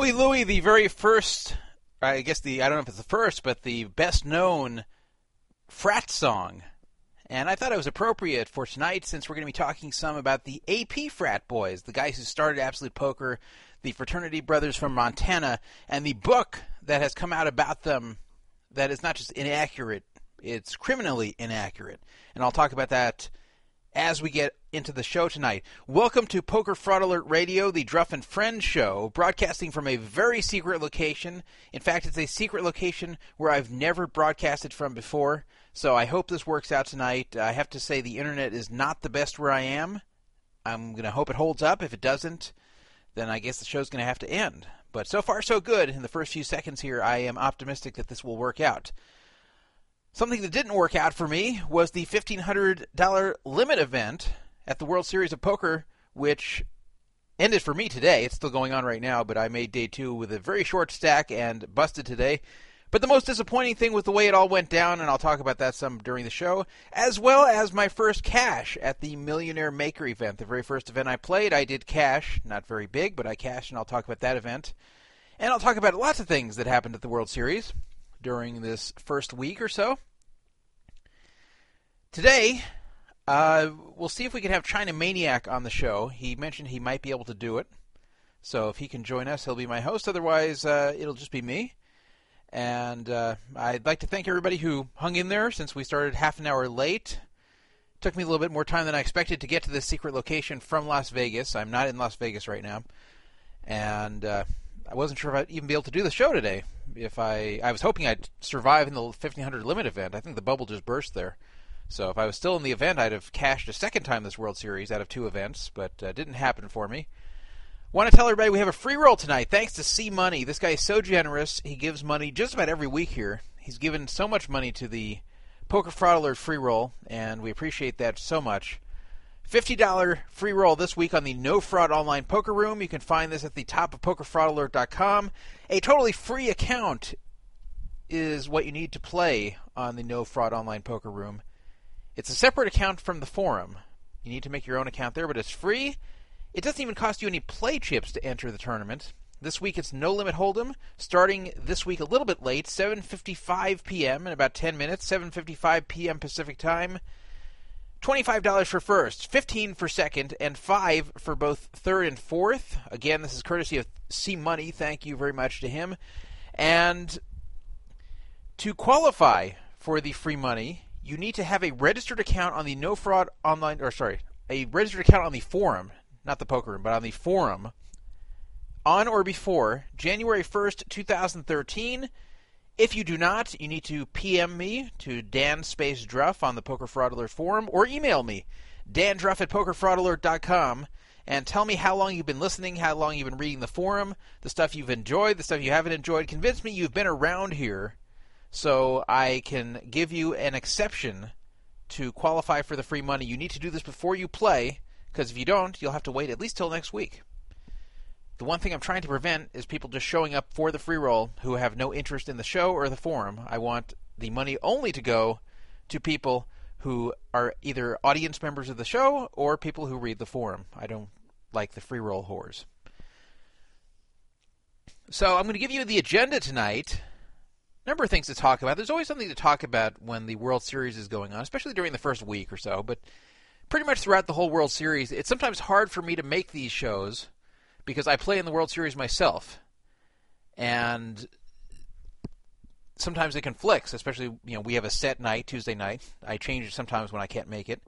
Louie Louie, the very first, I guess the, I don't know if it's the first, but the best known frat song. And I thought it was appropriate for tonight since we're going to be talking some about the AP frat boys, the guys who started Absolute Poker, the fraternity brothers from Montana, and the book that has come out about them that is not just inaccurate, it's criminally inaccurate. And I'll talk about that as we get into the show tonight. Welcome to Poker Fraud Alert Radio, the Druff and Friends show, broadcasting from a very secret location. In fact, it's a secret location where I've never broadcasted from before. So I hope this works out tonight. I have to say the internet is not the best where I am. I'm going to hope it holds up. If it doesn't, then I guess the show's going to have to end. But so far, so good. In the first few seconds here, I am optimistic that this will work out. Something that didn't work out for me was the $1,500 limit event at the World Series of Poker, which ended for me today. It's still going on right now, but I made day two with a very short stack and busted today. But the most disappointing thing was the way it all went down, and I'll talk about that some during the show, as well as my first cash at the Millionaire Maker event. The very first event I played, I did cash. Not very big, but I cashed, and I'll talk about that event. And I'll talk about lots of things that happened at the World Series during this first week or so. Today, uh, we'll see if we can have China Maniac on the show. He mentioned he might be able to do it. So if he can join us, he'll be my host. Otherwise, uh, it'll just be me. And uh, I'd like to thank everybody who hung in there since we started half an hour late. It took me a little bit more time than I expected to get to this secret location from Las Vegas. I'm not in Las Vegas right now. And uh, I wasn't sure if I'd even be able to do the show today. If I, I was hoping I'd survive in the 1500 limit event. I think the bubble just burst there. So if I was still in the event, I'd have cashed a second time this World Series out of two events, but uh, didn't happen for me. Want to tell everybody we have a free roll tonight thanks to C Money. This guy is so generous. He gives money just about every week here. He's given so much money to the Poker Fraud Alert free roll, and we appreciate that so much. $50 free roll this week on the No Fraud Online Poker Room. You can find this at the top of pokerfraudalert.com. A totally free account is what you need to play on the No Fraud Online Poker Room. It's a separate account from the forum. You need to make your own account there, but it's free. It doesn't even cost you any play chips to enter the tournament. This week it's No Limit Hold'em, starting this week a little bit late, 7:55 p.m. in about 10 minutes, 7:55 p.m. Pacific Time. $25 for first, 15 for second, and 5 for both third and fourth. Again, this is courtesy of C Money. Thank you very much to him. And to qualify for the free money, you need to have a registered account on the No Fraud Online, or sorry, a registered account on the forum, not the poker room, but on the forum, on or before January 1st, 2013. If you do not, you need to PM me to Dan Space Druff on the Poker Fraud Alert forum, or email me, dandruff at pokerfraudalert.com, and tell me how long you've been listening, how long you've been reading the forum, the stuff you've enjoyed, the stuff you haven't enjoyed. Convince me you've been around here so I can give you an exception to qualify for the free money. You need to do this before you play, because if you don't, you'll have to wait at least till next week. The one thing I'm trying to prevent is people just showing up for the free roll who have no interest in the show or the forum. I want the money only to go to people who are either audience members of the show or people who read the forum. I don't like the free roll whores. So I'm going to give you the agenda tonight. Number of things to talk about. There's always something to talk about when the World Series is going on, especially during the first week or so. But pretty much throughout the whole World Series, it's sometimes hard for me to make these shows because I play in the World Series myself, and sometimes it conflicts. Especially, you know, we have a set night Tuesday night. I change it sometimes when I can't make it,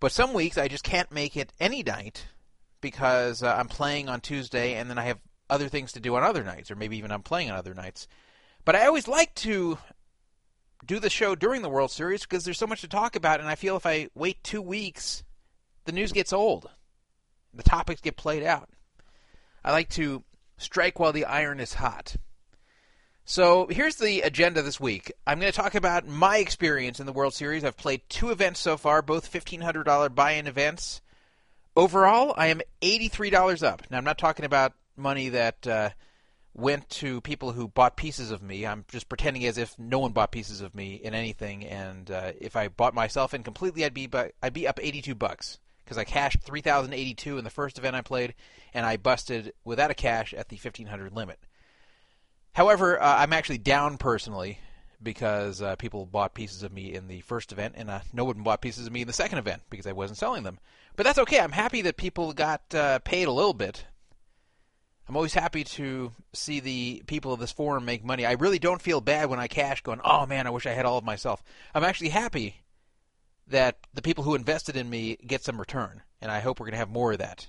but some weeks I just can't make it any night because uh, I'm playing on Tuesday, and then I have other things to do on other nights, or maybe even I'm playing on other nights. But I always like to do the show during the World Series because there's so much to talk about, and I feel if I wait two weeks, the news gets old. The topics get played out. I like to strike while the iron is hot. So here's the agenda this week. I'm going to talk about my experience in the World Series. I've played two events so far, both $1,500 buy in events. Overall, I am $83 up. Now, I'm not talking about money that uh, went to people who bought pieces of me. I'm just pretending as if no one bought pieces of me in anything. And uh, if I bought myself in completely, I'd be, I'd be up 82 bucks because I cashed 3,082 in the first event I played, and I busted without a cash at the 1,500 limit. However, uh, I'm actually down personally because uh, people bought pieces of me in the first event, and uh, no one bought pieces of me in the second event because I wasn't selling them. But that's okay. I'm happy that people got uh, paid a little bit. I'm always happy to see the people of this forum make money. I really don't feel bad when I cash going, oh man, I wish I had all of myself. I'm actually happy that the people who invested in me get some return, and I hope we're going to have more of that.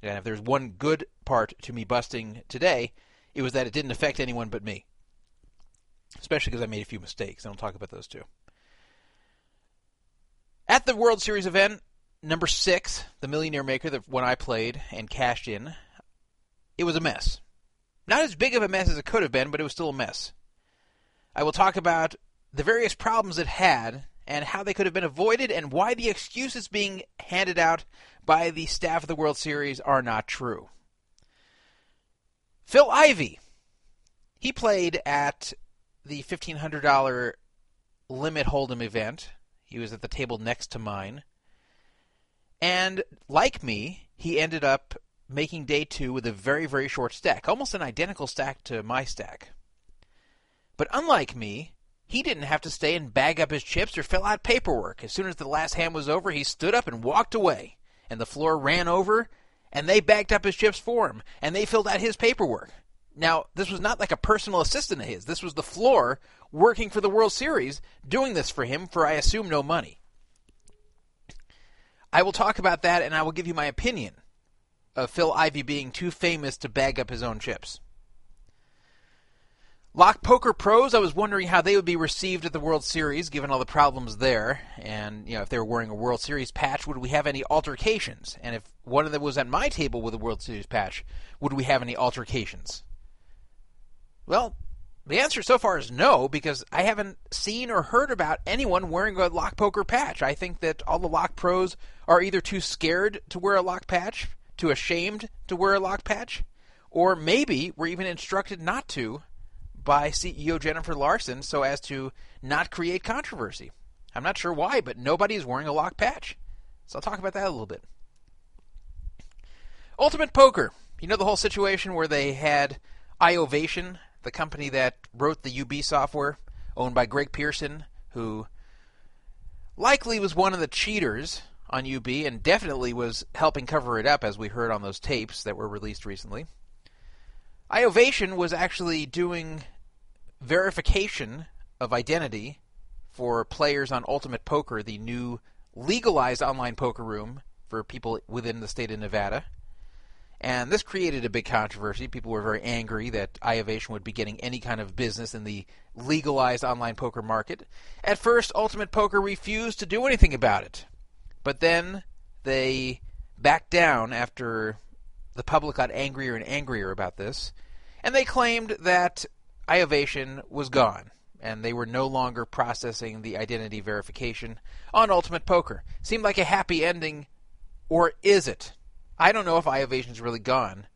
And if there's one good part to me busting today, it was that it didn't affect anyone but me. Especially because I made a few mistakes, and I'll talk about those too. At the World Series event, number six, the Millionaire Maker, the one I played and cashed in, it was a mess. Not as big of a mess as it could have been, but it was still a mess. I will talk about the various problems it had and how they could have been avoided and why the excuses being handed out by the staff of the World Series are not true. Phil Ivey. He played at the $1,500 limit hold'em event. He was at the table next to mine. And like me, he ended up making day two with a very, very short stack, almost an identical stack to my stack. But unlike me, he didn't have to stay and bag up his chips or fill out paperwork. As soon as the last hand was over, he stood up and walked away. And the floor ran over, and they bagged up his chips for him, and they filled out his paperwork. Now, this was not like a personal assistant of his. This was the floor working for the World Series, doing this for him for, I assume, no money. I will talk about that, and I will give you my opinion of Phil Ivey being too famous to bag up his own chips. Lock Poker Pros, I was wondering how they would be received at the World Series, given all the problems there, and you know if they were wearing a World Series patch, would we have any altercations? And if one of them was at my table with a World Series patch, would we have any altercations? Well, the answer so far is no, because I haven't seen or heard about anyone wearing a Lock Poker patch. I think that all the Lock Pros are either too scared to wear a lock patch, too ashamed to wear a lock patch, or maybe were even instructed not to by CEO Jennifer Larson so as to not create controversy. I'm not sure why, but nobody is wearing a lock patch. So I'll talk about that a little bit. Ultimate Poker. You know the whole situation where they had iOvation, the company that wrote the UB software, owned by Greg Pierson, who likely was one of the cheaters on UB and definitely was helping cover it up, as we heard on those tapes that were released recently. iOvation was actually doing verification of identity for players on Ultimate Poker, the new legalized online poker room for people within the state of Nevada. And this created a big controversy. People were very angry that iOvation would be getting any kind of business in the legalized online poker market. At first, Ultimate Poker refused to do anything about it. But then they backed down after the public got angrier and angrier about this. And they claimed that iOvation was gone, and they were no longer processing the identity verification on Ultimate Poker. Seemed like a happy ending, or is it? I don't know if iOvation's really gone,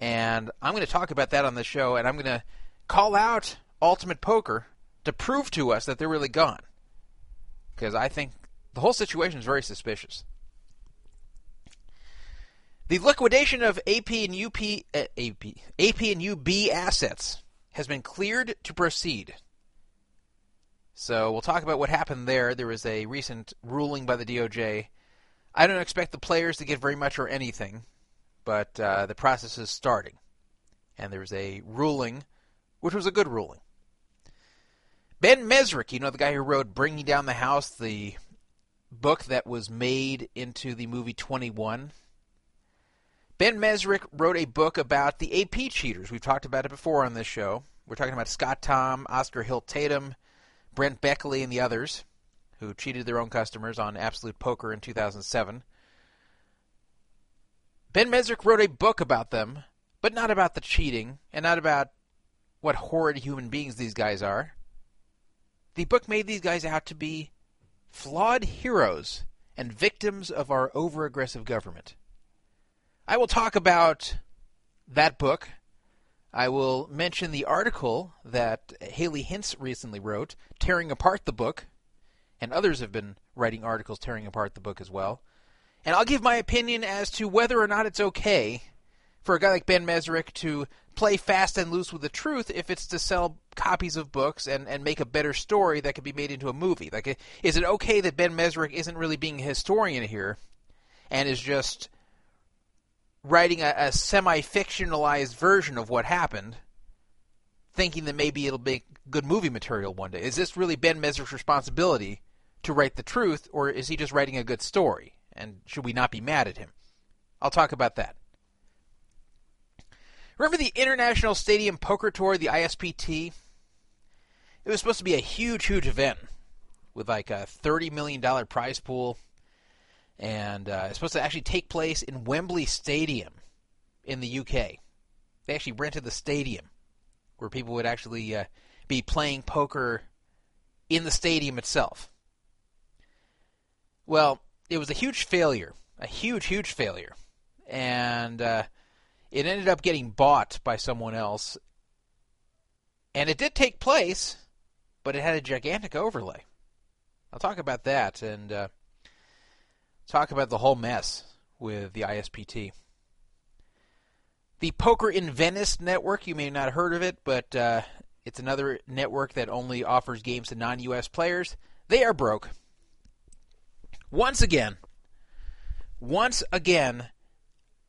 and I'm going to talk about that on the show, and I'm going to call out Ultimate Poker to prove to us that they're really gone. Because I think the whole situation is very suspicious. The liquidation of AP and UP, uh, AP, AP and UB assets has been cleared to proceed. So we'll talk about what happened there. There was a recent ruling by the DOJ. I don't expect the players to get very much or anything, but uh, the process is starting. And there was a ruling, which was a good ruling. Ben Mezrich, you know the guy who wrote Bringing Down the House, the book that was made into the movie 21. Ben Mezrich wrote a book about the AP cheaters. We've talked about it before on this show. We're talking about Scott Tom, Oscar Hilt Tatum, Brent Beckley, and the others who cheated their own customers on Absolute Poker in 2007. Ben Mezrich wrote a book about them, but not about the cheating and not about what horrid human beings these guys are. The book made these guys out to be flawed heroes and victims of our over aggressive government. I will talk about that book. I will mention the article that Haley Hintze recently wrote, tearing apart the book, and others have been writing articles tearing apart the book as well. And I'll give my opinion as to whether or not it's okay for a guy like Ben Mezrich to play fast and loose with the truth if it's to sell copies of books and, and make a better story that could be made into a movie. Like, is it okay that Ben Mezrich isn't really being a historian here and is just writing a, a semi-fictionalized version of what happened, thinking that maybe it'll make good movie material one day? Is this really Ben Mezrich's responsibility to write the truth, or is he just writing a good story? And should we not be mad at him? I'll talk about that. Remember the International Stadium Poker Tour, the ISPT? It was supposed to be a huge, huge event with like a $30 million prize pool. And uh, it's supposed to actually take place in Wembley Stadium in the UK. They actually rented the stadium where people would actually uh, be playing poker in the stadium itself. Well, it was a huge failure, a huge, huge failure. And uh, it ended up getting bought by someone else. And it did take place, but it had a gigantic overlay. I'll talk about that and uh, talk about the whole mess with the ISPT. The Poker in Venice network, you may not have heard of it, but uh, it's another network that only offers games to non US players. They are broke. Once again, once again,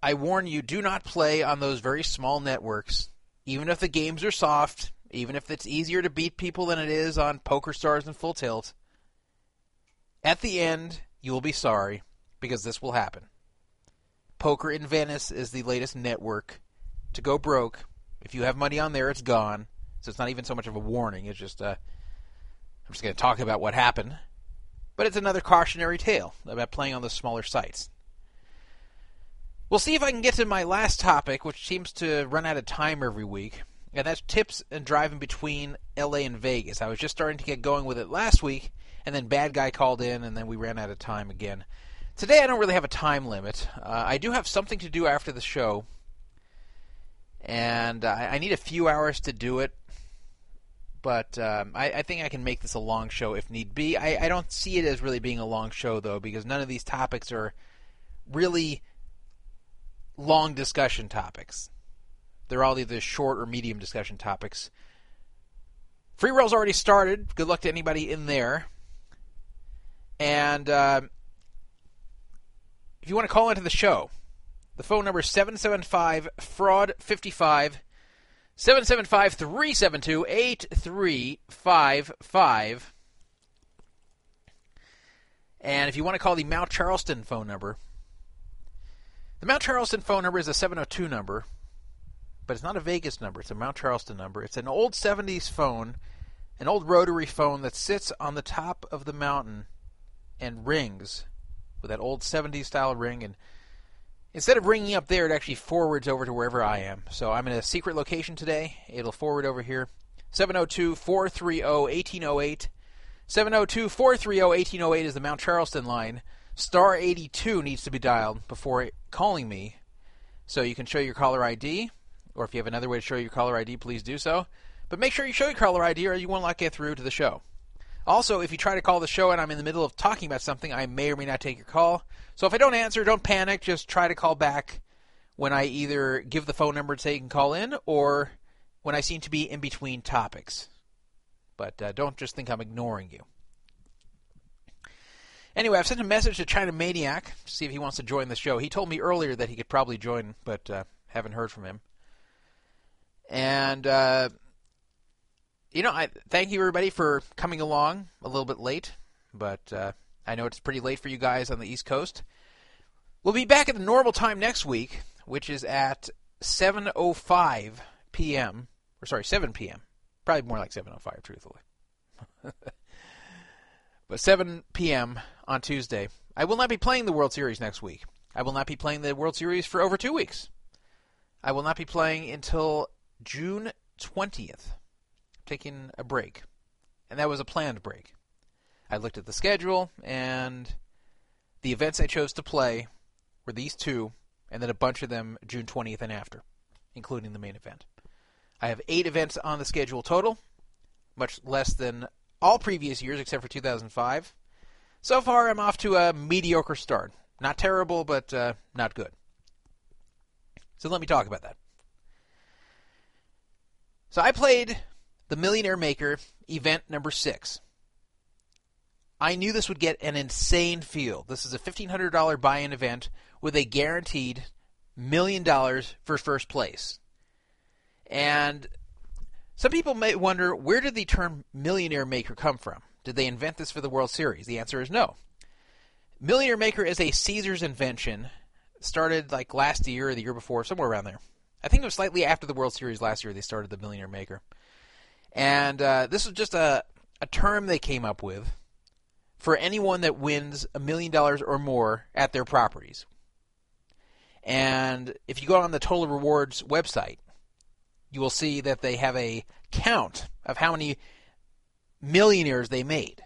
I warn you do not play on those very small networks, even if the games are soft, even if it's easier to beat people than it is on Poker Stars and Full Tilt. At the end, you will be sorry because this will happen. Poker in Venice is the latest network to go broke. If you have money on there, it's gone. So it's not even so much of a warning. It's just, uh, I'm just going to talk about what happened. But it's another cautionary tale about playing on the smaller sites. We'll see if I can get to my last topic, which seems to run out of time every week, and that's tips and driving between LA and Vegas. I was just starting to get going with it last week, and then Bad Guy called in, and then we ran out of time again. Today I don't really have a time limit. Uh, I do have something to do after the show, and I, I need a few hours to do it. But um, I, I, think I can make this a long show if need be. I, I don't see it as really being a long show though, because none of these topics are really long discussion topics. They're all either short or medium discussion topics. Free roll's already started. Good luck to anybody in there. And uh, if you want to call into the show, the phone number is 775 fraud 55 775 372 8355. And if you want to call the Mount Charleston phone number, the Mount Charleston phone number is a 702 number, but it's not a Vegas number. It's a Mount Charleston number. It's an old 70s phone, an old rotary phone that sits on the top of the mountain and rings with that old 70s style ring. And instead of ringing up there, it actually forwards over to wherever I am. So I'm in a secret location today. It'll forward over here. 702 430 1808. 702 430 1808 is the Mount Charleston line. Star 82 needs to be dialed before calling me. So you can show your caller ID, or if you have another way to show your caller ID, please do so. But make sure you show your caller ID or you will not get through to the show. Also, if you try to call the show and I'm in the middle of talking about something, I may or may not take your call. So if I don't answer, don't panic. Just try to call back when I either give the phone number to say you can call in or when I seem to be in between topics. But uh, don't just think I'm ignoring you. Anyway, I've sent a message to China Maniac to see if he wants to join the show. He told me earlier that he could probably join, but uh, haven't heard from him. And uh, you know, I thank you everybody for coming along a little bit late, but uh, I know it's pretty late for you guys on the East Coast. We'll be back at the normal time next week, which is at 7:05 p.m. or sorry, 7 p.m. Probably more like 7:05, truthfully. but 7 p.m on Tuesday. I will not be playing the World Series next week. I will not be playing the World Series for over two weeks. I will not be playing until June 20th, taking a break. And that was a planned break. I looked at the schedule, and the events I chose to play were these two, and then a bunch of them June 20th and after, including the main event. I have eight events on the schedule total, much less than all previous years except for 2005. So far, I'm off to a mediocre start. Not terrible, but uh, not good. So let me talk about that. So I played the Millionaire Maker event number six. I knew this would get an insane field. This is a $1,500 buy in event with a guaranteed million dollars for first place. And some people may wonder where did the term millionaire maker come from? Did they invent this for the World Series? The answer is no. Millionaire Maker is a Caesars invention. Started like last year or the year before, somewhere around there. I think it was slightly after the World Series last year they started the Millionaire Maker. And uh, this was just a, a term they came up with for anyone that wins a million dollars or more at their properties. And if you go on the Total Rewards website, you will see that they have a count of how many millionaires they made.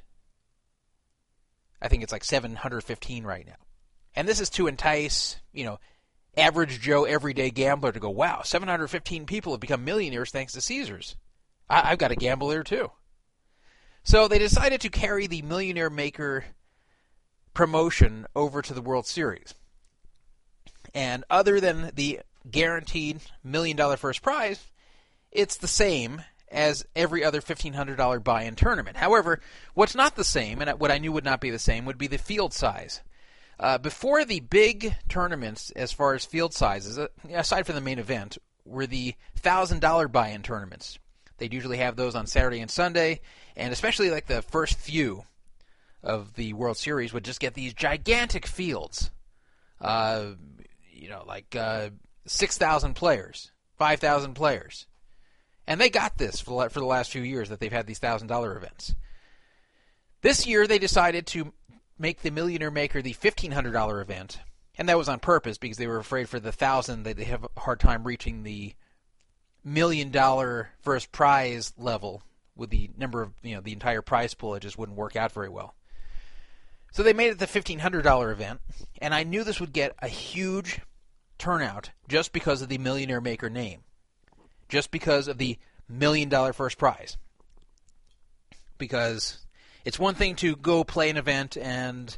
I think it's like 715 right now. And this is to entice, you know, average Joe everyday gambler to go, wow, 715 people have become millionaires thanks to Caesars. I- have got a gamble there too. So they decided to carry the Millionaire Maker promotion over to the World Series. And other than the guaranteed million dollar first prize, it's the same as every other $1,500 buy in tournament. However, what's not the same, and what I knew would not be the same, would be the field size. Uh, before the big tournaments, as far as field sizes, uh, aside from the main event, were the $1,000 buy in tournaments. They'd usually have those on Saturday and Sunday, and especially like the first few of the World Series would just get these gigantic fields. Uh, you know, like uh, 6,000 players, 5,000 players. And they got this for the last few years that they've had these $1,000 events. This year they decided to make the Millionaire Maker the $1,500 event, and that was on purpose because they were afraid for the 1000 that they have a hard time reaching the million dollar first prize level with the number of, you know, the entire prize pool, it just wouldn't work out very well. So they made it the $1,500 event, and I knew this would get a huge turnout just because of the Millionaire Maker name, just because of the million dollar first prize. Because it's one thing to go play an event and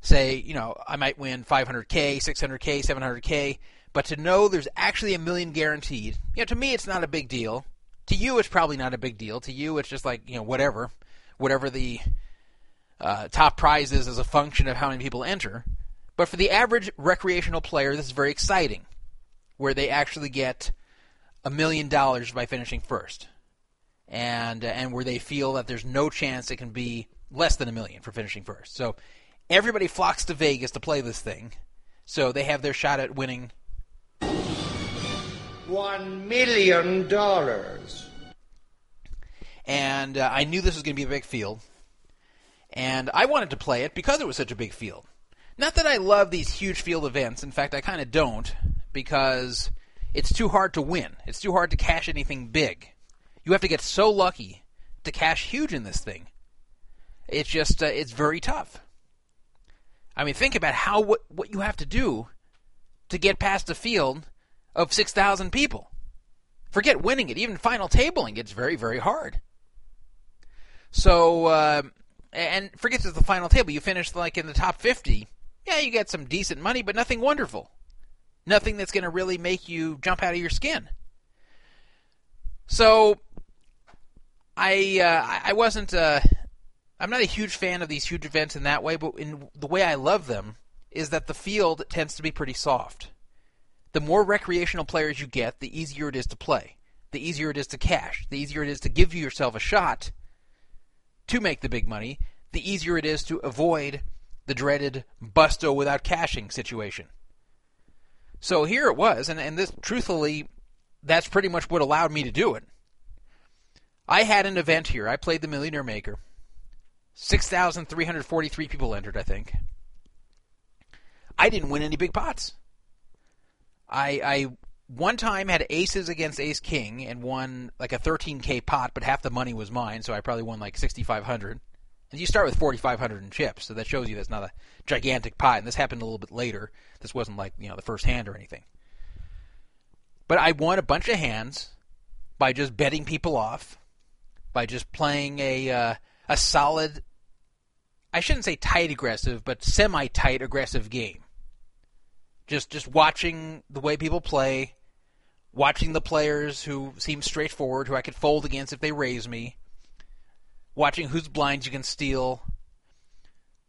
say, you know, I might win 500K, 600K, 700K, but to know there's actually a million guaranteed, you know, to me it's not a big deal. To you, it's probably not a big deal. To you, it's just like, you know, whatever. Whatever the uh, top prize is as a function of how many people enter. But for the average recreational player, this is very exciting, where they actually get a million dollars by finishing first, and uh, and where they feel that there's no chance it can be less than a million for finishing first. So everybody flocks to Vegas to play this thing, so they have their shot at winning one million dollars. And uh, I knew this was going to be a big field, and I wanted to play it because it was such a big field. Not that I love these huge field events. In fact, I kind of don't because it's too hard to win. It's too hard to cash anything big. You have to get so lucky to cash huge in this thing. It's just uh, it's very tough. I mean, think about how what what you have to do to get past a field of 6,000 people. Forget winning it, even final tabling, it's very very hard. So, uh, and forget the final table. You finish like in the top 50 yeah, you get some decent money, but nothing wonderful. Nothing that's going to really make you jump out of your skin. So, I uh, I wasn't. Uh, I'm not a huge fan of these huge events in that way, but in the way I love them is that the field tends to be pretty soft. The more recreational players you get, the easier it is to play. The easier it is to cash. The easier it is to give yourself a shot to make the big money. The easier it is to avoid the dreaded busto without cashing situation. So here it was, and, and this truthfully, that's pretty much what allowed me to do it. I had an event here. I played the Millionaire Maker. 6,343 people entered, I think. I didn't win any big pots. I, I one time had aces against ace king and won like a 13k pot, but half the money was mine, so I probably won like 6,500. And you start with 4,500 in chips, so that shows you that's not a gigantic pot. And this happened a little bit later. This wasn't like you know the first hand or anything. But I won a bunch of hands by just betting people off, by just playing a uh, a solid. I shouldn't say tight aggressive, but semi-tight aggressive game. Just just watching the way people play, watching the players who seem straightforward, who I could fold against if they raise me, watching whose blinds you can steal,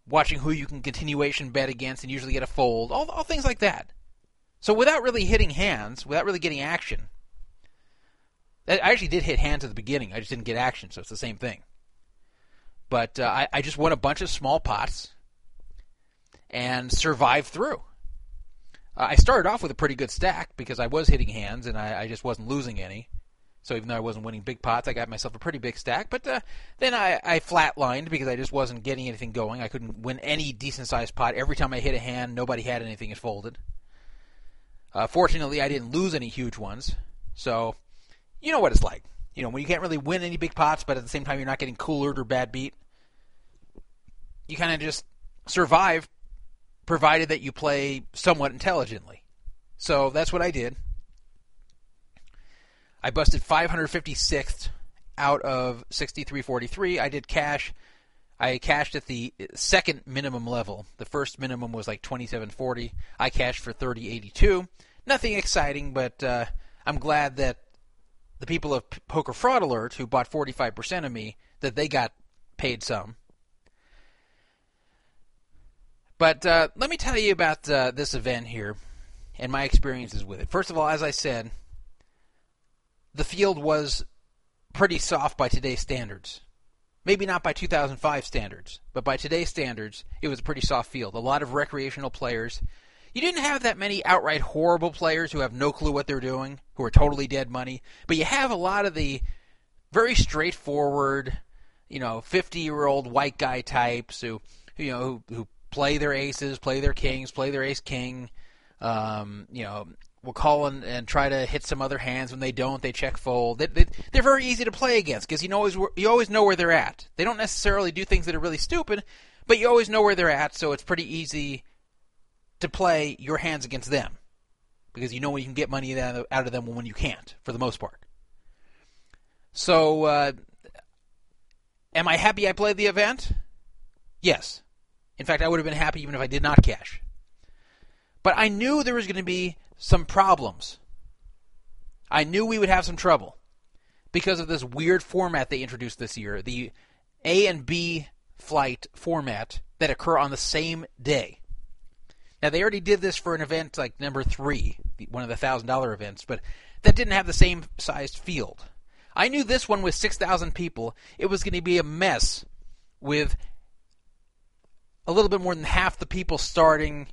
watching who you can continuation bet against and usually get a fold, all, all things like that. So without really hitting hands, without really getting action, I actually did hit hands at the beginning. I just didn't get action, so it's the same thing. But uh, I, I just won a bunch of small pots and survived through. Uh, I started off with a pretty good stack because I was hitting hands and I, I, just wasn't losing any. So even though I wasn't winning big pots, I got myself a pretty big stack. But uh, then I, I flatlined because I just wasn't getting anything going. I couldn't win any decent sized pot. Every time I hit a hand, nobody had anything. It folded. Uh, fortunately, I didn't lose any huge ones. So you know what it's like. You know, when you can't really win any big pots, but at the same time you're not getting coolered or bad beat. You kind of just survive, provided that you play somewhat intelligently. So that's what I did. I busted 556th out of 6343. I did cash. I cashed at the second minimum level. The first minimum was like 2740. I cashed for 3082. Nothing exciting, but uh, I'm glad that the people of Poker Fraud Alert who bought 45% of me that they got paid some. But uh, let me tell you about uh, this event here and my experiences with it. First of all, as I said, the field was pretty soft by today's standards. Maybe not by 2005 standards, but by today's standards, it was a pretty soft field. A lot of recreational players. You didn't have that many outright horrible players who have no clue what they're doing, who are totally dead money, but you have a lot of the very straightforward, you know, 50-year-old white guy types who, you know, who, who play their aces, play their kings, play their ace king, um, you know, will call and, and try to hit some other hands. When they don't, they check fold. They, they, they're very easy to play against because you know always you always know where they're at. They don't necessarily do things that are really stupid, but you always know where they're at, so it's pretty easy to play your hands against them because you know when you can get money out of them and when you can't, for the most part. So, uh, am I happy I played the event? Yes. In fact, I would have been happy even if I did not cash. But I knew there was going to be some problems. I knew we would have some trouble because of this weird format they introduced this year the A and B flight format that occur on the same day. Now, they already did this for an event like number three, one of the $1,000 events, but that didn't have the same sized field. I knew this one with 6,000 people, it was going to be a mess with a little bit more than half the people starting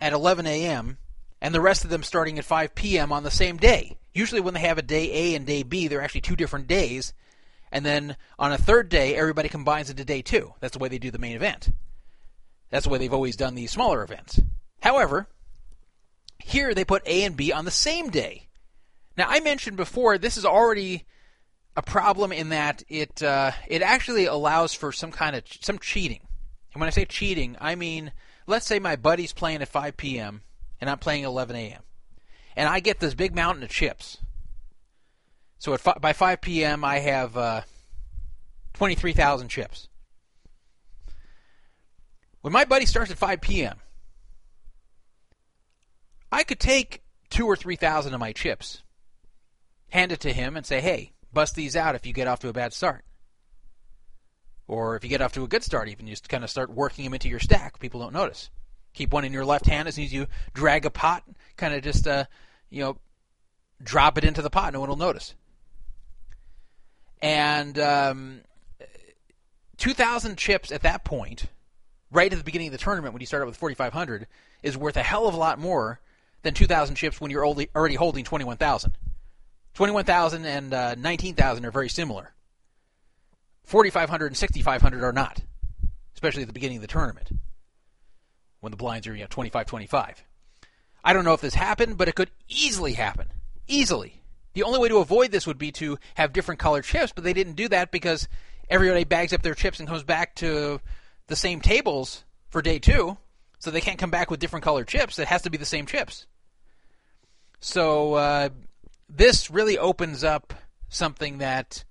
at 11 a.m. and the rest of them starting at 5 p.m. on the same day. Usually, when they have a day A and day B, they're actually two different days. And then on a third day, everybody combines into day two. That's the way they do the main event. That's the way they've always done these smaller events. However, here they put A and B on the same day. Now, I mentioned before this is already a problem in that it uh, it actually allows for some kind of some cheating. And when I say cheating, I mean let's say my buddy's playing at 5 p.m. and I'm playing at 11 a.m. and I get this big mountain of chips. So at, by 5 p.m. I have uh, 23,000 chips. When my buddy starts at 5 p.m., I could take two or three thousand of my chips, hand it to him, and say, "Hey, bust these out if you get off to a bad start." Or if you get off to a good start, even just kind of start working them into your stack. People don't notice. Keep one in your left hand as soon as you drag a pot, kind of just uh, you know, drop it into the pot. No one will notice. And um, 2,000 chips at that point right at the beginning of the tournament when you start out with 4,500 is worth a hell of a lot more than 2,000 chips when you're already holding 21,000. 21,000 and uh, 19,000 are very similar. 4,500 and 6,500 are not, especially at the beginning of the tournament when the blinds are you know 25 25. I don't know if this happened, but it could easily happen. Easily. The only way to avoid this would be to have different colored chips, but they didn't do that because everybody bags up their chips and comes back to the same tables for day two, so they can't come back with different colored chips. It has to be the same chips. So uh, this really opens up something that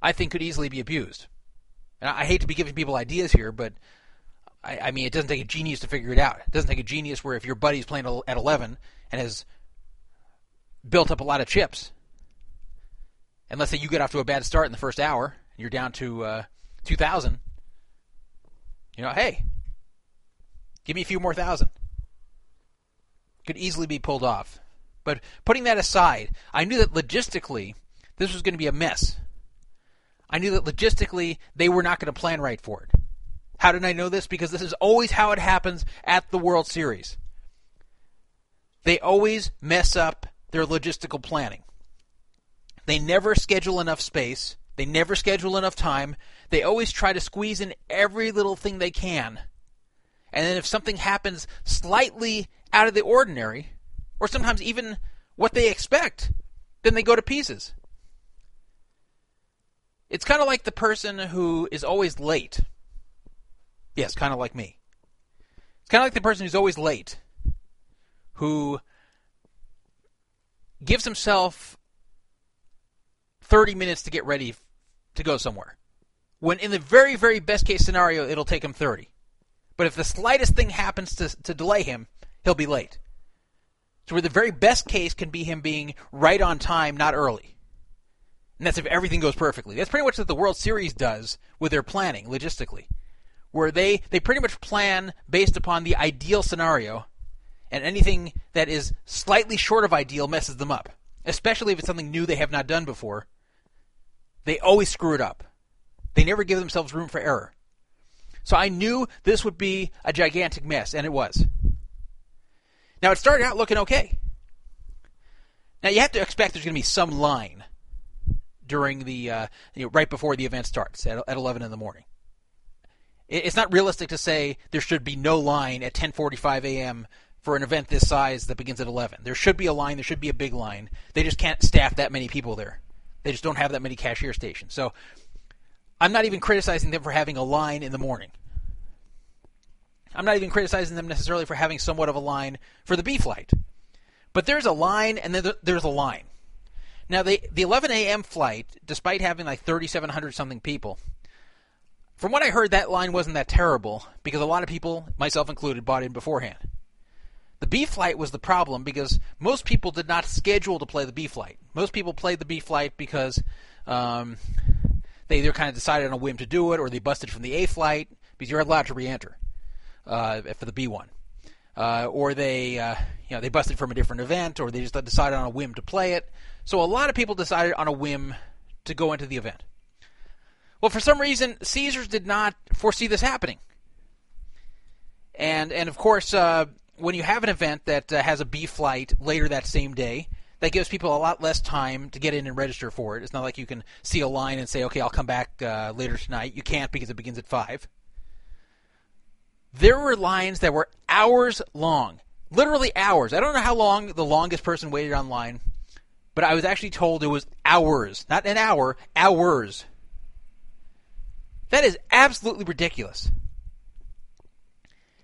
I think could easily be abused. And I hate to be giving people ideas here, but I, I mean, it doesn't take a genius to figure it out. It doesn't take a genius where if your buddy's playing at 11 and has built up a lot of chips, and let's say you get off to a bad start in the first hour, and you're down to uh, 2,000, you know, hey, give me a few more thousand. Could easily be pulled off. But putting that aside, I knew that logistically this was going to be a mess. I knew that logistically they were not going to plan right for it. How did I know this? Because this is always how it happens at the World Series. They always mess up their logistical planning. They never schedule enough space. They never schedule enough time. They always try to squeeze in every little thing they can. And then if something happens slightly out of the ordinary, or sometimes even what they expect, then they go to pieces. It's kind of like the person who is always late. Yes, kind of like me. It's kind of like the person who's always late, who gives himself 30 minutes to get ready to go somewhere. When in the very, very best case scenario, it'll take him 30. But if the slightest thing happens to, to delay him, he'll be late. So where the very best case can be him being right on time, not early. And that's if everything goes perfectly. That's pretty much what the World Series does with their planning logistically, where they, they pretty much plan based upon the ideal scenario, and anything that is slightly short of ideal messes them up, especially if it's something new they have not done before. They always screw it up. They never give themselves room for error. So I knew this would be a gigantic mess, and it was. Now, it started out looking okay. Now, you have to expect there's going to be some line during the uh, you know, right before the event starts at, at 11 in the morning. It's not realistic to say there should be no line at 10:45 a.m. for an event this size that begins at 11. There should be a line. There should be a big line. They just can't staff that many people there. They just don't have that many cashier stations. So I'm not even criticizing them for having a line in the morning. I'm not even criticizing them necessarily for having somewhat of a line for the B flight. But there's a line and there's a line. Now, the, the 11 a.m. flight, despite having like 3,700 something people, from what I heard, that line wasn't that terrible because a lot of people, myself included, bought in beforehand. The B flight was the problem because most people did not schedule to play the B flight. Most people played the B flight because um, they either kind of decided on a whim to do it or they busted from the A flight because you're allowed to re-enter uh, for the B one, uh, or they uh, you know they busted from a different event or they just decided on a whim to play it. So a lot of people decided on a whim to go into the event. Well, for some reason, Caesars did not foresee this happening. And and of course, uh, when you have an event that uh, has a B flight later that same day, that gives people a lot less time to get in and register for it. It's not like you can see a line and say, "Okay, I'll come back uh, later tonight." You can't because it begins at five. There were lines that were hours long, literally hours. I don't know how long the longest person waited online but I was actually told it was hours, not an hour, hours. That is absolutely ridiculous.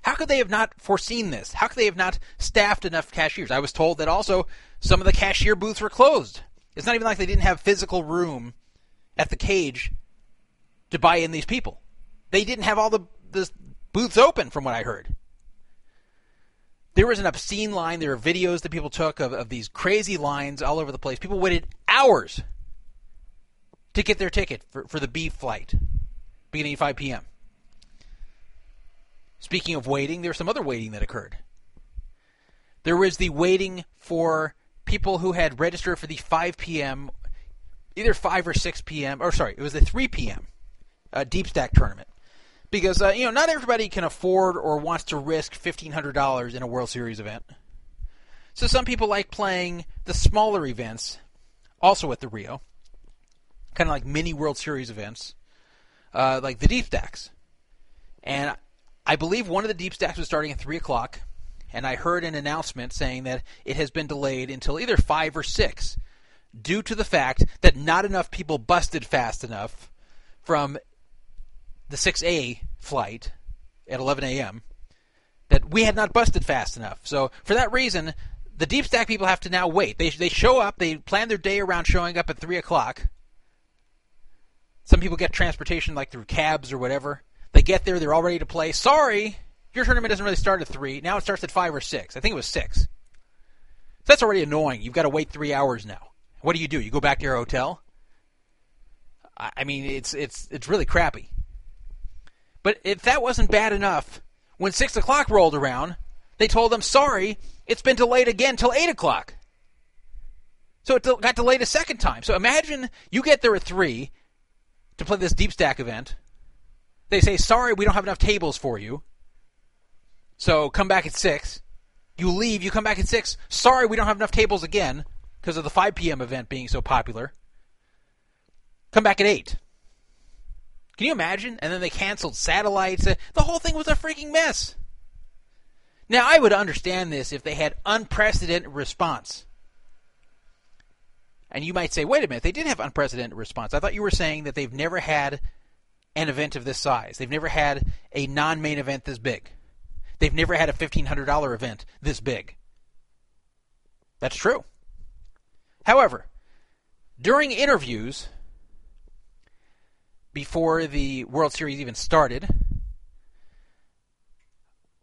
How could they have not foreseen this? How could they have not staffed enough cashiers? I was told that also some of the cashier booths were closed. It's not even like they didn't have physical room at the cage to buy in these people. They didn't have all the, the booths open, from what I heard. There was an obscene line. There were videos that people took of, of these crazy lines all over the place. People waited hours to get their ticket for, for the B flight, beginning at 5 p.m. Speaking of waiting, there's some other waiting that occurred. There was the waiting for people who had registered for the 5 p.m., either 5 or 6 p.m., or sorry, it was the 3 p.m. Uh, deep stack tournament because uh, you know not everybody can afford or wants to risk fifteen hundred dollars in a World Series event. So some people like playing the smaller events, also at the Rio, kind of like mini World Series events, uh, like the deep stacks. And I believe one of the deep stacks was starting at three o'clock, and I heard an announcement saying that it has been delayed until either five or six, due to the fact that not enough people busted fast enough from the 6A flight at 11 a.m. that we had not busted fast enough. So for that reason, the deep stack people have to now wait. They they show up. They plan their day around showing up at three o'clock. Some people get transportation like through cabs or whatever. They get there, they're all ready to play. Sorry, your tournament doesn't really start at three. Now it starts at five or six. I think it was six. So that's already annoying. You've got to wait three hours now. What do you do? You go back to your hotel? I mean, it's it's it's really crappy. But if that wasn't bad enough, when six o'clock rolled around, they told them, "Sorry, it's been delayed again till eight o'clock." So it got delayed a second time. So imagine you get there at three to play this deep stack event. They say, "Sorry, we don't have enough tables for you." So come back at six. You leave. You come back at six. Sorry, we don't have enough tables again because of the 5 p.m. event being so popular. Come back at 8. Can you imagine? And then they canceled satellites. Uh, the whole thing was a freaking mess. Now, I would understand this if they had unprecedented response. And you might say, wait a minute, they did have unprecedented response. I thought you were saying that they've never had an event of this size. They've never had a non main event this big. They've never had a $1,500 event this big. That's true. However, during interviews, before the World Series even started,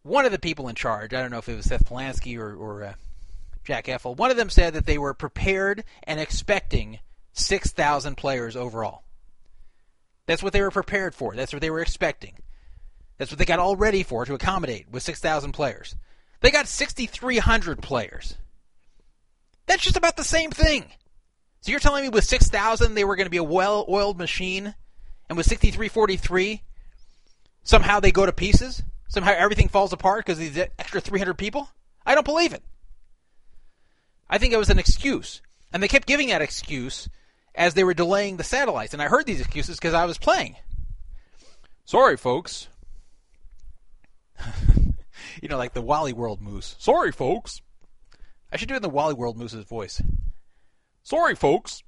one of the people in charge, I don't know if it was Seth Palansky or, or uh, Jack Effel, one of them said that they were prepared and expecting 6,000 players overall. That's what they were prepared for. That's what they were expecting. That's what they got all ready for to accommodate with 6,000 players. They got 6,300 players. That's just about the same thing. So you're telling me with 6,000 they were going to be a well-oiled machine and with 6343, somehow they go to pieces? Somehow everything falls apart because of these extra 300 people? I don't believe it. I think it was an excuse. And they kept giving that excuse as they were delaying the satellites. And I heard these excuses because I was playing. Sorry, folks. you know, like the Walley World Moose. Sorry, folks. I should do it in the Walley World Moose's voice. Sorry, folks.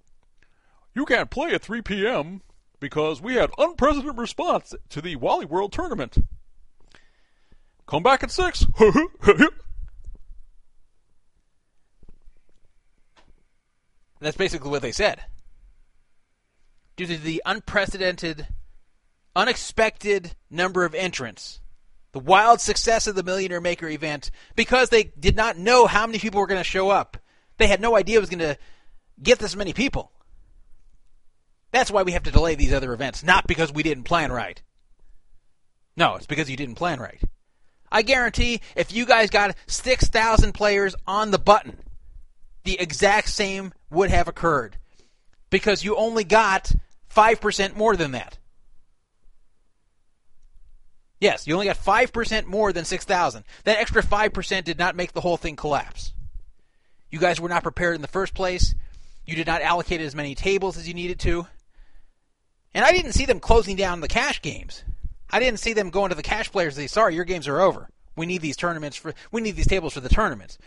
You can't play at 3 p.m because we had unprecedented response to the Walley World Tournament. Come back at 6. That's basically what they said. Due to the unprecedented, unexpected number of entrants, the wild success of the Millionaire Maker event, because they did not know how many people were going to show up. They had no idea it was going to get this many people. That's why we have to delay these other events, not because we didn't plan right. No, it's because you didn't plan right. I guarantee if you guys got 6,000 players on the button, the exact same would have occurred. Because you only got 5% more than that. Yes, you only got 5% more than 6,000. That extra 5% did not make the whole thing collapse. You guys were not prepared in the first place. You did not allocate as many tables as you needed to. And I didn't see them closing down the cash games. I didn't see them going to the cash players and say, "Sorry, your games are over. We need these tournaments for we need these tables for the tournaments."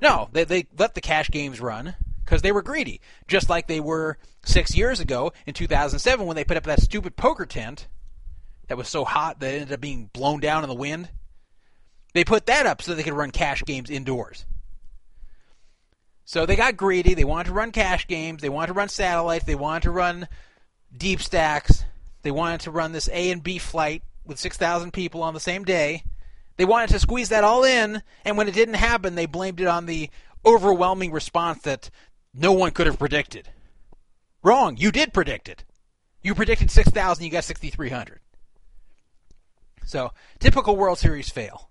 No, they they let the cash games run because they were greedy, just like they were six years ago in 2007 when they put up that stupid poker tent that was so hot that it ended up being blown down in the wind. They put that up so they could run cash games indoors. So they got greedy. They wanted to run cash games. They wanted to run satellites. They wanted to run deep stacks. They wanted to run this A and B flight with 6,000 people on the same day. They wanted to squeeze that all in, and when it didn't happen, they blamed it on the overwhelming response that no one could have predicted. Wrong. You did predict it. You predicted 6,000, you got 6,300. So, typical World Series fail.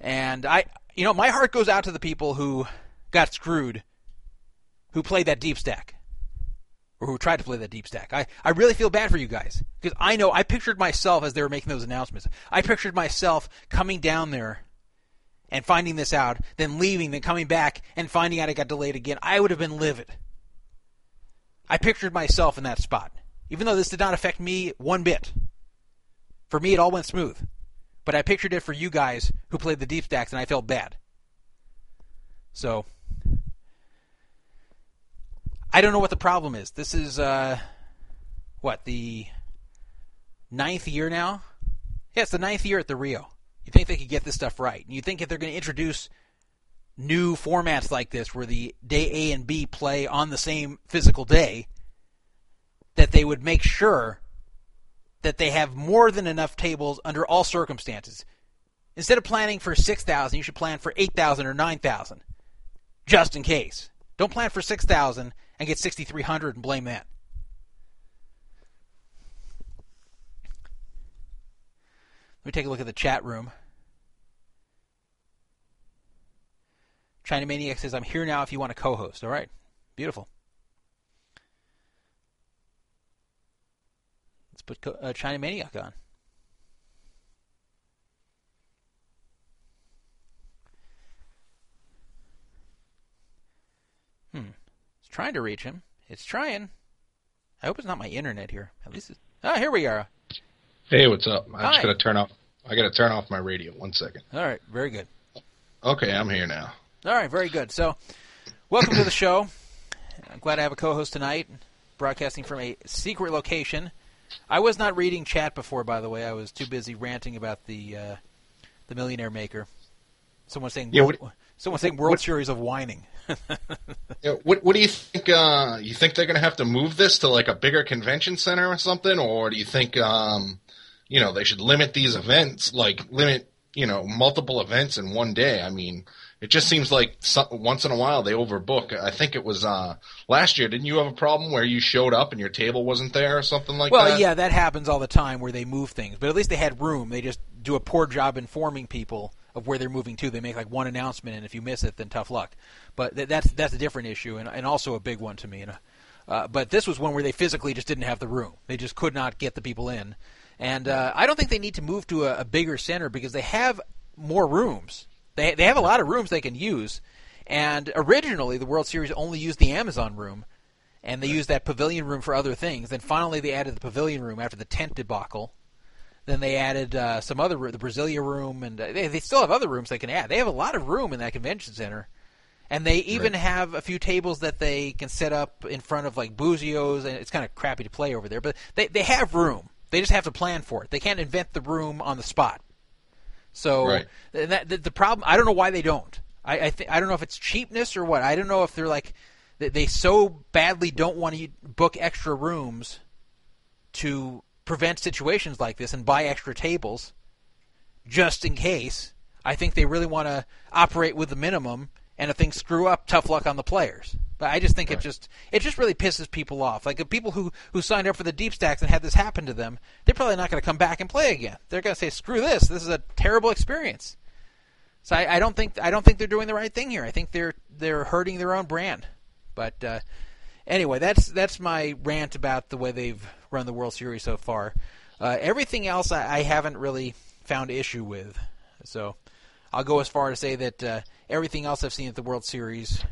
And I, you know, my heart goes out to the people who got screwed, who played that deep stack or who tried to play that deep stack. I, I really feel bad for you guys because I know I pictured myself as they were making those announcements. I pictured myself coming down there and finding this out, then leaving, then coming back and finding out it got delayed again. I would have been livid. I pictured myself in that spot, even though this did not affect me one bit. For me, it all went smooth. But I pictured it for you guys who played the deep stacks, and I felt bad. So I don't know what the problem is. This is uh, what the ninth year now. Yeah, it's the ninth year at the Rio. You think they could get this stuff right? And you think if they're going to introduce new formats like this, where the day A and B play on the same physical day, that they would make sure that they have more than enough tables under all circumstances. Instead of planning for 6,000, you should plan for 8,000 or 9,000, just in case. Don't plan for 6,000 and get 6,300 and blame that. Let me take a look at the chat room. China Maniac says, I'm here now if you want to co host. All right. Beautiful. Let's put uh, China Maniac on. Hmm. It's trying to reach him. It's trying. I hope it's not my internet here. At least it's. Ah, here we are. Hey, what's up? I just gotta turn off. I gotta turn off my radio. One second. All right. Very good. Okay, I'm here now. All right, very good. So, welcome to the show. I'm glad I have a co-host tonight, broadcasting from a secret location. I was not reading chat before, by the way. I was too busy ranting about the uh, the Millionaire Maker. Someone saying, Yeah, world, what- someone saying World Series of whining. Yeah, What What do you think? Uh, you think they're gonna have to move this to like a bigger convention center or something, or do you think, um, you know, they should limit these events, like limit, you know, multiple events in one day? I mean, it just seems like so, once in a while they overbook. I think it was uh, last year. Didn't you have a problem where you showed up and your table wasn't there or something like well, that? Well, yeah, that happens all the time where they move things, but at least they had room. They just do a poor job informing people of where they're moving to. They make like one announcement, and if you miss it, then tough luck. But th- that's that's a different issue, and, and also a big one to me. And, uh, but this was one where they physically just didn't have the room. They just could not get the people in, and uh, I don't think they need to move to a, a bigger center because they have more rooms. They they have a lot of rooms they can use. And originally, the World Series only used the Amazon room, and they used that pavilion room for other things. Then finally, they added the pavilion room after the tent debacle. Then they added uh, some other the Brasilia room, and uh, they, they still have other rooms they can add. They have a lot of room in that convention center, and they even Right. have a few tables that they can set up in front of like Buzios, and it's kind of crappy to play over there, but they they have room. They just have to plan for it. They can't invent the room on the spot. So Right. and that, the, the problem, I don't know why they don't. I I, th- I don't know if it's cheapness or what. I don't know if they're like they, they so badly don't want to book extra rooms to prevent situations like this and buy extra tables just in case. I think they really want to operate with the minimum, and if things screw up, tough luck on the players. But I just think it just it just really pisses people off. Like the people who who signed up for the deep stacks and had this happen to them, they're probably not going to come back and play again. They're going to say, "Screw this! This is a terrible experience." So I, I don't think I don't think they're doing the right thing here. I think they're they're hurting their own brand. But uh, anyway, that's that's my rant about the way they've run the World Series so far. Uh, everything else I, I haven't really found issue with. So I'll go as far to say that uh, everything else I've seen at the World Series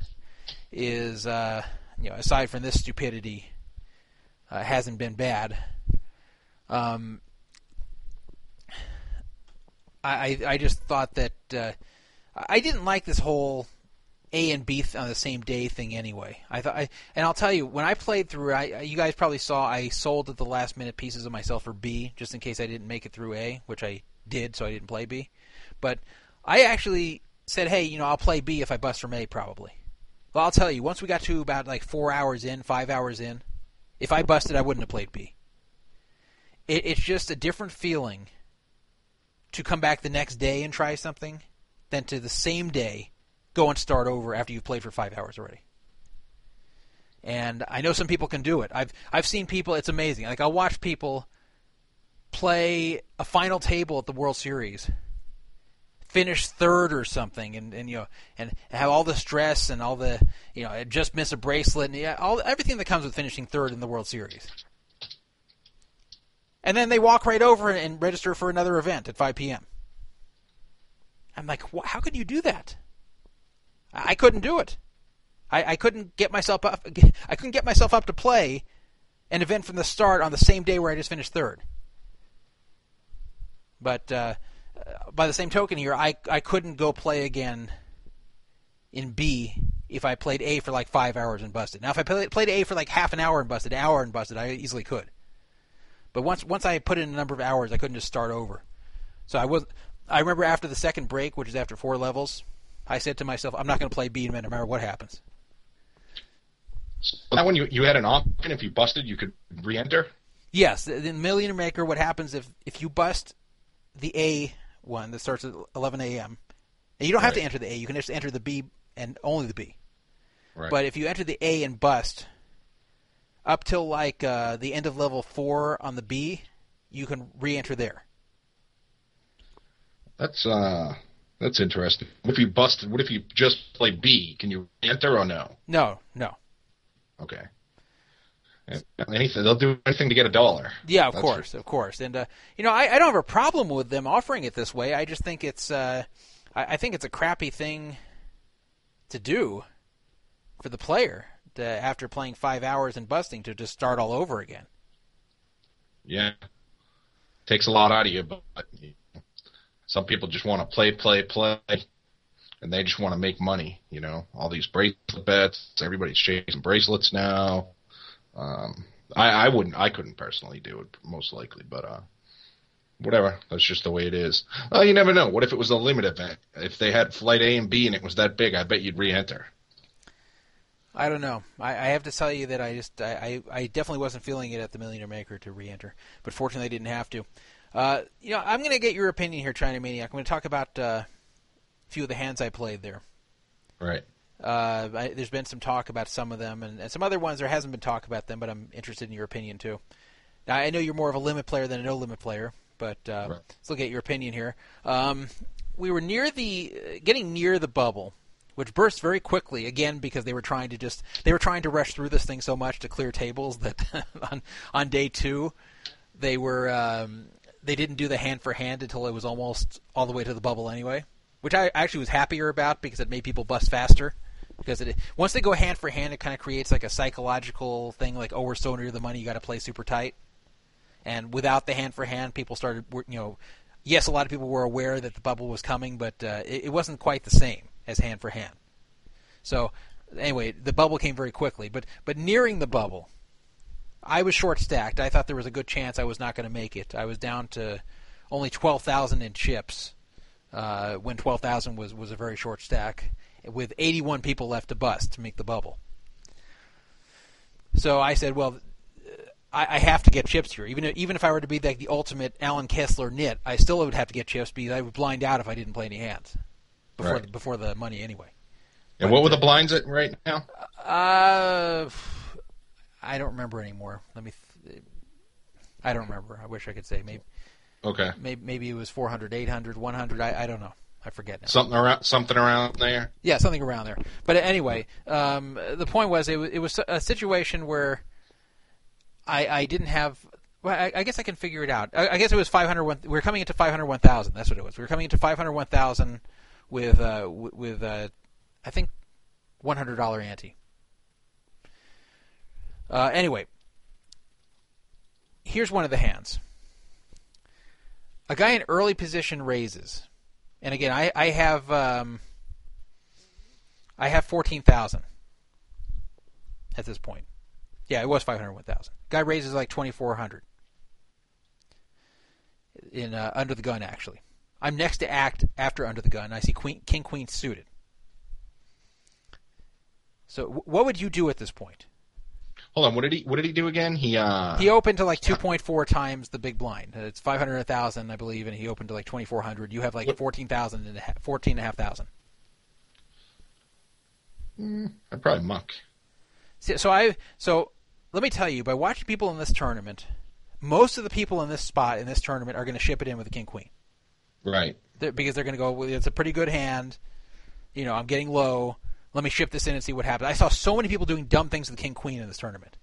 is, uh, you know, aside from this stupidity, uh, hasn't been bad. Um, I I just thought that uh, I didn't like this whole A and B on the same day thing anyway. I thought, I, and I'll tell you, when I played through, I you guys probably saw I sold at the last minute pieces of myself for B just in case I didn't make it through A, which I did, so I didn't play B. But I actually said, hey, you know, I'll play B if I bust from A, probably. Well, I'll tell you, once we got to about like four hours in, five hours in, if I busted, I wouldn't have played B. It, it's just a different feeling to come back the next day and try something than to the same day go and start over after you've played for five hours already. And I know some people can do it. I've I've seen people. It's amazing. Like I'll watch people play a final table at the World Series, finish third or something, and, and you know, and have all the stress and all the you know, just miss a bracelet and yeah, all everything that comes with finishing third in the World Series. And then they walk right over and register for another event at 5 p.m. I'm like, how could you do that? I couldn't do it. I, I couldn't get myself up. I couldn't get myself up to play an event from the start on the same day where I just finished third. But uh, uh, by the same token, here I I couldn't go play again in B if I played A for like five hours and busted. Now, if I played, played A for like half an hour and busted, an hour and busted, I easily could. But once once I put in a number of hours, I couldn't just start over. So I was. I remember after the second break, which is after four levels, I said to myself, "I'm not going to play B man, no matter what happens." So that one you you had an option, if you busted, you could re-enter. Yes, the, the Millionaire Maker. What happens if if you bust the A one that starts at 11 a.m. And you don't have to enter the A. You can just enter the B and only the B. Right. But if you enter the A and bust up till like uh, the end of level four on the B, you can re-enter there. that's uh that's interesting. What if you busted? What if you just play B? Can you enter or no? No, no. Okay. Anything they'll do anything to get a dollar. Yeah, of That's course, of course. And uh, you know, I, I don't have a problem with them offering it this way. I just think it's uh, I, I think it's a crappy thing to do for the player to, after playing five hours and busting to just start all over again. Yeah. Takes a lot out of you, but some people just want to play, play, play, and they just want to make money. You know, all these bracelet bets. Everybody's chasing bracelets now. Um, I, I wouldn't, I couldn't personally do it, most likely, but uh, whatever. That's just the way it is. Well, you never know. What if it was a limit event? If they had flight A and B and it was that big, I bet you'd re-enter. I don't know. I, I have to tell you that I just I, I definitely wasn't feeling it at the Millionaire Maker to re-enter, but fortunately I didn't have to. Uh, you know, I'm going to get your opinion here, China Maniac. I'm going to talk about uh, a few of the hands I played there. Right. Uh, I, there's been some talk about some of them, and, and some other ones there hasn't been talk about them, but I'm interested in your opinion too. Now I know you're more of a limit player than a no limit player, but uh, Right. still get your opinion here. Um, we were near the getting near the bubble, which burst very quickly again because they were trying to just they were trying to rush through this thing so much to clear tables that on on day two they were um, they didn't do the hand for hand until it was almost all the way to the bubble anyway, which I actually was happier about because it made people bust faster. Because it once they go hand for hand, it kind of creates like a psychological thing, like oh we're so near the money, you got to play super tight. And without the hand for hand, people started you know, yes, a lot of people were aware that the bubble was coming, but uh, it, it wasn't quite the same as hand for hand. So anyway, the bubble came very quickly, but but nearing the bubble, I was short stacked. I thought there was a good chance I was not going to make it. I was down to only twelve thousand in chips uh, when twelve thousand was was a very short stack, with eighty one people left to bust to make the bubble. So I said, well. I, I have to get chips here, even if, even if I were to be like the ultimate Allen Kessler nit, I still would have to get chips because I would blind out if I didn't play any hands before Right. the, before the money anyway. And what were the blinds at right now? Uh, I don't remember anymore. Let me. Th- I don't remember. I wish I could say maybe Okay. maybe, maybe it was 400, 800, 100. I, I don't know. I forget now. Something around something around there. Yeah, something around there. But anyway, um, the point was it was, it was a situation where I, I didn't have. Well, I, I guess I can figure it out. I, I guess it was 500. We were coming into 501,000. That's what it was. We were coming into 501,000 with uh, with uh, I think $100 ante. Uh, anyway, here's one of the hands. A guy in early position raises, and again, I, I have um, I have fourteen thousand at this point. Yeah, it was five hundred one thousand. Guy raises like twenty four hundred in uh, under the gun. Actually, I'm next to act after under the gun. I see queen, king queen suited. So, what would you do at this point? Hold on. What did he What did he do again? He uh. He opened to like 2.4 times the big blind. It's 500,000, I believe, and he opened to like 2,400. You have like What- 14,000 and a half, 14,500. I'd probably muck. So, so I so let me tell you, by watching people in this tournament, most of the people in this spot in this tournament are going to ship it in with the king queen Right. They're- because they're going to go. Well, it's a pretty good hand. You know, I'm getting low. Let me ship this in and see what happens. I saw so many people doing dumb things with the king queen in this tournament,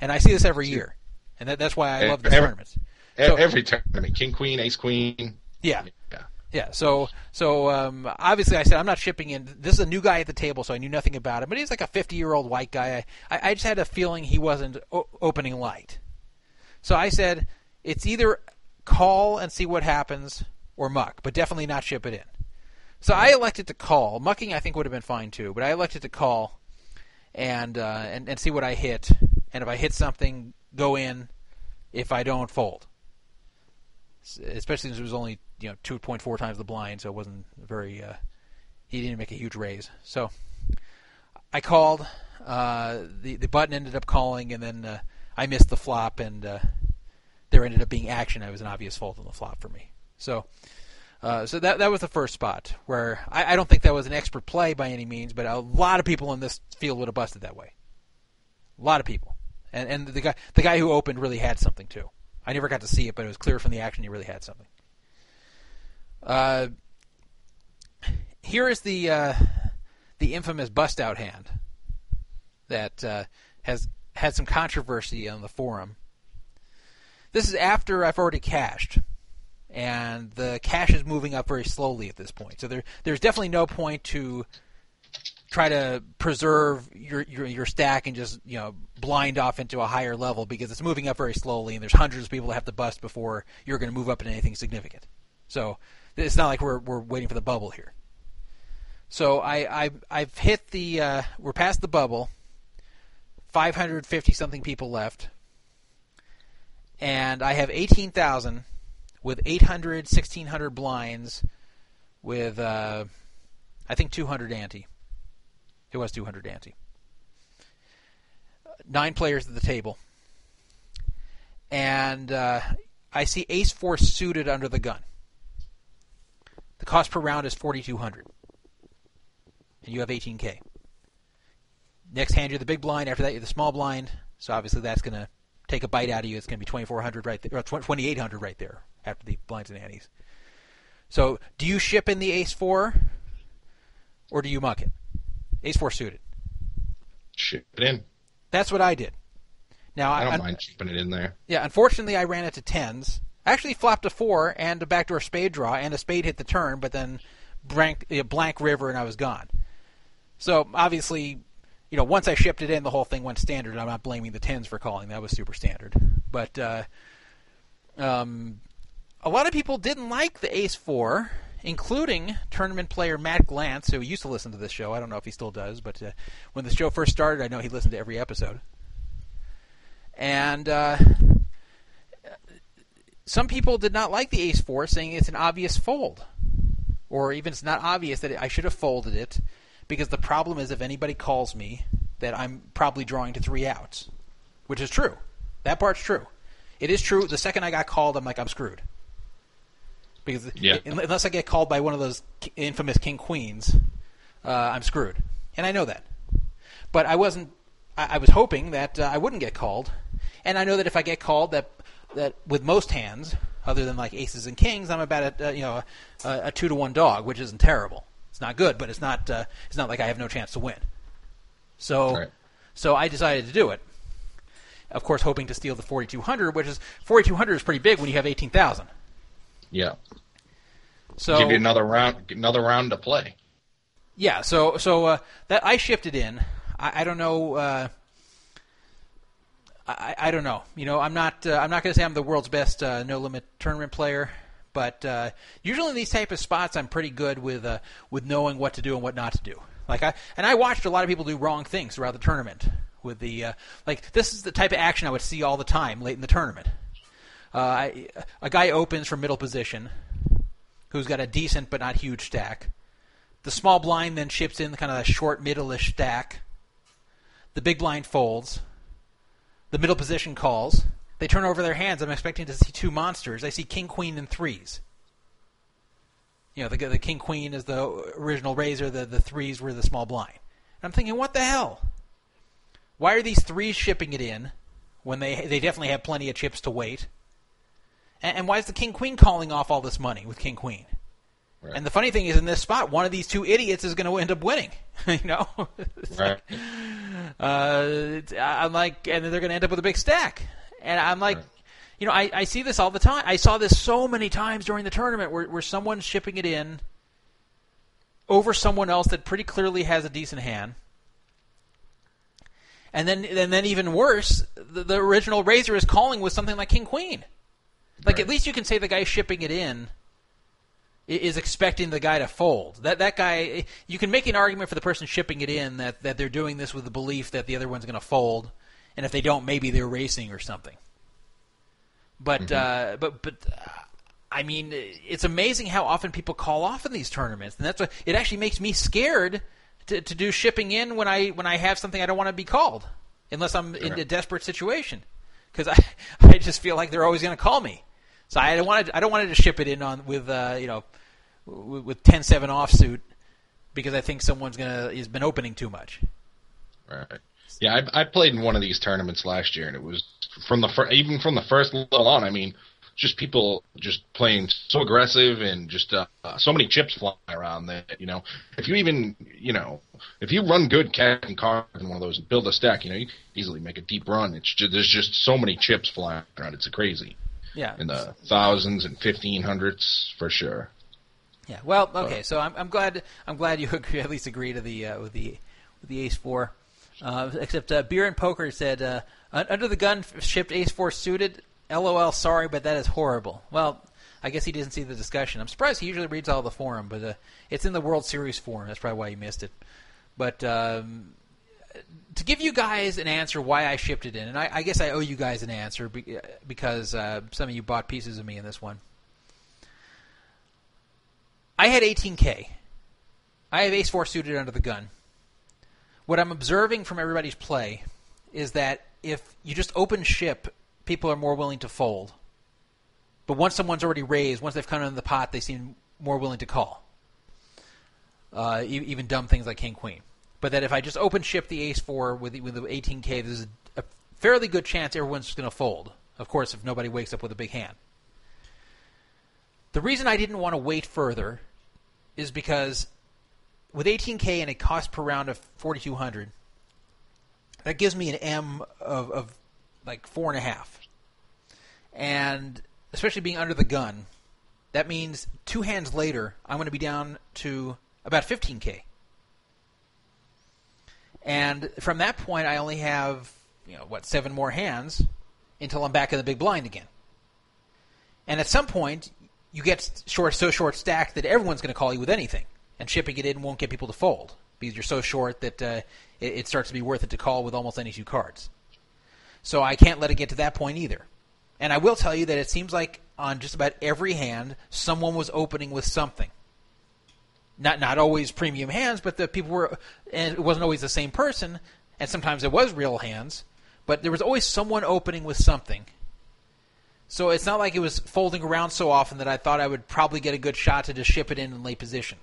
and I see this every year, and that, that's why I love these Every- tournaments. E- So- Every tournament, king, queen, ace, queen. Yeah, Yeah. Yeah, so so um, obviously I said I'm not shipping in. This is a new guy at the table, so I knew nothing about him. But he's like a 50 year old white guy. I, I just had a feeling he wasn't o- opening light. So I said it's either call and see what happens or muck, but definitely not ship it in. So I elected to call. Mucking I think would have been fine too, but I elected to call and uh, and and see what I hit. And if I hit something, go in. If I don't, fold especially since it was only you know 2.4 times the blind, so it wasn't very. Uh, he didn't make a huge raise. So I called. Uh, the the button ended up calling, and then uh, I missed the flop, and uh, there ended up being action. It was an obvious fold on the flop for me. So. Uh, so that that was the first spot where I, I don't think that was an expert play by any means, but a lot of people in this field would have busted that way. A lot of people, and and the guy the guy who opened really had something too. I never got to see it, but it was clear from the action he really had something. Uh, here is the uh, the infamous bust out hand that uh, has had some controversy on the forum. This is after I've already cashed, and the cash is moving up very slowly at this point. So there there's definitely no point to try to preserve your, your your stack and just you know blind off into a higher level because it's moving up very slowly and there's hundreds of people that have to bust before you're going to move up into anything significant. So it's not like we're we're waiting for the bubble here. So I, I I've hit the uh, we're past the bubble. 550 something people left, and I have 18,000 with 800 1600 blinds with uh, I think 200 ante. It was 200 ante. Nine players at the table, and uh, I see Ace Four suited under the gun. The cost per round is 4,200, and you have 18k. Next hand, you're the big blind. After that, you're the small blind. So obviously, that's going to take a bite out of you. It's going to be 2,400 right there, or 2,800 right there after the blinds and antes. So, do you ship in the Ace Four, or do you muck it? Ace Four suited. Ship it in. That's what I did. Now I don't un- mind keeping it in there. Yeah, unfortunately, I ran it to tens. I actually flopped a four and a backdoor spade draw, and a spade hit the turn, but then blank, blank river, and I was gone. So obviously, you know, once I shipped it in, the whole thing went standard. I'm not blaming the tens for calling; that was super standard. But uh, um, a lot of people didn't like the ace four, including tournament player Matt Glantz, who used to listen to this show. I don't know if he still does, but uh, when the show first started, I know he listened to every episode. And uh, some people did not like the ace four, saying it's an obvious fold, or even it's not obvious that I should have folded it, because the problem is if anybody calls me, that I'm probably drawing to three outs, which is true. That part's true. It is true. The second I got called, I'm like I'm screwed, because Yeah. unless I get called by one of those infamous king queens, uh, I'm screwed, and I know that. But I wasn't. I, I was hoping that uh, I wouldn't get called, and I know that if I get called, that that with most hands, other than like aces and kings, I'm about a, uh, you know a, a two to one dog, which isn't terrible. Not good, but it's not uh, it's not like I have no chance to win. So Right. so I decided to do it. Of course, hoping to steal the 4200, which is 4200 is pretty big when you have 18,000. Yeah. So Give you another round. Another round to play. Yeah, so so uh, that I shifted in. I, I don't know. Uh, I, I don't know. You know, I'm not. Uh, I'm not going to say I'm the world's best uh, no limit tournament player, but uh, usually in these type of spots, I'm pretty good with uh, with knowing what to do and what not to do. Like I and I watched a lot of people do wrong things throughout the tournament. With the uh, like, this is the type of action I would see all the time late in the tournament. Uh, I, a guy opens from middle position, who's got a decent but not huge stack. The small blind then chips in kind of a short middle-ish stack. The big blind folds. The middle position calls. They turn over their hands. I'm expecting to see two monsters. I see king, queen, and threes. You know, the, the king, queen is the original raiser. The the threes were the small blind. And I'm thinking, what the hell? Why are these threes shipping it in when they they definitely have plenty of chips to wait? And, and why is the king, queen calling off all this money with king, queen? Right. And the funny thing is, in this spot, one of these two idiots is going to end up winning. you know, Right. like, uh, I'm like, and they're going to end up with a big stack. And I'm like, Right. you know, I, I see this all the time. I saw this so many times during the tournament where, where someone's shipping it in over someone else that pretty clearly has a decent hand. And then, and then even worse, the, the original raiser is calling with something like king queen. Like Right. at least you can say the guy shipping it in is expecting the guy to fold. That that guy, you can make an argument for the person shipping it in that that they're doing this with the belief that the other one's going to fold, and if they don't, maybe they're racing or something. But uh, but but. Uh, I mean, it's amazing how often people call off in these tournaments, and that's what it actually makes me scared to, to do shipping in when I when I have something I don't want to be called, unless I'm in a desperate situation. because I I just feel like they're always going to call me. So I don't want to I don't want to ship it in on with uh, you know with, with 10-7 offsuit because I think someone's gonna has been opening too much. Right. Yeah, I, I played in one of these tournaments last year, and it was from the fir- even from the first level on. I mean, just people just playing so aggressive and just uh, uh, so many chips flying around that you know if you even you know if you run good cat and cards in one of those and build a stack, you know you can easily make a deep run. It's just, there's just so many chips flying around. It's crazy. Yeah. In the thousands and fifteen hundreds for sure. Yeah. Well, okay. So I'm, I'm glad I'm glad you agree, at least agree to the uh, with the with the Ace Four. Uh, except uh, Beer and Poker said uh, under the gun shipped Ace Four suited. LOL. Sorry, but that is horrible. Well, I guess he didn't see the discussion. I'm surprised he usually reads all the forum, but uh, it's in the World Series forum. That's probably why he missed it. But um, to give you guys an answer why I shipped it in, and I, I guess I owe you guys an answer because uh, some of you bought pieces of me in this one. I had 18k. I have Ace Four suited under the gun. What I'm observing from everybody's play is that if you just open ship, people are more willing to fold. But once someone's already raised, once they've come in the pot, they seem more willing to call. Uh, even dumb things like King Queen. But that if I just open ship the Ace Four with the, with the 18k, there's a fairly good chance everyone's going to fold. Of course, if nobody wakes up with a big hand. The reason I didn't want to wait further is because with 18k and a cost per round of 4200, that gives me an M of, of like four and a half. And especially being under the gun, that means two hands later, I'm going to be down to about 15k. And from that point, I only have, you know, what, seven more hands until I'm back in the big blind again. And at some point, you get short, so short stacked that everyone's going to call you with anything, and shipping it in won't get people to fold because you're so short that uh, it, it starts to be worth it to call with almost any two cards. So I can't let it get to that point either. And I will tell you that it seems like on just about every hand, someone was opening with something. Not not always premium hands, but the people were, and it wasn't always the same person, and sometimes it was real hands, but there was always someone opening with something. So it's not like it was folding around so often that I thought I would probably get a good shot to just ship it in in late position.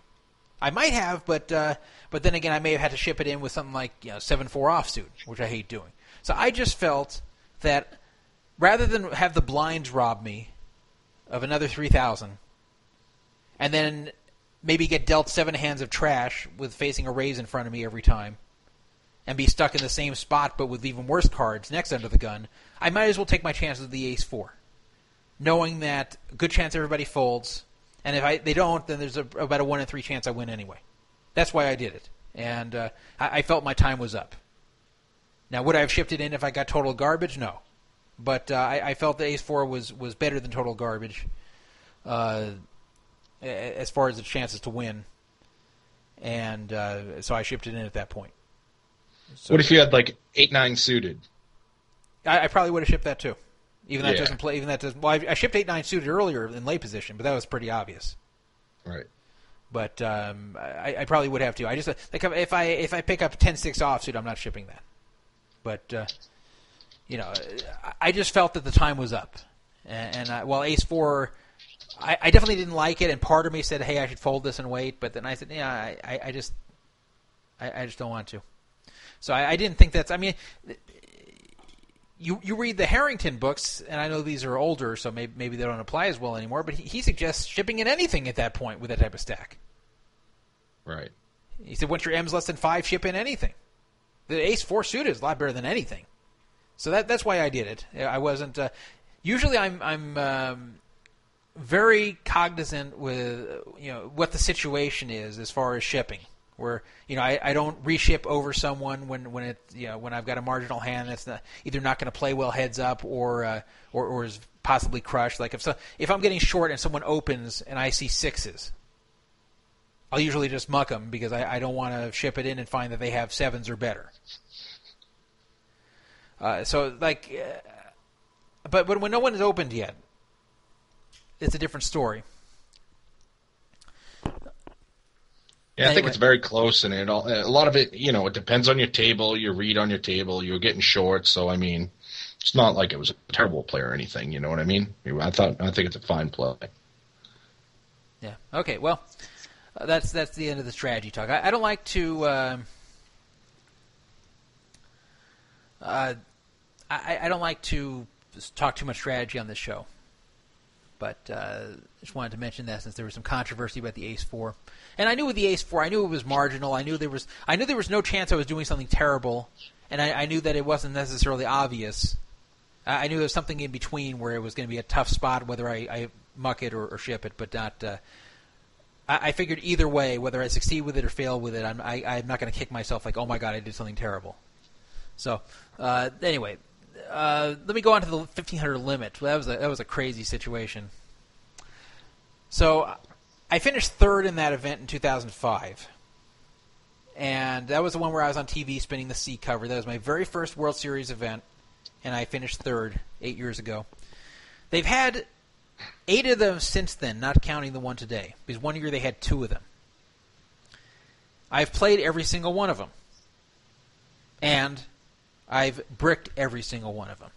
I might have, but uh, but then again, I may have had to ship it in with something like you know seven four offsuit, which I hate doing. So I just felt that rather than have the blinds rob me of another three thousand, and then maybe get dealt seven hands of trash with facing a raise in front of me every time, and be stuck in the same spot but with even worse cards next under the gun, I might as well take my chances with the ace four, knowing that good chance everybody folds, and if I, they don't, then there's a, about a one in three chance I win anyway. That's why I did it, and uh, I, I felt my time was up. Now, would I have shifted in if I got total garbage? No, but uh, I, I, felt the Ace Four was was better than total garbage, uh, as far as the chances to win, and uh, so I shifted in at that point. So, what if you had like eight nine suited? I, I probably would have shipped that too. Even that yeah. doesn't play. Even that doesn't. Well, I, I shipped eight nine suited earlier in lay position, but that was pretty obvious. Right but um, I, I, probably would have to. I just like if I if I pick up 10-6 offsuit, I'm not shipping that. But uh, you know, I just felt that the time was up, and, and I, while Ace Four, I, I, definitely didn't like it, and part of me said, "Hey, I should fold this and wait," but then I said, "Yeah, I, I just, I, just don't want to." So I, didn't think that's. I mean, you you read the Harrington books, and I know these are older, so maybe maybe they don't apply as well anymore. But he, he suggests shipping in anything at that point with that type of stack. Right. He said once your M's less than five, ship in anything. The Ace Four suited is a lot better than anything. So that that's why I did it. I wasn't. Uh, usually, I'm I'm um, very cognizant with you know what the situation is as far as shipping where you know I, I don't reship over someone when when it you know when I've got a marginal hand that's not, either not going to play well heads up or uh, or or is possibly crushed. Like if so, if I'm getting short and someone opens and I see sixes, I'll usually just muck them because I, I don't want to ship it in and find that they have sevens or better. Uh, so like, uh, but but when no one has opened yet, it's a different story. Yeah, I think it's very close, and it all, a lot of it, you know, it depends on your table, your read on your table. You're getting short, so I mean, It's not like it was a terrible play or anything. You know what I mean? I thought I think it's a fine play. Yeah. Okay. Well, uh, that's that's the end of the strategy talk. I, I don't like to. Uh, uh, I, I don't like to talk too much strategy on this show, but uh, just wanted to mention that since there was some controversy about the Ace Four, and I knew with the Ace Four, I knew it was marginal. I knew there was, I knew there was no chance I was doing something terrible, and I, I knew that it wasn't necessarily obvious. I, I knew there was something in between where it was going to be a tough spot, whether I, I muck it or, or, ship it, but not. Uh, I, I, figured either way, whether I succeed with it or fail with it, I'm, I, am not going to kick myself like, oh my god, I did something terrible. So uh, anyway, uh, let me go on to the 1500 limit. That was a, that was a crazy situation. So I finished third in that event in 2005. And that was the one where I was on TV spinning the C cover. That was my very first World Series event, and I finished third eight years ago. They've had eight of them since then, not counting the one today, because one year they had two of them. I've played every single one of them. And I've bricked every single one of them.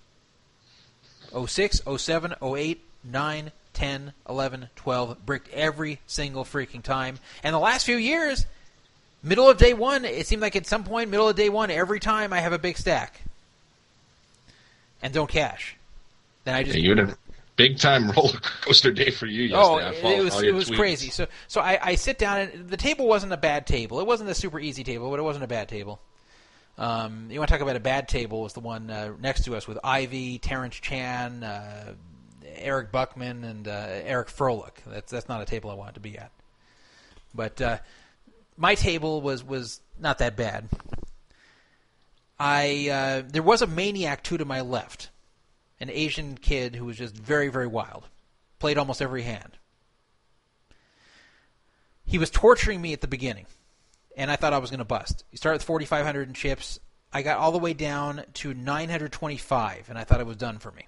06, 07, 08, 9, 10, 11, 12, bricked every single freaking time. And the last few years, middle of day one, it seemed like at some point, middle of day one, every time I have a big stack. And don't cash. Then I just. Yeah, you had a big time roller coaster day for you yesterday. Oh, it was, it was crazy. So, so I, I sit down, and the table wasn't a bad table. It wasn't a super easy table, but it wasn't a bad table. Um, you want to talk about a bad table? Was the one uh, next to us with Ivey, Terrence Chan, uh, Eric Buchman, and uh, Eric Froehlich. That's that's not a table I wanted to be at. But uh, my table was was not that bad. I uh, there was a maniac two to my left, an Asian kid who was just very very wild, played almost every hand. He was torturing me at the beginning and I thought I was going to bust. You start with 4,500 in chips. I got all the way down to 925, and I thought it was done for me.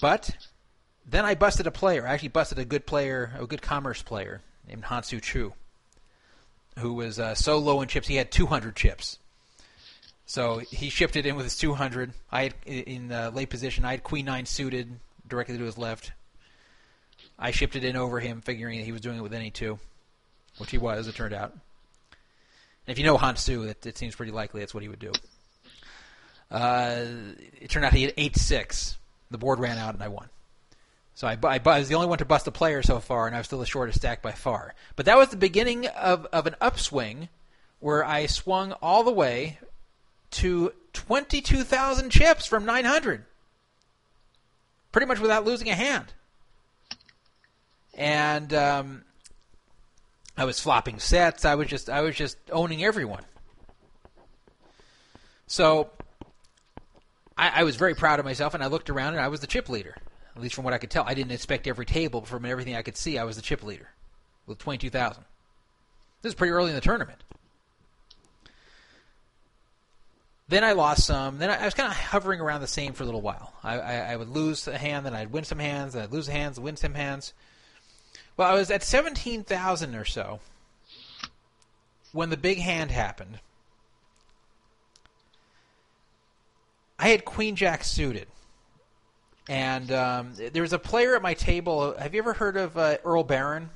But then I busted a player. I actually busted a good player, a good commerce player named Hansu Chu, who was uh, so low in chips he had 200 chips. So he shipped it in with his 200. I had in the late position. I had queen nine suited directly to his left. I shipped it in over him, figuring that he was doing it with any two which he was, it turned out. And if you know Hansu, it, it seems pretty likely that's what he would do. Uh, it turned out he had 8 6. The board ran out, and I won. So I, I, I, was the only one to bust a player so far, and I was still the shortest stack by far. But that was the beginning of, of an upswing where I swung all the way to 22,000 chips from 900. Pretty much without losing a hand. And um, I was flopping sets. I was just I was just owning everyone. So I, I, was very proud of myself, and I looked around and I was the chip leader. At least from what I could tell, I didn't inspect every table, but from everything I could see, I was the chip leader with twenty two thousand. This is pretty early in the tournament. Then I lost some. Then I, I was kind of hovering around the same for a little while. I, I, I would lose a hand, then I'd win some hands, then I'd lose hands, win some hands. Well, I was at 17,000 or so when the big hand happened. I had Queen Jack suited. And um, there was a player at my table. Have you ever heard of uh, Earl Barron?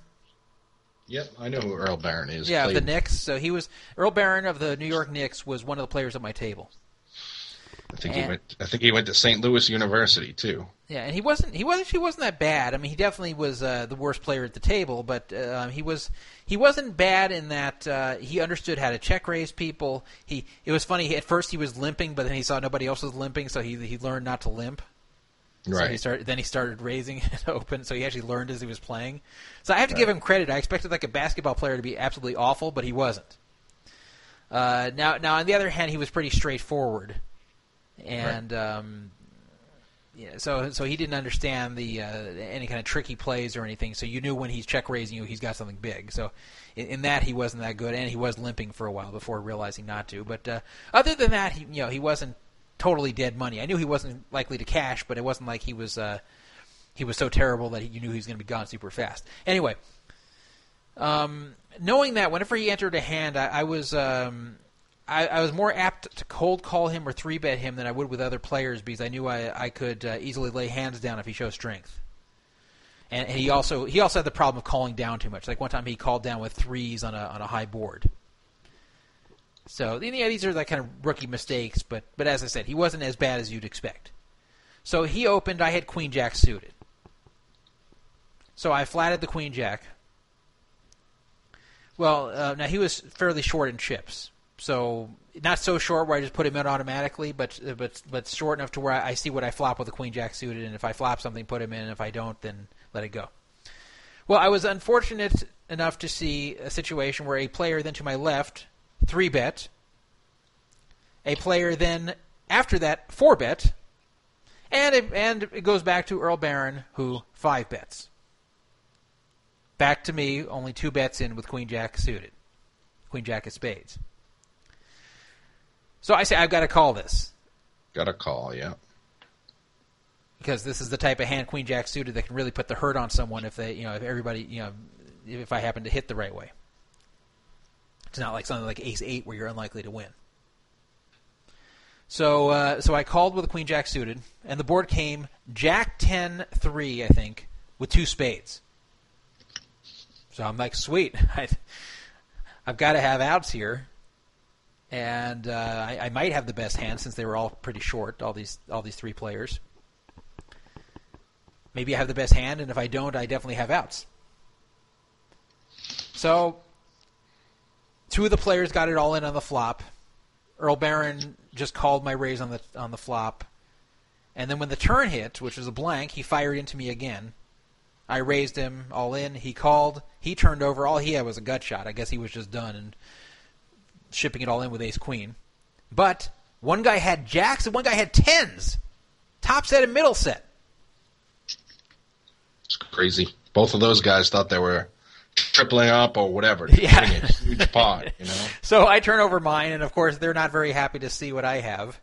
Yep, I know who Earl Barron is. Yeah, Played. the Knicks. So he was Earl Barron of the New York Knicks was one of the players at my table. I think and, he went. I think he went to St. Louis University too. Yeah, and he wasn't. He wasn't. He wasn't that bad. I mean, he definitely was uh, the worst player at the table, but uh, he was. He wasn't bad in that uh, he understood how to check raise people. He. It was funny. At first, he was limping, but then he saw nobody else was limping, so he he learned not to limp. Right. So he started. Then he started raising it open, so he actually learned as he was playing. So I have to right. give him credit. I expected like a basketball player to be absolutely awful, but he wasn't. Uh, now, now on the other hand, he was pretty straightforward and right. um, yeah, so so he didn't understand the uh, any kind of tricky plays or anything. So you knew when he's check raising you, he's got something big. So in, in, that he wasn't that good, and he was limping for a while before realizing not to. But uh, other than that, he, you know, he wasn't totally dead money. I knew he wasn't likely to cash, but it wasn't like he was uh, he was so terrible that he, you knew he was going to be gone super fast. Anyway, um, knowing that whenever he entered a hand, I, I was um, I, I was more apt to cold call him or three bet him than I would with other players because I knew I I could uh, easily lay hands down if he shows strength. And, and he also he also had the problem of calling down too much. Like one time he called down with threes on a on a high board. So yeah, these are like kind of rookie mistakes, but but as I said, he wasn't as bad as you'd expect. So he opened. I had Queen Jack suited. So I flatted the Queen Jack. Well, uh, now he was fairly short in chips, so not so short where I just put him in automatically, but but but short enough to where I, I see what I flop with a Queen Jack suited, and if I flop something, put him in, and if I don't, then let it go. Well, I was unfortunate enough to see a situation where a player then to my left three bet, a player then after that four bet, and it, and it goes back to Earl Barron who five bets. Back to me, only two bets in with Queen Jack suited, Queen Jack of spades. So I say I've got to call this Got a call, yeah. because this is the type of hand Queen Jack suited that can really put the hurt on someone if they, you know, if everybody, you know, if I happen to hit the right way. It's not like something like Ace Eight where you're unlikely to win. So, uh, so I called with a Queen Jack suited, and the board came Jack Ten Three, I think, with two spades. So I'm like, sweet, I, I've got to have outs here, and uh, I, I might have the best hand since they were all pretty short, all these all these three players. Maybe I have the best hand, and if I don't, I definitely have outs. So, two of the players got it all in on the flop. Earl Barron just called my raise on the on the flop, and then when the turn hit, which was a blank, he fired into me again. I raised him all in. He called. He turned over. All he had was a gut shot. I guess he was just done and shipping it all in with ace queen. But one guy had jacks and one guy had tens. Top set and middle set. It's crazy. Both of those guys thought they were tripling up or whatever. Yeah. Huge pot, you know. So I turn over mine, and of course they're not very happy to see what I have.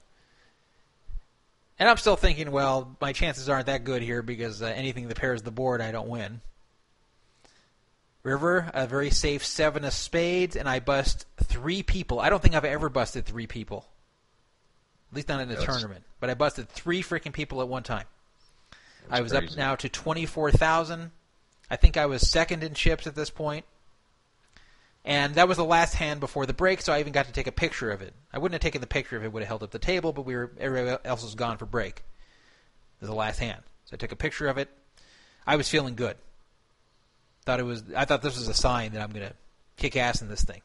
And I'm still thinking, well, my chances aren't that good here because uh, anything that pairs the board, I don't win. River, a very safe seven of spades, and I bust three people. I don't think I've ever busted three people. At least not in a That's- tournament. But I busted three freaking people at one time. I was up now to 24,000. I think I was second in chips at this point. And that was the last hand before the break, so I even got to take a picture of it. I wouldn't have taken the picture if it would have held up the table, but we were everybody else was gone for break. It was the last hand, so I took a picture of it. I was feeling good. Thought it was. I thought this was a sign that I'm going to kick ass in this thing.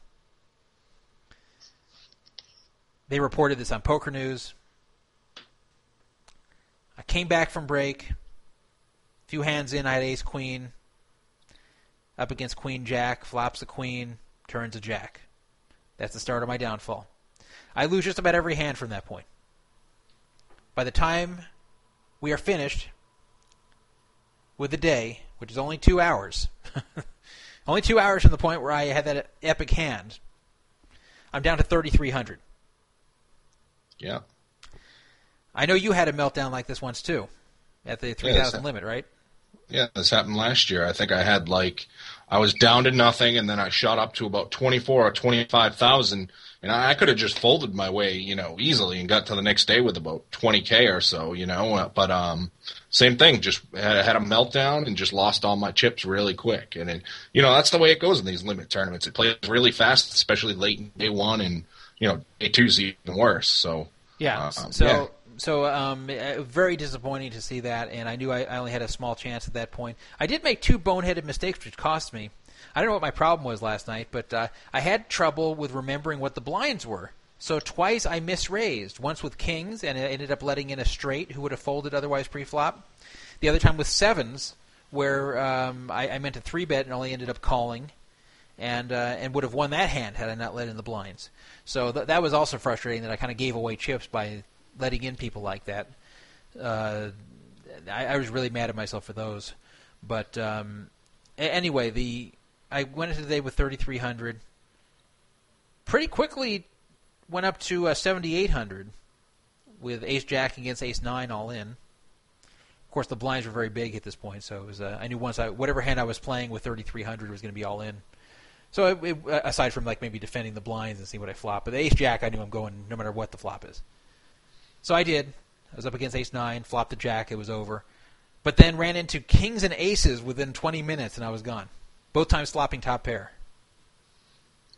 They reported this on Poker News. I came back from break. A few hands in, I had Ace Queen. Up against Queen Jack, flops a Queen, turns a Jack. That's the start of my downfall. I lose just about every hand from that point. By the time we are finished with the day, which is only two hours, only two hours from the point where I had that epic hand, I'm down to 3,300. Yeah. I know you had a meltdown like this once too, at the 3,000 limit, right? Yeah, this happened last year. I think I had like I was down to nothing, and then I shot up to about twenty four or twenty five thousand, and I, could have just folded my way, you know, easily, and got to the next day with about twenty k or so, you know. uh, But um, same thing, just had, had a meltdown and just lost all my chips really quick, and it, you know that's the way it goes in these limit tournaments. It plays really fast, especially late in day one, and you know day two's even worse. So Yeah. Uh, so yeah. So um, uh, very disappointing to see that, and I knew I, I only had a small chance at that point. I did make two boneheaded mistakes, which cost me. I don't know what my problem was last night, but uh, I had trouble with remembering what the blinds were. So twice I misraised. Once with kings, and it ended up letting in a straight who would have folded otherwise pre-flop. The other time with sevens, where um, I, I meant to three bet and only ended up calling, and uh, and would have won that hand had I not let in the blinds. So th- that was also frustrating that I kind of gave away chips by letting in people like that. Uh, I, I was really mad at myself for those. But um, anyway, the I went into the day with 3,300. Pretty quickly went up to uh, 7,800 with Ace Jack against Ace Nine all in. Of course, the blinds were very big at this point, so it was. Uh, I knew once I whatever hand I was playing with 3,300 was going to be all in. So it, it, aside from like maybe defending the blinds and see what I flop, but the ace jack I knew I'm going no matter what the flop is. So I did. I was up against ace nine, flopped the jack, it was over. But then ran into kings and aces within 20 minutes, and I was gone. Both times flopping top pair.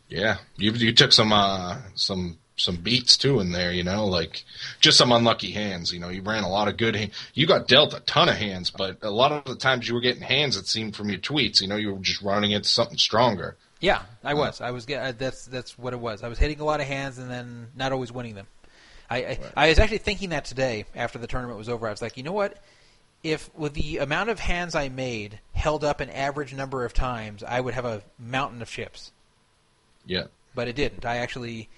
Yeah, you you took some uh, some some beats too in there, you know, like just some unlucky hands. You know, you ran a lot of good. Ha- you got dealt a ton of hands, but a lot of the times you were getting hands. It seemed from your tweets, you know, you were just running into something stronger. Yeah, I was. I was. That's that's what it was. I was hitting a lot of hands and then not always winning them. I I, right. I was actually thinking that today after the tournament was over. I was like, you know what? If with the amount of hands I made held up an average number of times, I would have a mountain of chips. Yeah. But it didn't. I actually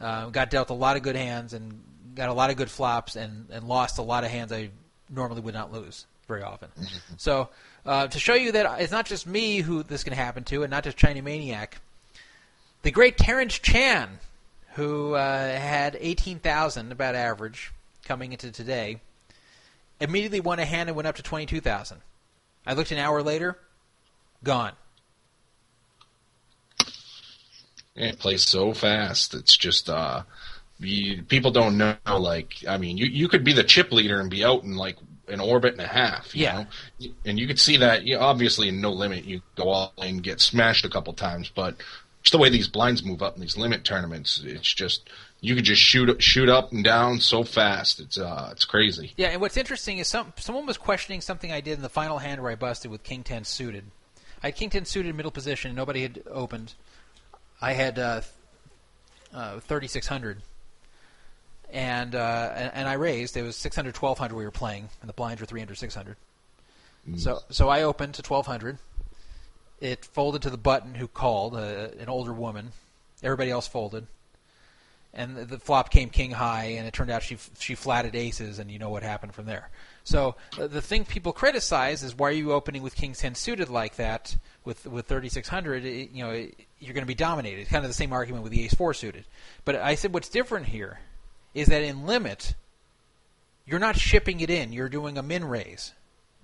uh, got dealt a lot of good hands and got a lot of good flops and, and lost a lot of hands I normally would not lose very often. So uh, to show you that it's not just me who this can happen to, and not just China Maniac, the great Terrence Chan, who uh, had 18,000 about average coming into today, immediately won a hand and went up to 22,000. I looked an hour later, gone. it plays so fast. It's just uh, you, people don't know. Like, I mean, you you could be the chip leader and be out in like an orbit and a half. yeah. Know? And you could see that. You know, obviously, in no limit, you go all and get smashed a couple times, but just the way these blinds move up in these limit tournaments, it's just you could just shoot shoot up and down so fast. It's uh, it's crazy. Yeah, and what's interesting is some someone was questioning something I did in the final hand where I busted with King Ten suited. I had King Ten suited in middle position. and Nobody had opened. I had uh, uh, 3600 and, uh, and, and I raised. It was 600, 1200 we were playing, and the blinds were 300, 600. Mm. So so I opened to 1200. It folded to the button who called, uh, an older woman. Everybody else folded, and the, flop came king high, and it turned out she she flatted aces, and you know what happened from there. So uh, the thing people criticize is why are you opening with king ten suited like that with with 3600? It, you know. You're going to be dominated. It's Kind of the same argument with the ace four suited. But I said what's different here is that in limit, you're not shipping it in. You're doing a min raise.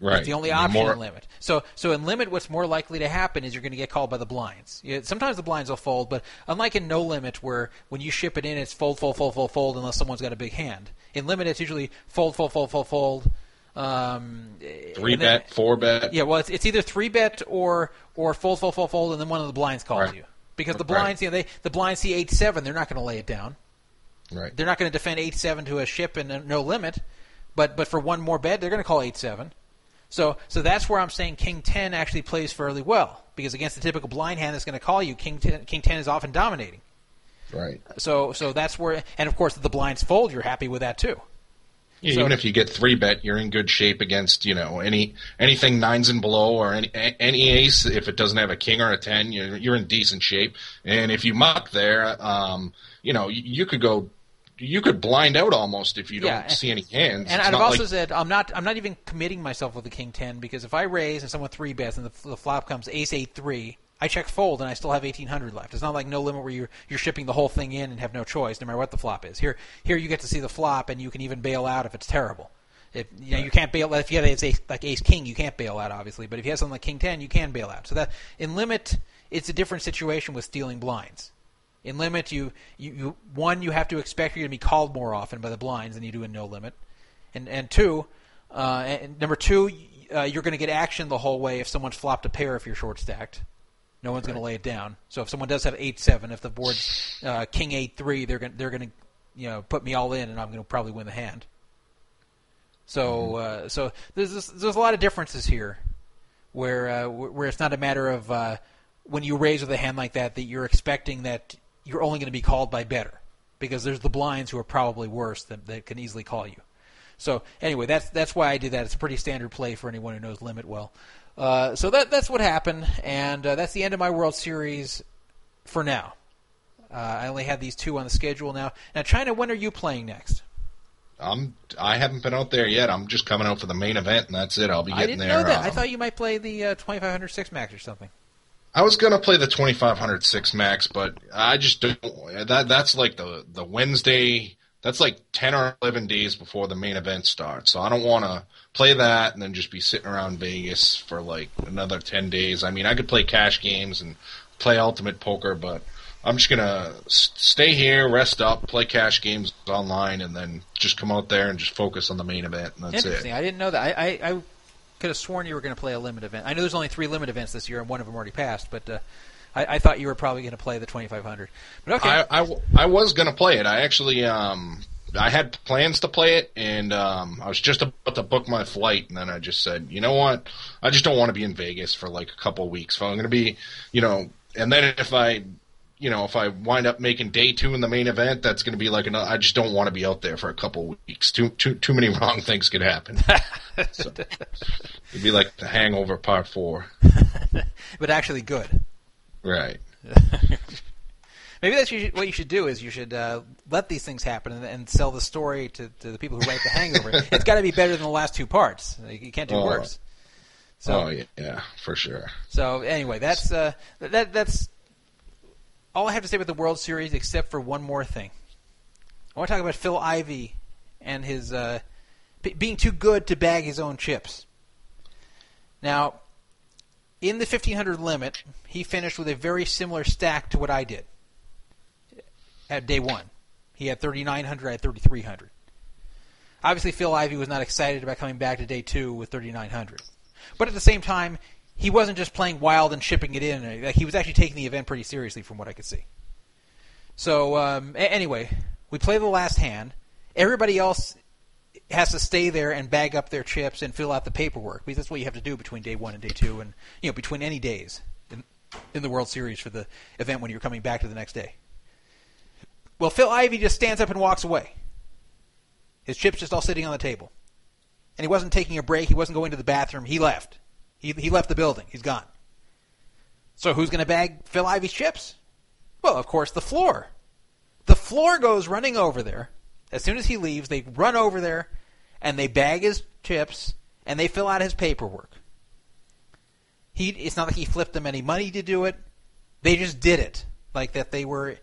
Right. It's the only option more... in limit. So, so in limit, what's more likely to happen is you're going to get called by the blinds. Sometimes the blinds will fold, but unlike in no limit, where when you ship it in, it's fold, fold, fold, fold, fold, unless someone's got a big hand. In limit, it's usually fold, fold, fold, fold, fold. Um, three bet, four bet. Yeah, well, it's, it's either three bet or or fold, fold, fold, fold, and then one of the blinds calls right. you because the blinds, right. you know, they the blinds see eight seven, they're not going to lay it down. Right. They're not going to defend eight seven to a ship and no limit, but but for one more bet, they're going to call eight seven. So so that's where I'm saying King ten actually plays fairly well because against the typical blind hand that's going to call you, King 10, King ten is often dominating. Right. So so that's where, and of course, the blinds fold. You're happy with that too. Yeah, so, even if you get three bet, you're in good shape against you know any anything nines and below or any any ace. If it doesn't have a king or a ten, you're you're in decent shape. And if you muck there, um, you know you, you could go you could blind out almost if you don't yeah, see any hands. And it's I've also like... said I'm not I'm not even committing myself with the king ten because if I raise and someone three bets and the, the flop comes ace eight three, I check fold and I still have 1800 left. It's not like no limit where you're you're shipping the whole thing in and have no choice no matter what the flop is. Here here you get to see the flop and you can even bail out if it's terrible. If you know you can't bail if you have ace, like ace king you can't bail out obviously, but if you have something like king 10 you can bail out. So that in limit it's a different situation with stealing blinds. In limit you you, you one you have to expect you're going to be called more often by the blinds than you do in no limit. And and two uh, and number two, uh, you're going to get action the whole way if someone's flopped a pair if you're short stacked. No one's right. going to lay it down. So if someone does have eight seven, if the board's uh, king eight three, they're going they're going to you know put me all in, and I'm going to probably win the hand. So mm-hmm. uh, so there's this, there's a lot of differences here, where uh, where it's not a matter of uh, when you raise with a hand like that that you're expecting that you're only going to be called by better, because there's the blinds who are probably worse that that can easily call you. So anyway, that's that's why I did that. It's a pretty standard play for anyone who knows limit well. Uh, so that that's what happened, and uh, that's the end of my World Series for now. Uh, I only have these two on the schedule now. Now, China, when are you playing next? I'm. I haven't been out there yet. I'm just coming out for the main event, and that's it. I'll be getting there. I didn't know that. Um, I thought you might play the uh, 2500 six max or something. I was gonna play the 2500 six max, but I just don't. That that's like the the Wednesday. That's like 10 or 11 days before the main event starts. So I don't want to play that and then just be sitting around Vegas for like another 10 days. I mean, I could play cash games and play ultimate poker, but I'm just gonna stay here, rest up, play cash games online, and then just come out there and just focus on the main event, and that's Interesting. it. I didn't know that. I, I, I could have sworn you were going to play a limit event. I know there's only three limit events this year, and one of them already passed. But uh, I, I thought you were probably going to play the 2500. But okay. I, I I was gonna play it. I actually um I had plans to play it, and um I was just about to book my flight, and then I just said, you know what, I just don't want to be in Vegas for like a couple weeks. So I'm gonna be, you know, and then if I. You know, if I wind up making day two in the main event, that's going to be like another. I just don't want to be out there for a couple of weeks. Too too too many wrong things could happen. so, it'd be like the Hangover Part Four, but actually good. right? Maybe that's what you should do is you should uh, let these things happen and, and sell the story to, to the people who write The Hangover. it's got to be better than the last two parts. You can't do Oh. worse. So, oh yeah, yeah, for sure. So anyway, that's uh, that that's all I have to say about the World Series, except for one more thing. I want to talk about Phil Ivey and his uh, being too good to bag his own chips. Now, in the 1500 limit, he finished with a very similar stack to what I did at day one. He had 3900, I had 3300. Obviously, Phil Ivey was not excited about coming back to day two with 3900. But at the same time, he wasn't just playing wild and shipping it in. Like, He was actually taking the event pretty seriously, from what I could see. So um, a- anyway, we play the last hand. Everybody else has to stay there and bag up their chips and fill out the paperwork because that's what you have to do between day one and day two, and you know between any days in, in the World Series for the event when you're coming back to the next day. Well, Phil Ivey just stands up and walks away. His chips just all sitting on the table, and he wasn't taking a break. He wasn't going to the bathroom. He left. He he left the building. He's gone. So who's going to bag Phil Ivey's chips? Well, of course, the floor. The floor goes running over there. As soon as he leaves, they run over there and they bag his chips and they fill out his paperwork. He it's not like he flipped them any money to do it. They just did it. Like that they were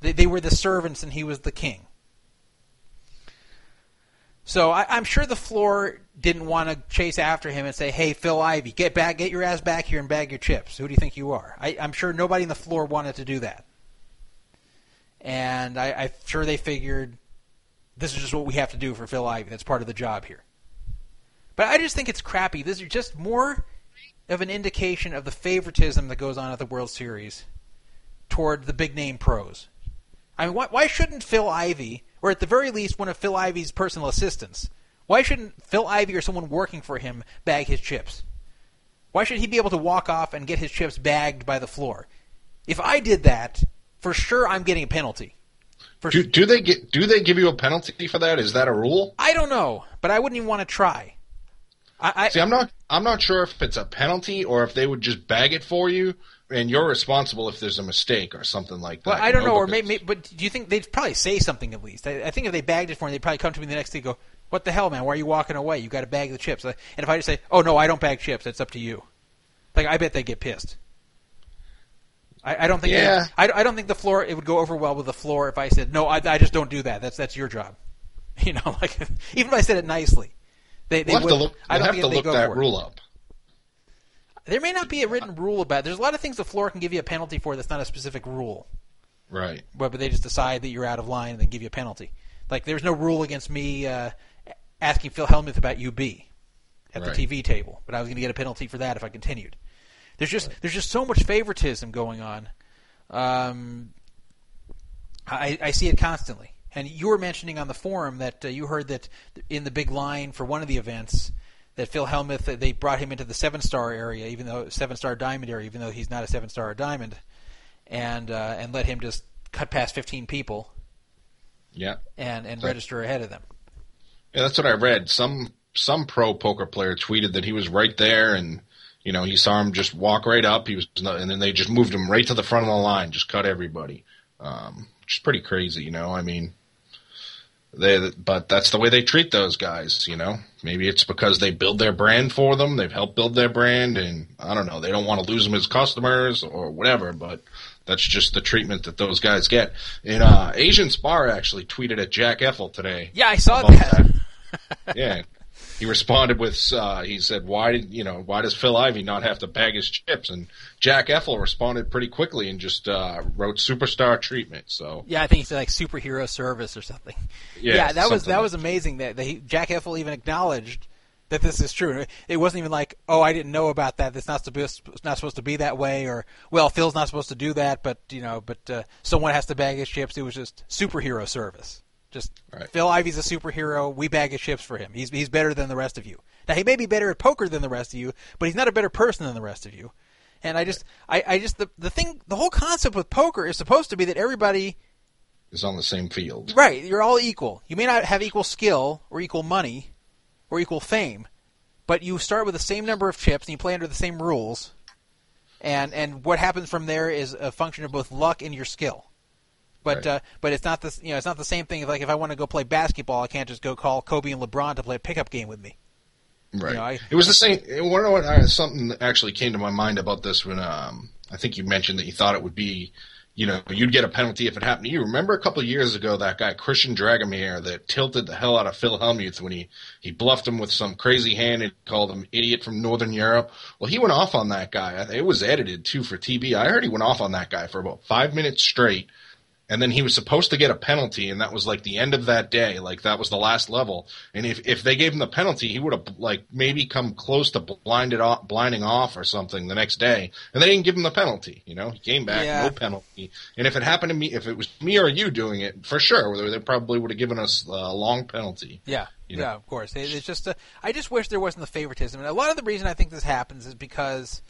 they, they were the servants and he was the king. So I, I'm sure the floor didn't want to chase after him and say, "Hey, Phil Ivey, get back, get your ass back here and bag your chips." Who do you think you are? I, I'm sure nobody in the floor wanted to do that, and I, I'm sure they figured this is just what we have to do for Phil Ivey. That's part of the job here. But I just think it's crappy. This is just more of an indication of the favoritism that goes on at the World Series toward the big name pros. I mean, why, why shouldn't Phil Ivey, or at the very least one of Phil Ivey's personal assistants, why shouldn't Phil Ivey or someone working for him bag his chips? Why should he be able to walk off and get his chips bagged by the floor? If I did that, for sure I'm getting a penalty. For Do, do they get? Do they give you a penalty for that? Is that a rule? I don't know, but I wouldn't even want to try. I, I, See, I'm not. I'm not sure if it's a penalty or if they would just bag it for you, and you're responsible if there's a mistake or something like that. Well, I don't know, or because- maybe, but do you think they'd probably say something at least? I, I think if they bagged it for me, they'd probably come to me the next day and go, "What the hell, man? Why are you walking away? You got to bag the chips." And if I just say, "Oh no, I don't bag chips. That's up to you," like I bet they get pissed. I, I don't think. Yeah. they- I, I don't think the floor it would go over well with the floor if I said, "No, I, I just don't do that. That's that's your job." You know, like even if I said it nicely, they they We'll have would. to look. I don't have to look that rule up. There may not be a written rule about. It. There's a lot of things the floor can give you a penalty for. That's not a specific rule. Right. but, but they just decide that you're out of line and then give you a penalty. Like there's no rule against me uh, asking Phil Hellmuth about UB at Right. the TV table, but I was going to get a penalty for that if I continued. There's just there's just so much favoritism going on. Um, I, I see it constantly. And you were mentioning on the forum that uh, you heard that in the big line for one of the events that Phil Hellmuth they brought him into the seven star area, even though seven star diamond area, even though he's not a seven star diamond, and uh, and let him just cut past 15 people Yeah. and and Right. register ahead of them. Yeah, that's what I read. Some some pro poker player tweeted that he was right there, and you know he saw him just walk right up. He was, and then they just moved him right to the front of the line, just cut everybody. Um, which is pretty crazy, you know. I mean, they but that's the way they treat those guys, you know. Maybe it's because they build their brand for them. They've helped build their brand, and I don't know. They don't want to lose them as customers or whatever, but. That's just the treatment that those guys get. And uh, Asian Spar actually tweeted at Jack Effel today Yeah, I saw that. that. yeah. he responded with, uh, he said, "Why did you know? Why does Phil Ivey not have to bag his chips?" And Jack Effel responded pretty quickly and just uh, wrote "superstar treatment." So yeah, I think he said like superhero service or something. Yeah, yeah that was that something was amazing that, that he, Jack Effel even acknowledged that this is true. It wasn't even like, oh, I didn't know about that. It's not supposed not supposed to be that way, or well, Phil's not supposed to do that, but you know, but uh, someone has to bag his chips. It was just superhero service. Just Right. Phil Ivey's a superhero. We bag his chips for him. He's he's better than the rest of you. Now he may be better at poker than the rest of you, but he's not a better person than the rest of you. And I just, I, I just the the thing, the whole concept with poker is supposed to be that everybody is on the same field. Right, you're all equal. You may not have equal skill or equal money or equal fame, but you start with the same number of chips and you play under the same rules. And and what happens from there is a function of both luck and your skill. But Right. uh, but it's not the you know it's not the same thing. Like if I want to go play basketball, I can't just go call Kobe and LeBron to play a pickup game with me. Right. know, I- it was the same. You want what? Uh, something actually came to my mind about this when um, I think you mentioned that you thought it would be, you know, you'd get a penalty if it happened to you. Remember a couple years ago that guy Christian Dragomir that tilted the hell out of Phil Hellmuth when he he bluffed him with some crazy hand and called him idiot from Northern Europe. Well, he went off on that guy. It was edited too for TV. I heard he went off on that guy for about five minutes straight and then he was supposed to get a penalty, and that was like the end of that day. Like that was the last level. And if if they gave him the penalty, he would have like maybe come close to blinded off, blinding off or something the next day. And they didn't give him the penalty. You know, he came back Yeah. no penalty. And if it happened to me, if it was me or you doing it, for sure, they- probably would have given us a long penalty. Yeah, You know? yeah, of course. It, it's just uh, I just wish there wasn't the favoritism, and a lot of the reason I think this happens is because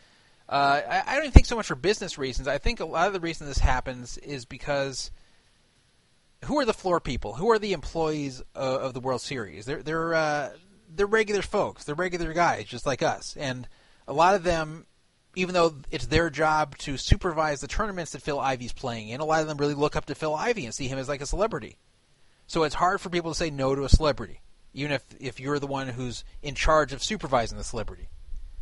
uh, I, I don't even think so much for business reasons. I think a lot of the reason this happens is because who are the floor people? Who are the employees of, of the World Series? They're they're uh, they're regular folks. They're regular guys, just like us, and a lot of them. Even though it's their job to supervise the tournaments that Phil Ivey's playing in, a lot of them really look up to Phil Ivey and see him as like a celebrity. So it's hard for people to say no to a celebrity, even if if you're the one who's in charge of supervising the celebrity.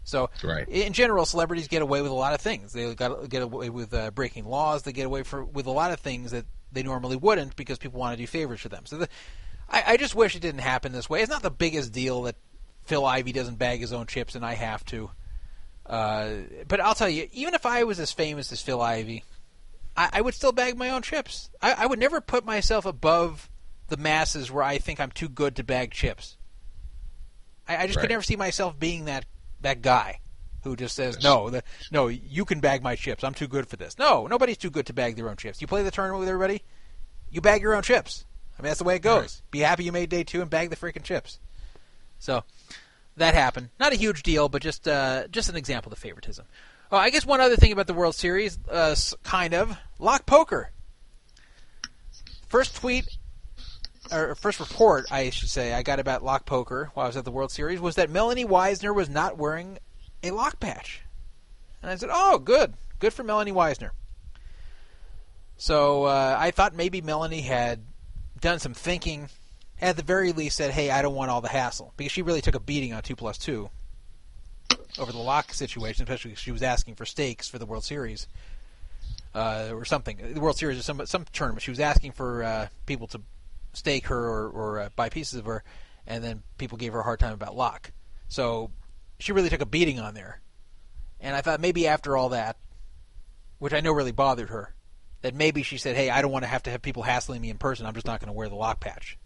So Right. in general, celebrities get away with a lot of things. They got get away with uh, breaking laws. They get away for, with a lot of things that they normally wouldn't because people want to do favors for them. So the, I, I just wish it didn't happen this way. It's not the biggest deal that Phil Ivey doesn't bag his own chips and I have to. Uh, but I'll tell you, even if I was as famous as Phil Ivey, I, I would still bag my own chips. I, I would never put myself above the masses where I think I'm too good to bag chips. I, I just could Right. never see myself being that that guy who just says no, the, no, you can bag my chips. I'm too good for this. No, nobody's too good to bag their own chips. You play the tournament with everybody, you bag your own chips. I mean that's the way it goes. Right. Be happy you made day two and bag the freaking chips. So that happened. Not a huge deal, but just uh, just an example of favoritism. Oh, I guess one other thing about the World Series, uh, kind of lock poker. First tweet, or first report, I should say, I got about lock poker while I was at the World Series was that Melanie Weisner was not wearing a lock patch, and I said, "Oh, good, good for Melanie Weisner." So uh, I thought maybe Melanie had done some thinking, at the very least said, "Hey, I don't want all the hassle," because she really took a beating on two plus two over the lock situation, especially because she was asking for stakes for the World Series uh, or something. The World Series or some some tournament. She was asking for uh, people to stake her or, or uh, buy pieces of her, and then people gave her a hard time about lock. So she really took a beating on there. And I thought maybe after all that, which I know really bothered her, that maybe she said, "Hey, I don't want to have to have people hassling me in person. I'm just not going to wear the lock patch."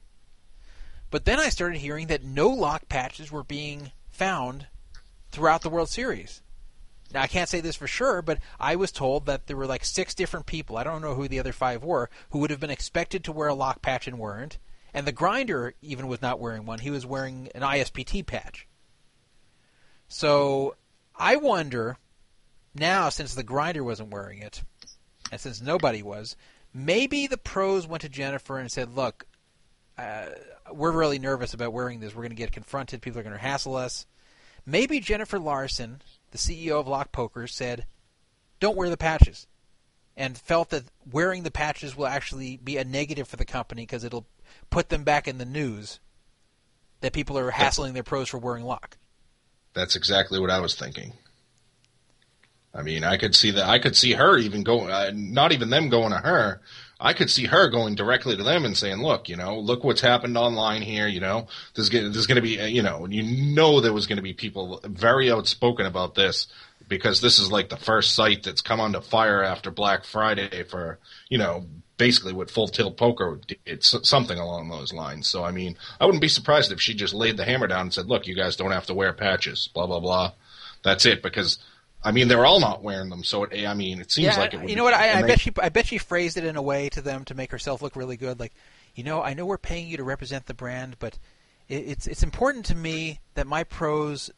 But then I started hearing that no lock patches were being found throughout the World Series. Now I can't say this for sure, but I was told that there were like six different people. I don't know who the other five were who would have been expected to wear a lock patch and weren't. And the grinder even was not wearing one. He was wearing an ISPT patch. So I wonder now, since the grinder wasn't wearing it, and since nobody was, maybe the pros went to Jennifer and said, "Look, uh, we're really nervous about wearing this. We're going to get confronted. People are going to hassle us." Maybe Jennifer Larson, the CEO of Lock Poker, said, "Don't wear the patches," and felt that wearing the patches will actually be a negative for the company because it'll put them back in the news that people are hassling their pros for wearing lock. That's exactly what I was thinking. I mean, I could see that. I could see her even going. Uh, not even them going to her. I could see her going directly to them and saying, "Look, you know, look what's happened online here. You know, there's gonna, there's going to be, uh, you know, you know, there was going to be people very outspoken about this because this is like the first site that's come under fire after Black Friday for, you know, basically what Full Tilt Poker did, it's something along those lines. So I mean, I wouldn't be surprised if she just laid the hammer down and said, "Look, you guys don't have to wear patches." Blah blah blah. That's it because I mean, they're all not wearing them, so it, I mean, it seems yeah, like it would. You know what? I, I bet she, I bet she phrased it in a way to them to make herself look really good. Like, you know, I know we're paying you to represent the brand, but it, it's it's important to me that my pros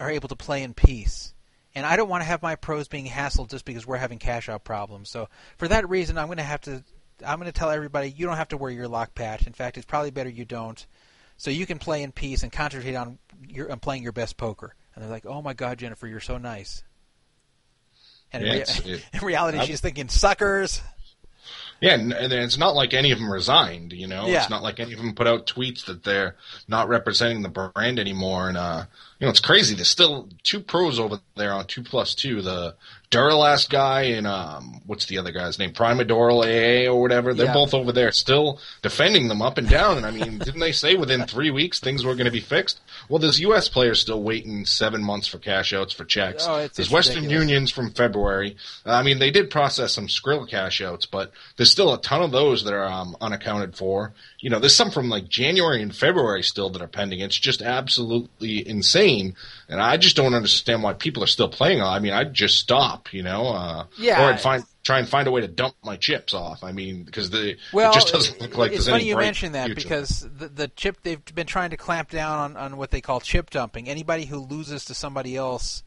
are able to play in peace, and I don't want to have my pros being hassled just because we're having cash out problems. So for that reason, I'm going to have to, I'm going to tell everybody you don't have to wear your lock patch. In fact, it's probably better you don't, so you can play in peace and concentrate on your on playing your best poker. And they're like, "Oh my God, Jennifer, you're so nice." And Yeah, in, rea- it- in reality, she's thinking suckers. Yeah, and, and it's not like any of them resigned. You know, Yeah. it's not like any of them put out tweets that they're not representing the brand anymore. And uh, you know, it's crazy. There's still two pros over there on two plus two. The Duralast guy and um, what's the other guy's name? Primadoral AA or whatever. They're Yeah. both over there still defending them up and down. And I mean, didn't they say within three weeks things were going to be fixed? Well, there's U.S. players still waiting seven months for cash outs for checks. Oh, it's- there's it's Western ridiculous. Unions from February. I mean, they did process some Skrill cash outs, but there's still a ton of those that are um, unaccounted for. You know, there's some from like January and February still that are pending. It's just absolutely insane, and I just don't understand why people are still playing. I mean, I'd just stop, you know, uh, Yeah. or I'd find try and find a way to dump my chips off. I mean, because the Well, it just doesn't look like it's there's funny any you mention that future. because the, the chip they've been trying to clamp down on, on what they call chip dumping. Anybody who loses to somebody else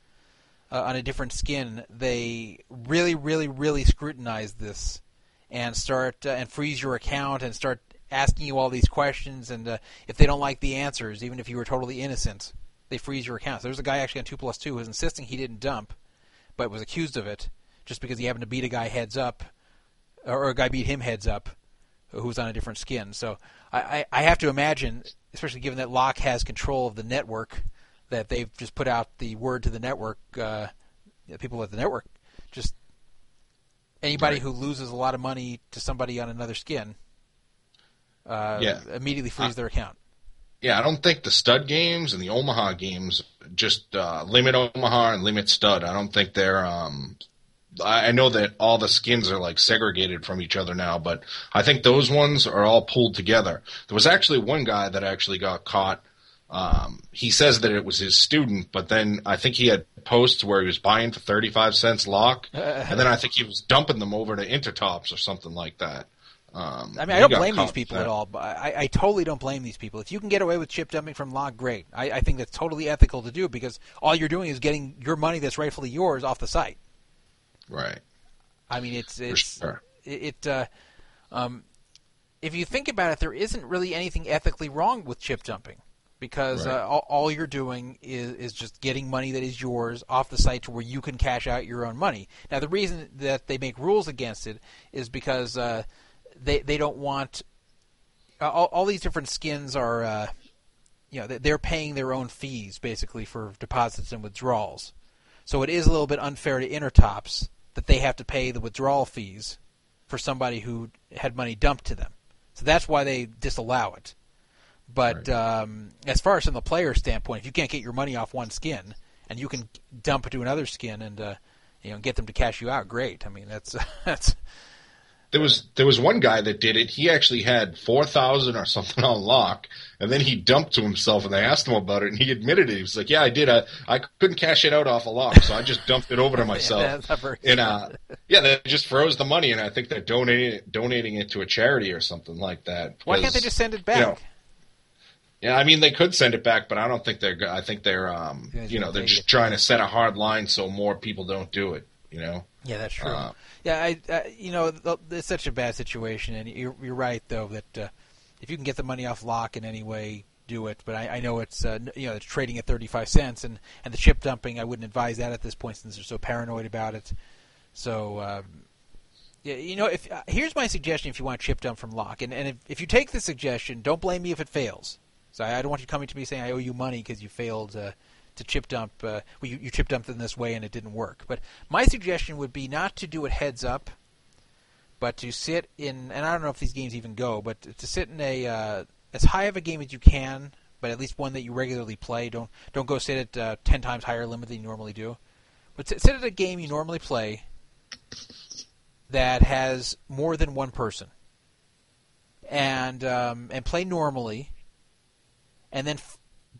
uh, on a different skin, they really, really, really scrutinize this and start uh, and freeze your account and start asking you all these questions. And uh, if they don't like the answers, even if you were totally innocent, they freeze your account. So there's a guy actually on two plus two who's insisting he didn't dump, but was accused of it just because he happened to beat a guy heads up, or a guy beat him heads up, who's on a different skin. So I, I, I have to imagine, especially given that Lock has control of the network, that they've just put out the word to the network, uh, people at the network, just anybody Right. who loses a lot of money to somebody on another skin, uh, Yeah. immediately freeze I- their account. Yeah, I don't think the stud games and the Omaha games just uh, limit Omaha and limit stud. I don't think they're. Um, I know that all the skins are like segregated from each other now, but I think those ones are all pulled together. There was actually one guy that actually got caught. Um, he says that it was his student, but then I think he had posts where he was buying for thirty five cents lock, and then I think he was dumping them over to Intertops or something like that. Um, I mean, I don't blame these people at all. But I, I totally don't blame these people. If you can get away with chip dumping from lock, great. I, I think that's totally ethical to do because all you're doing is getting your money that's rightfully yours off the site. Right. I mean, it's it's sure. it. it uh, um, if you think about it, there isn't really anything ethically wrong with chip dumping because Right. uh, all, all you're doing is is just getting money that is yours off the site to where you can cash out your own money. Now, the reason that they make rules against it is because uh, they they don't want uh, all, all these different skins are. Uh, you know, they- they're paying their own fees basically for deposits and withdrawals. So it is a little bit unfair to Intertops that they have to pay the withdrawal fees for somebody who had money dumped to them. So that's why they disallow it. But um, as far as from the player standpoint, if you can't get your money off one skin and you can dump it to another skin and uh, you know get them to cash you out, great. I mean that's that's There was there was one guy that did it. He actually had four thousand or something on lock, and then he dumped to himself. And they asked him about it, and he admitted it. He was like, "Yeah, I did. I I couldn't cash it out off a lock, so I just dumped it over to myself." very and uh, yeah, they just froze the money, and I think they're donating donating it to a charity or something like that. why can't they just send it back? you know, yeah, I mean they could send it back, but I don't think they're. I think they're. Um, you know, they're just trying to set a hard line so more people don't do it. You know. Yeah, that's true. Uh, yeah, I, uh, you know, it's such a bad situation, and you're, you're right though that uh, if you can get the money off lock in any way, do it. But I, I know it's uh, you know it's trading at 35 cents, and and the chip dumping, I wouldn't advise that at this point since they're so paranoid about it. So. Um, yeah, you know, if uh, here's my suggestion if you want chip dump from lock, and, and if, if you take the suggestion, don't blame me if it fails. So I, I don't want you coming to me saying I owe you money because you failed uh, to chip dump. Uh, well, you, you chip dumped in this way and it didn't work. But my suggestion would be not to do it heads up, but to sit in, and I don't know if these games even go, but to sit in a uh, as high of a game as you can, but at least one that you regularly play. Don't don't go sit at uh, ten times higher limit than you normally do, but sit, sit at a game you normally play that has more than one person, and um, and play normally, and then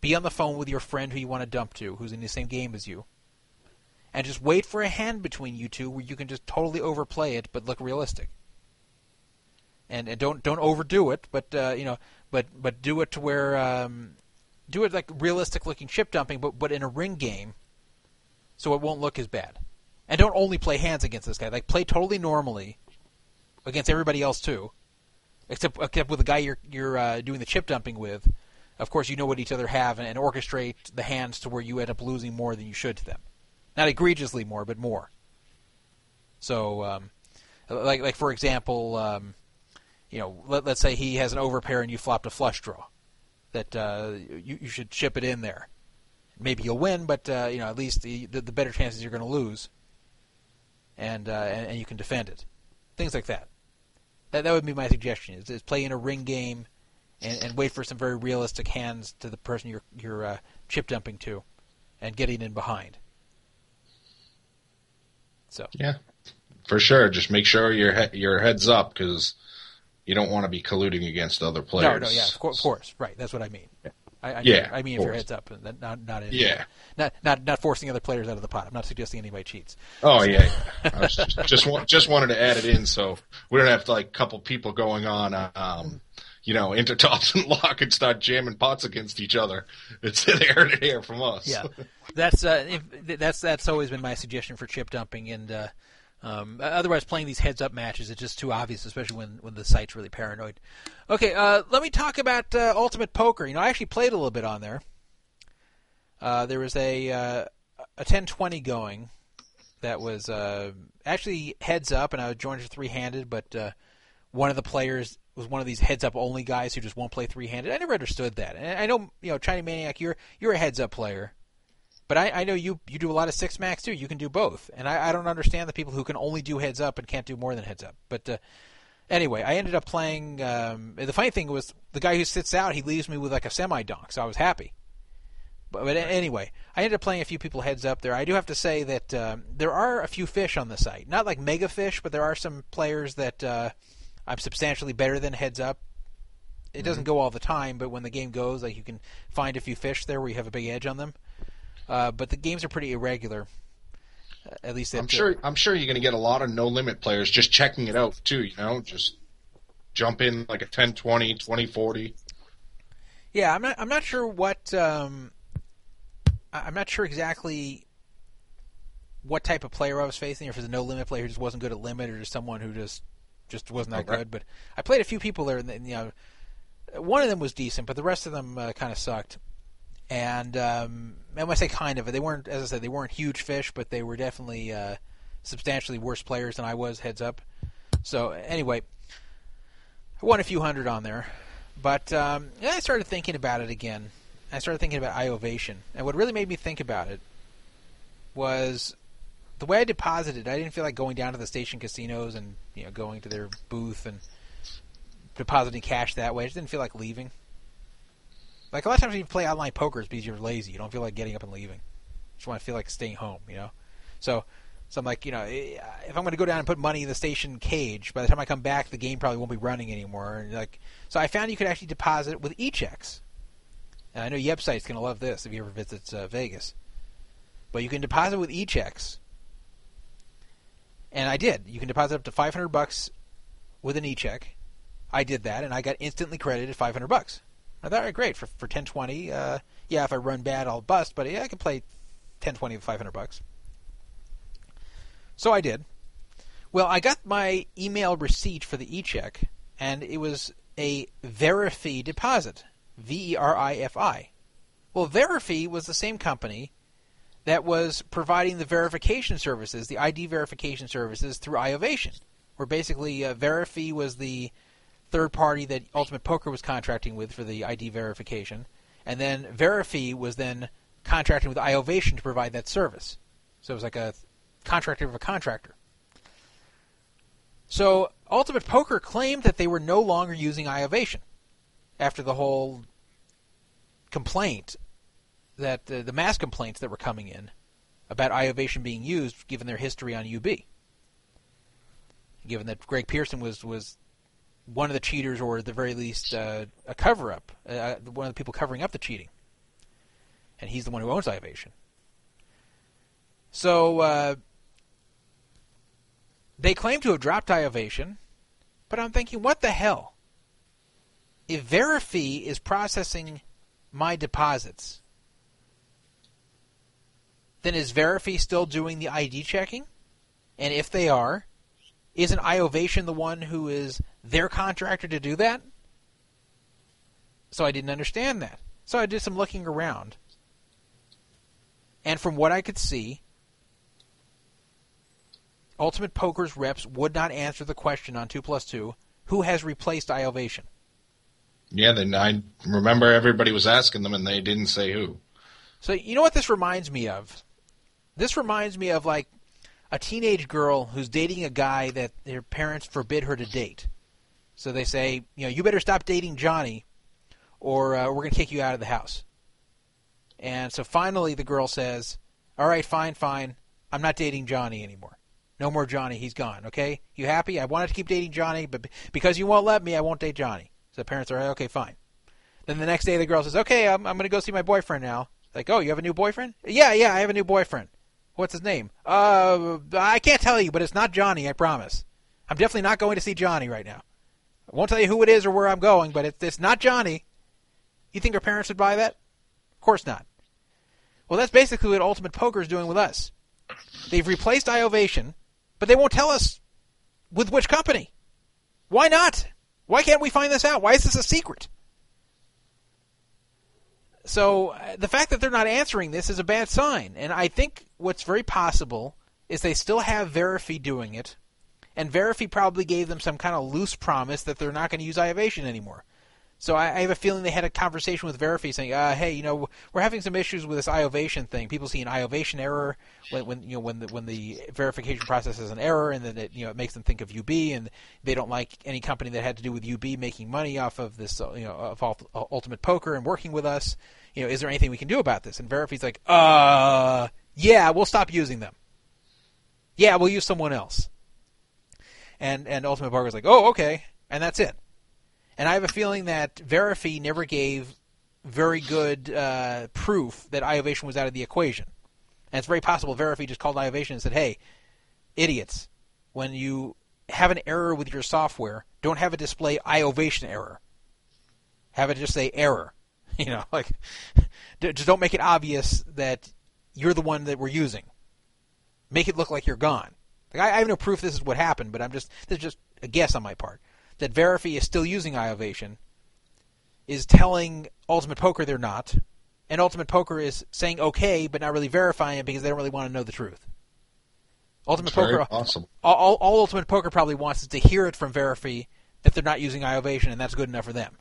be on the phone with your friend who you want to dump to, who's in the same game as you, and just wait for a hand between you two where you can just totally overplay it but look realistic. And, and don't don't overdo it, but uh, you know, but but do it to where um, do it like realistic looking chip dumping, but but in a ring game, so it won't look as bad. And don't only play hands against this guy. Like play totally normally against everybody else too, except except with the guy you're you're uh, doing the chip dumping with. Of course, you know what each other have, and, and orchestrate the hands to where you end up losing more than you should to them. Not egregiously more, but more. So, um, like like for example, um, you know, let, us say he has an overpair and you flopped a flush draw, that uh, you, you should chip it in there. Maybe you'll win, but uh, you know at least the, the, the better chances you're going to lose, and, uh, and and you can defend it. Things like that. That that would be my suggestion: is, is play in a ring game, and, and wait for some very realistic hands to the person you're you're uh, chip dumping to, and getting in behind. So yeah, for sure. Just make sure your he- your heads up because you don't want to be colluding against other players. No, no, yeah, of course, of course. right. That's what I mean. I, I yeah, mean, I mean if your head's up, and not not in, yeah, not not not forcing other players out of the pot. I'm not suggesting anybody cheats. Oh yeah, I just just, just wanted to add it in so we don't have like a couple people going on. Um, you know, into tops and lock and start jamming pots against each other. It's they heard it here from us. Yeah, that's uh, if, that's that's always been my suggestion for chip dumping, and uh, um, otherwise playing these heads up matches is just too obvious, especially when when the site's really paranoid. Okay, uh, let me talk about uh, Ultimate Poker. You know, I actually played a little bit on there. Uh, there was a uh, a 1020 going that was actually heads up, and I joined it three handed, but one of the players was one of these heads up only guys who just won't play three handed. I never understood that. And I know you know China Maniac, you're you're a heads up player, but I, I know you you do a lot of six max too. You can do both, and I, I don't understand the people who can only do heads up and can't do more than heads up. But uh, anyway, I ended up playing. Um, the funny thing was the guy who sits out, he leaves me with like a semi donk, so I was happy. But, but anyway, I ended up playing a few people heads up there. I do have to say that um, there are a few fish on the site, not like mega fish, but there are some players that. Uh, I'm substantially better than heads up. It doesn't mm-hmm. go all the time, but when the game goes, like you can find a few fish there where you have a big edge on them. Uh, but the games are pretty irregular. Uh, at least I'm sure. I'm sure you're going to get a lot of no limit players just checking it out too. You know, just jump in like a 10, 20, 20, 40. Yeah, I'm not. I'm not sure what. Um, I'm not sure exactly what type of player I was facing. If it's a no limit player who just wasn't good at limit, or just someone who just just wasn't that okay. good. But I played a few people there, and you know, one of them was decent, but the rest of them uh, kind of sucked. And um, and when I say kind of, they weren't, as I said, they weren't huge fish, but they were definitely uh, substantially worse players than I was. Heads up. So anyway, I won a few hundred on there, but um, I started thinking about it again. I started thinking about iOvation, and what really made me think about it was the way I deposited, I didn't feel like going down to the station casinos and you know going to their booth and depositing cash that way. I just didn't feel like leaving. Like a lot of times when you play online poker, it's because you're lazy. You don't feel like getting up and leaving. You just want to feel like staying home. You know, so so I'm like, you know, eh, if I'm going to go down and put money in the station cage, by the time I come back, the game probably won't be running anymore. And like, so I found you could actually deposit with e-checks. And I know Yepsite's going to love this if he ever visits uh, Vegas. But you can deposit with e-checks and I did. You can deposit up to 500 bucks with an e-check. I did that, and I got instantly credited 500 bucks. I thought, right, great for for 1020. Uh, yeah, if I run bad, I'll bust, but yeah, I can play 1020 with 500 bucks. So I did. Well, I got my email receipt for the e-check, and it was a Verifi deposit, V E R I F I. Well, Verifi was the same company that was providing the verification services, the ID verification services through iOvation, where basically uh, Verifi was the third party that Ultimate Poker was contracting with for the ID verification, and then Verifi was then contracting with iOvation to provide that service. So it was like a contractor of a contractor. So Ultimate Poker claimed that they were no longer using iOvation after the whole complaint that uh, the mass complaints that were coming in about iOvation being used, given their history on UB. Given that Greg Pierson was was one of the cheaters, or at the very least uh, a cover up, uh, one of the people covering up the cheating, and he's the one who owns iOvation. So uh, they claim to have dropped iOvation, but I'm thinking, what the hell? If Verifi is processing my deposits, then is Verifi still doing the ID checking? And if they are, isn't iOvation the one who is their contractor to do that? So I didn't understand that. So I did some looking around. And from what I could see, Ultimate Poker's reps would not answer the question on 2 plus 2 who has replaced iOvation? Yeah, then I remember everybody was asking them and they didn't say who. So you know what this reminds me of? This reminds me of like a teenage girl who's dating a guy that their parents forbid her to date. So they say, you know, you better stop dating Johnny, or uh, we're going to kick you out of the house. And so finally, the girl says, "All right, fine, fine. I'm not dating Johnny anymore. No more Johnny. He's gone. Okay, you happy? I wanted to keep dating Johnny, but because you won't let me, I won't date Johnny." So the parents are like, okay, fine. Then the next day, the girl says, "Okay, I'm, I'm going to go see my boyfriend now." Like, oh, you have a new boyfriend? Yeah, yeah, I have a new boyfriend. What's his name? Uh, I can't tell you, but it's not Johnny. I promise. I'm definitely not going to see Johnny right now. I won't tell you who it is or where I'm going, but it's, it's not Johnny. You think our parents would buy that? Of course not. Well, that's basically what Ultimate Poker is doing with us. They've replaced iOvation, but they won't tell us with which company. Why not? Why can't we find this out? Why is this a secret? So uh, the fact that they're not answering this is a bad sign. And I think what's very possible is they still have Verifi doing it, and Verifi probably gave them some kind of loose promise that they're not going to use iOvation anymore. So I, I, have a feeling they had a conversation with Verifi saying, uh, "Hey, you know, we're having some issues with this iOvation thing. People see an iOvation error when, when you know when the when the verification process has an error, and then it you know it makes them think of UB, and they don't like any company that had to do with UB making money off of this uh, you know of Ultimate Poker and working with us. You know, is there anything we can do about this?" And Verifi's like, "Uh, yeah, we'll stop using them. Yeah, we'll use someone else." And and Ultimate Poker's like, "Oh, okay," and that's it. And I have a feeling that Verifi never gave very good uh, proof that iOvation was out of the equation. And it's very possible Verifi just called iOvation and said, hey, idiots, when you have an error with your software, don't have it display iOvation error. Have it just say error. You know, like, just don't make it obvious that you're the one that we're using. Make it look like you're gone. Like, I, I have no proof this is what happened, but I'm just, this is just a guess on my part that Verifi is still using iOvation is telling Ultimate Poker they're not, and Ultimate Poker is saying okay, but not really verifying it because they don't really want to know the truth. Ultimate Poker, awesome. all, all, Ultimate Poker probably wants is to hear it from Verifi that they're not using iOvation, and that's good enough for them.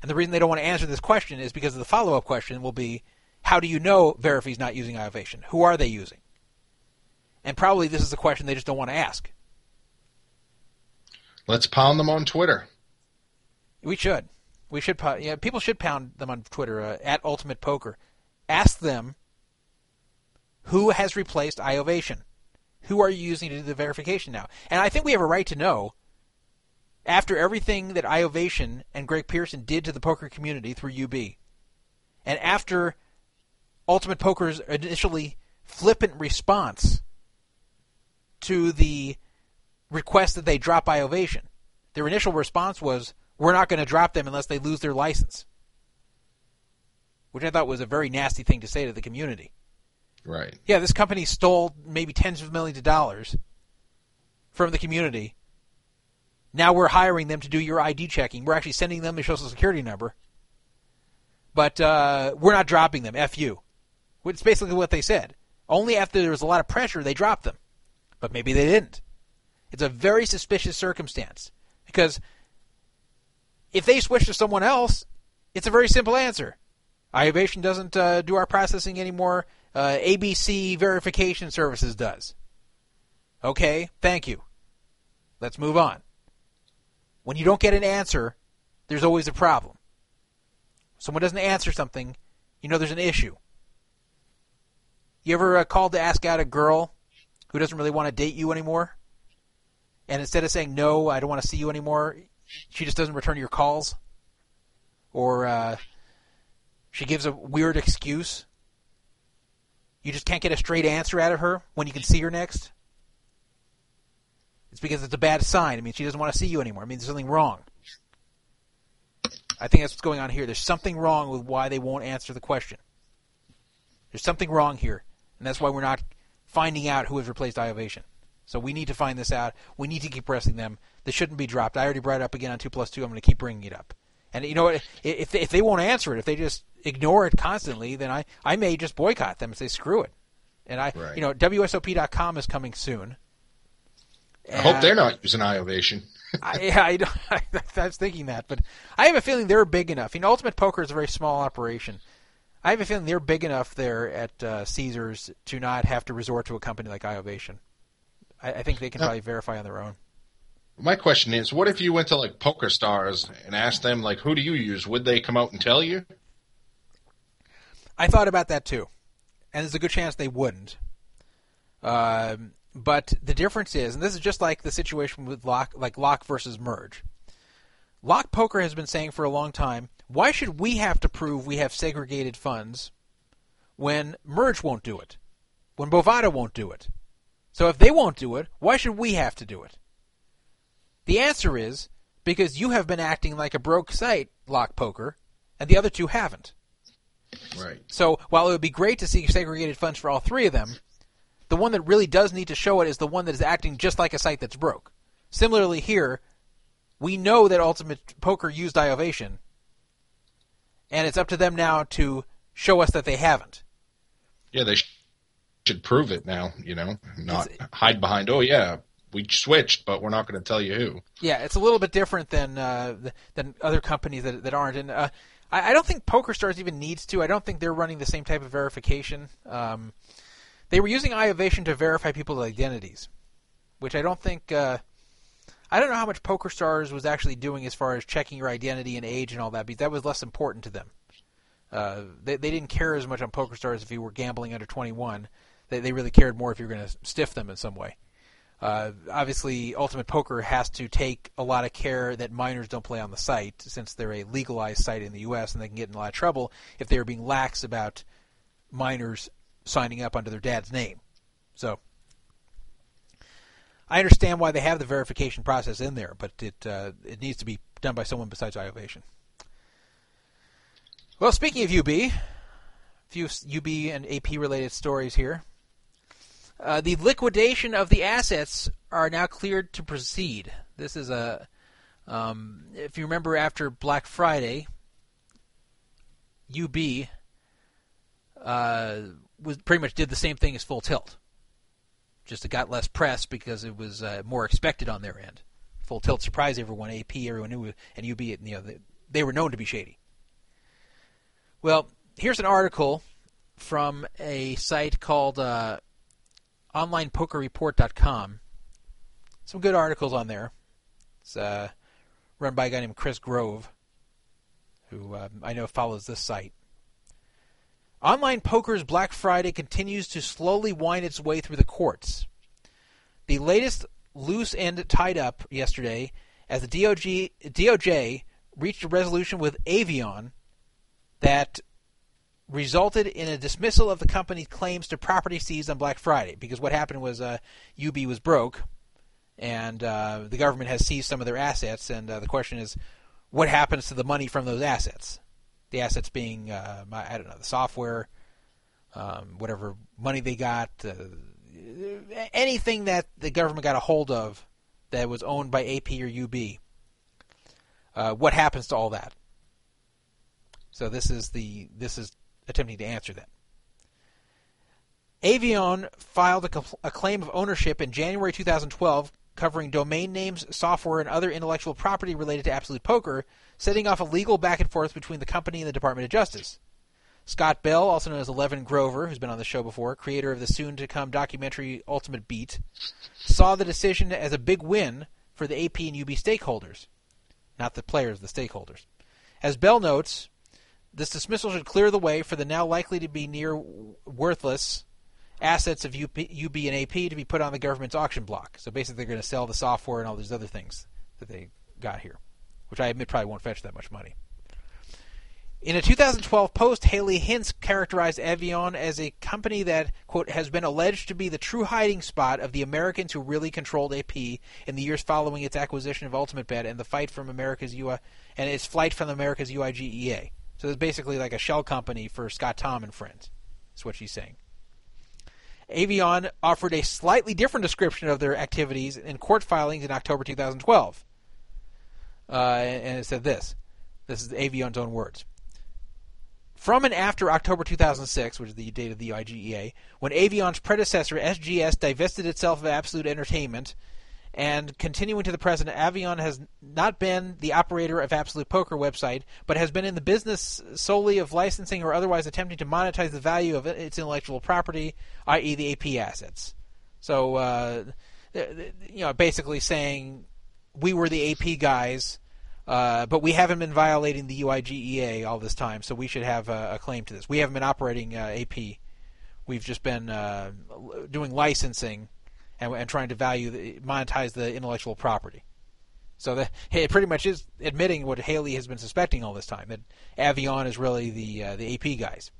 And the reason they don't want to answer this question is because the follow-up question will be, how do you know Verifi's not using iOvation? Who are they using? And probably this is a question they just don't want to ask. Let's pound them on Twitter. We should. We should. Yeah, people should pound them on Twitter uh, at Ultimate Poker. Ask them who has replaced iOvation. Who are you using to do the verification now? And I think we have a right to know. After everything that iOvation and Greg Pierson did to the poker community through UB, and after Ultimate Poker's initially flippant response to the request that they drop iOvation. Their initial response was, "We're not going to drop them unless they lose their license," which I thought was a very nasty thing to say to the community. Right. Yeah, this company stole maybe tens of millions of dollars from the community. Now we're hiring them to do your ID checking. We're actually sending them a social security number. But uh, we're not dropping them. F you. It's basically what they said. Only after there was a lot of pressure they dropped them. But maybe they didn't. It's a very suspicious circumstance because if they switch to someone else, it's a very simple answer. iOvation doesn't uh, do our processing anymore. Uh, ABC verification services does. Okay, thank you. Let's move on. When you don't get an answer, there's always a problem. Someone doesn't answer something, you know there's an issue. You ever uh, called to ask out a girl who doesn't really want to date you anymore? And instead of saying no, I don't want to see you anymore, she just doesn't return your calls? Or uh, she gives a weird excuse? You just can't get a straight answer out of her when you can see her next? It's because it's a bad sign. I mean, she doesn't want to see you anymore. I mean, there's something wrong. I think that's what's going on here. There's something wrong with why they won't answer the question. There's something wrong here, and that's why we're not finding out who has replaced iOvation. So we need to find this out. We need to keep pressing them. This shouldn't be dropped. I already brought it up again on two plus two. I'm going to keep bringing it up. And you know what? If they, if they won't answer it, if they just ignore it constantly, then I, I may just boycott them and say screw it. And I, Right. you know, WSOP.com is coming soon. I hope they're not using iOvation. I, yeah, I, don't- I was thinking that, but I have a feeling they're big enough. You know, Ultimate Poker is a very small operation. I have a feeling they're big enough there at uh, Caesars to not have to resort to a company like iOvation. I, I think they can Yeah. probably verify on their own. My question is, what if you went to like Poker Stars and asked them like, who do you use? Would they come out and tell you? I thought about that too, and there's a good chance they wouldn't. Um, but the difference is, and this is just like the situation with lock, like lock versus merge. Lock Poker has been saying for a long time, why should we have to prove we have segregated funds when merge won't do it, when Bovada won't do it? So if they won't do it, why should we have to do it? The answer is because you have been acting like a broke site, Lock Poker, and the other two haven't. Right. So while it would be great to see segregated funds for all three of them, the one that really does need to show it is the one that is acting just like a site that's broke. Similarly here, we know that Ultimate Poker used iOvation, and it's up to them now to show us that they haven't. Yeah, they should prove it now. You know, not hide behind. Oh yeah, we switched, but we're not going to tell you who. Yeah, it's a little bit different than uh, than other companies that that aren't. And uh, I, I don't think PokerStars even needs to. I don't think they're running the same type of verification. Um, they were using iOvation to verify people's identities, which I don't think. Uh, I don't know how much PokerStars was actually doing as far as checking your identity and age and all that, because that was less important to them. Uh, they, they didn't care as much on PokerStars if you were gambling under 21. They, they really cared more if you were going to stiff them in some way. Uh, obviously, Ultimate Poker has to take a lot of care that minors don't play on the site, since they're a legalized site in the U.S. and they can get in a lot of trouble if they are being lax about minors signing up under their dad's name. So, I understand why they have the verification process in there, but it uh, it needs to be done by someone besides iOvation. Well, speaking of UB, a few UB and AP related stories here. Uh, the liquidation of the assets are now cleared to proceed. This is a, um, if you remember, after Black Friday, UB uh, was pretty much did the same thing as Full Tilt. Just it got less press because it was uh, more expected on their end. Full Tilt surprised everyone. AP, everyone knew, and UB, you know, they, they were known to be shady. Well, here's an article from a site called uh, OnlinePokerReport.com. Some good articles on there. It's uh, run by a guy named Chris Grove, who um, I know follows this site. Online poker's Black Friday continues to slowly wind its way through the courts. The latest loose end tied up yesterday as the DOJ, DOJ reached a resolution with Avion that resulted in a dismissal of the company's claims to property seized on Black Friday. Because what happened was uh, UB was broke, and uh, the government has seized some of their assets. And uh, the question is, what happens to the money from those assets? The assets being, uh, I don't know, the software, um, whatever money they got, uh, anything that the government got a hold of that was owned by AP or UB. Uh, what happens to all that? So this is the this is attempting to answer that. Avion filed a, compl- a claim of ownership in January 2012 covering domain names, software, and other intellectual property related to Absolute Poker, setting off a legal back and forth between the company and the Department of Justice. Scott Bell, also known as Eleven Grover, who's been on the show before, creator of the soon to come documentary Ultimate Beat, saw the decision as a big win for the AP and UB stakeholders, not the players, the stakeholders. As Bell notes, this dismissal should clear the way for the now likely to be near worthless assets of UP, UB and AP to be put on the government's auction block. So basically, they're going to sell the software and all these other things that they got here, which I admit probably won't fetch that much money. In a 2012 post, Haley Hintze characterized Avion as a company that, quote, has been alleged to be the true hiding spot of the Americans who really controlled AP in the years following its acquisition of Ultimate Bet and the fight from America's UI and its flight from America's UIGEA. So it's basically like a shell company for Scott Tom and friends. That's what she's saying. Avion offered a slightly different description of their activities in court filings in October 2012. Uh, and it said this. This is Avion's own words. From and after October 2006, which is the date of the IGEA, when Avion's predecessor SGS divested itself of Absolute Entertainment, and continuing to the present, Avion has not been the operator of Absolute Poker website, but has been in the business solely of licensing or otherwise attempting to monetize the value of its intellectual property, i.e., the AP assets. So, uh, you know, basically saying we were the AP guys uh, but we haven't been violating the UIGEA all this time, so we should have a, a claim to this. We haven't been operating uh, AP. We've just been uh, doing licensing and, and, trying to value, the, monetize the intellectual property. So it pretty much is admitting what Haley has been suspecting all this time that Avion is really the uh, the AP guys.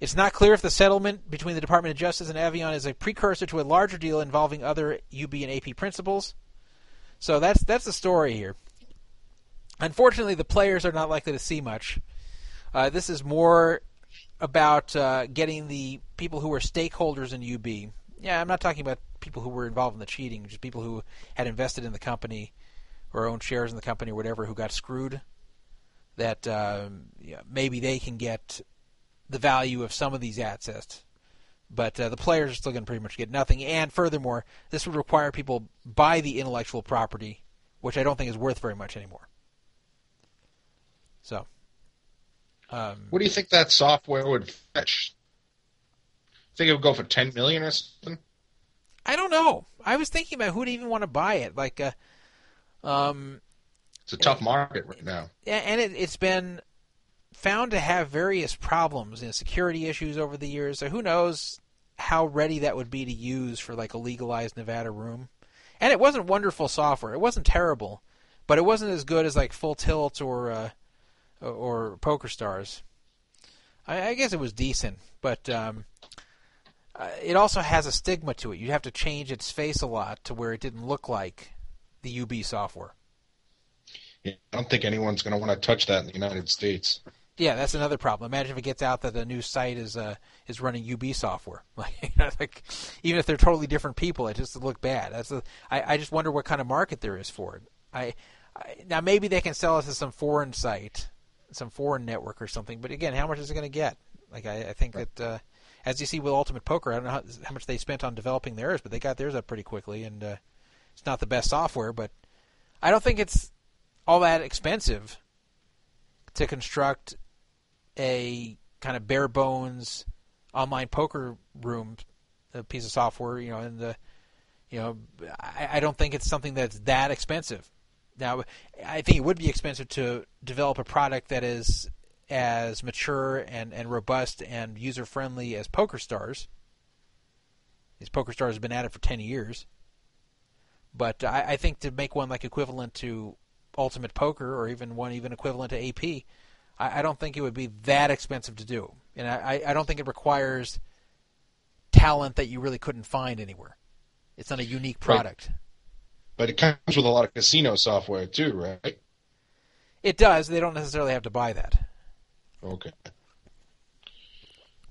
It's not clear if the settlement between the Department of Justice and Avion is a precursor to a larger deal involving other UB and AP principals. So that's that's the story here. Unfortunately, the players are not likely to see much. Uh, this is more about uh, getting the people who are stakeholders in UB. Yeah, I'm not talking about people who were involved in the cheating, just people who had invested in the company or owned shares in the company or whatever who got screwed. That um, yeah, maybe they can get the value of some of these assets, but uh, the players are still going to pretty much get nothing. And furthermore, this would require people buy the intellectual property, which I don't think is worth very much anymore. So, um, what do you think that software would fetch? Think it would go for ten million or something? I don't know. I was thinking about who'd even want to buy it. Like, uh, um, it's a tough market right now. Yeah, And it, has been found to have various problems and security issues over the years. So who knows how ready that would be to use for like a legalized Nevada room? And it wasn't wonderful software. It wasn't terrible, but it wasn't as good as like Full Tilt or uh, or Poker Stars. I, I guess it was decent, but um, uh, it also has a stigma to it. You'd have to change its face a lot to where it didn't look like the UB software. Yeah, I don't think anyone's going to want to touch that in the United States. Yeah, that's another problem. Imagine if it gets out that a new site is uh, is running UB software. Like, like, even if they're totally different people, it just look bad. That's a, I, I just wonder what kind of market there is for it. I, I now maybe they can sell it to some foreign site some foreign network or something. But again, how much is it going to get? Like I, I think right. that uh, as you see with Ultimate Poker, I don't know how, how, much they spent on developing theirs, but they got theirs up pretty quickly, and uh, it's not the best software, but I don't think it's all that expensive to construct a kind of bare bones online poker room a piece of software, you know, and the you know, I, I don't think it's something that's that expensive. Now, I think it would be expensive to develop a product that is as mature and, and robust and user friendly as PokerStars. These PokerStars has been at it for 10 years. But I, I, think to make one like equivalent to Ultimate Poker or even one even equivalent to AP, I, I don't think it would be that expensive to do. And I, I don't think it requires talent that you really couldn't find anywhere. It's not a unique product. Right. But it comes with a lot of casino software too, right? It does. They don't necessarily have to buy that. Okay.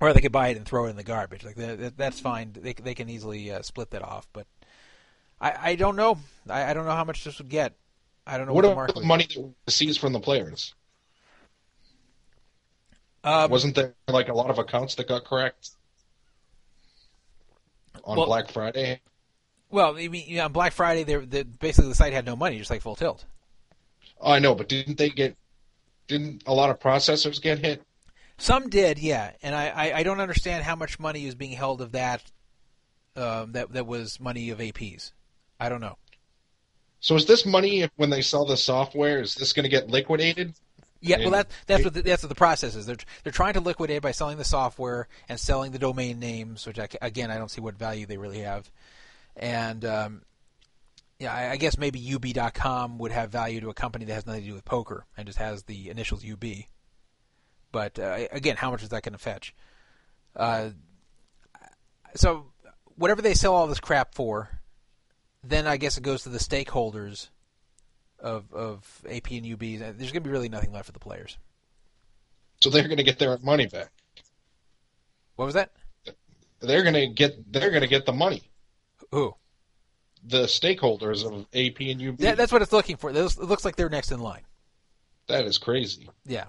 Or they could buy it and throw it in the garbage. Like that's fine. They they can easily uh, split that off. But I, I don't know. I, I don't know how much this would get. I don't know what, what the market. the money that from the players? Um, Wasn't there like a lot of accounts that got correct on well, Black Friday? Well, I mean, you know, on Black Friday, they basically the site had no money, just like Full Tilt. I know, but didn't they get? Didn't a lot of processors get hit? Some did, yeah, and I, I, I don't understand how much money is being held of that. Um, that that was money of APs. I don't know. So is this money when they sell the software? Is this going to get liquidated? Yeah, well, that, that's what the, that's what the process is. They're they're trying to liquidate by selling the software and selling the domain names, which I, again I don't see what value they really have. And um, yeah, I, I guess maybe UB.com would have value to a company that has nothing to do with poker and just has the initials UB. But uh, again, how much is that going to fetch? Uh, so whatever they sell all this crap for, then I guess it goes to the stakeholders of of AP and UBs. There's going to be really nothing left for the players. So they're going to get their money back. What was that? They're going to get they're going to get the money. Who? The stakeholders of AP and UB. Yeah, that's what it's looking for. It looks- like they're next in line. that is crazy. Yeah.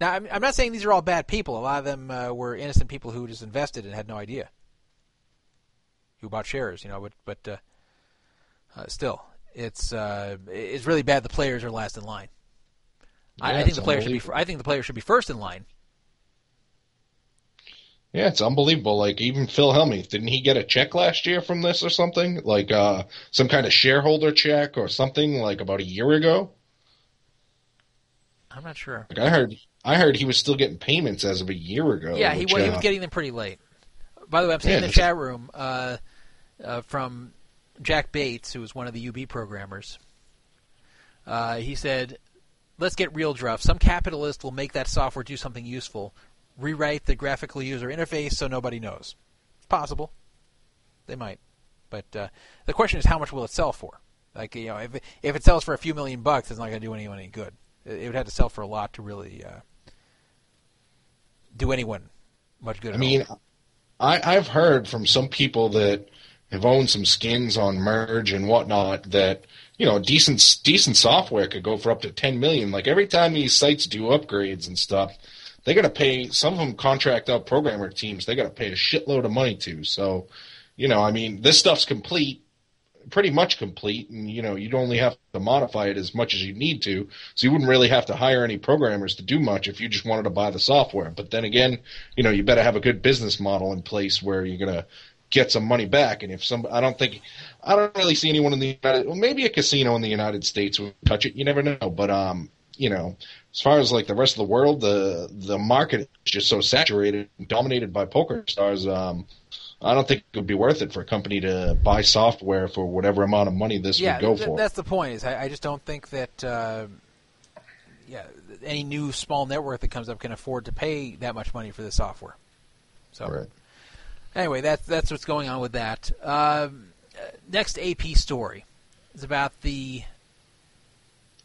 Now, I'm, I'm not saying these are all bad people. A lot of them uh, were innocent people who just invested and had no idea. Who bought shares, you know, but but uh, uh, still, it's uh, it's really bad. The players are last in line. I, Yeah, I think the players should be. I think the players should be first in line. Yeah, it's unbelievable. Like even Phil Hellmuth, didn't he get a check last year from this or something? Like uh some kind of shareholder check or something like about a year ago? I'm not sure. Like I heard I heard he was still getting payments as of a year ago. Yeah, he, which, he uh, was getting them pretty late. By the way, I'm seeing Yeah, in the chat room uh, uh, from Jack Bates, who was one of the UB programmers. Uh, he said, "Let's get real, Druff. Some capitalist will make that software do something useful, rewrite the graphical user interface so nobody knows. It's possible. They might, but uh, the question is, how much will it sell for? Like, you know, if it, if it sells for a few million bucks, it's not going to do anyone any good. It, it would have to sell for a lot to really uh, do anyone much good. I at all. mean, I, I've heard from some people that have owned some skins on Merge and whatnot that you know decent decent software could go for up to ten million. Like every time these sites do upgrades and stuff, they got to pay. Some of them contract out programmer teams. They got to pay a shitload of money to. So, you know, I mean, this stuff's complete. Pretty much complete, and you know you'd only have to modify it as much as you need to, so you wouldn't really have to hire any programmers to do much if you just wanted to buy the software. But then again, you know you better have a good business model in place where you're gonna get some money back. And if some, I don't think, I don't really see anyone in the United, well, maybe a casino in the United States would touch it. You never know. But um, you know, as far as like the rest of the world, the the market is just so saturated, dominated by poker stars. Um, I don't think it would be worth it for a company to buy software for whatever amount of money this yeah, would go th- for. that's the point. Is I, I just don't think that uh, yeah any new small network that comes up can afford to pay that much money for the software. So Right. anyway, that's that's what's going on with that. Um, uh, next AP story is about the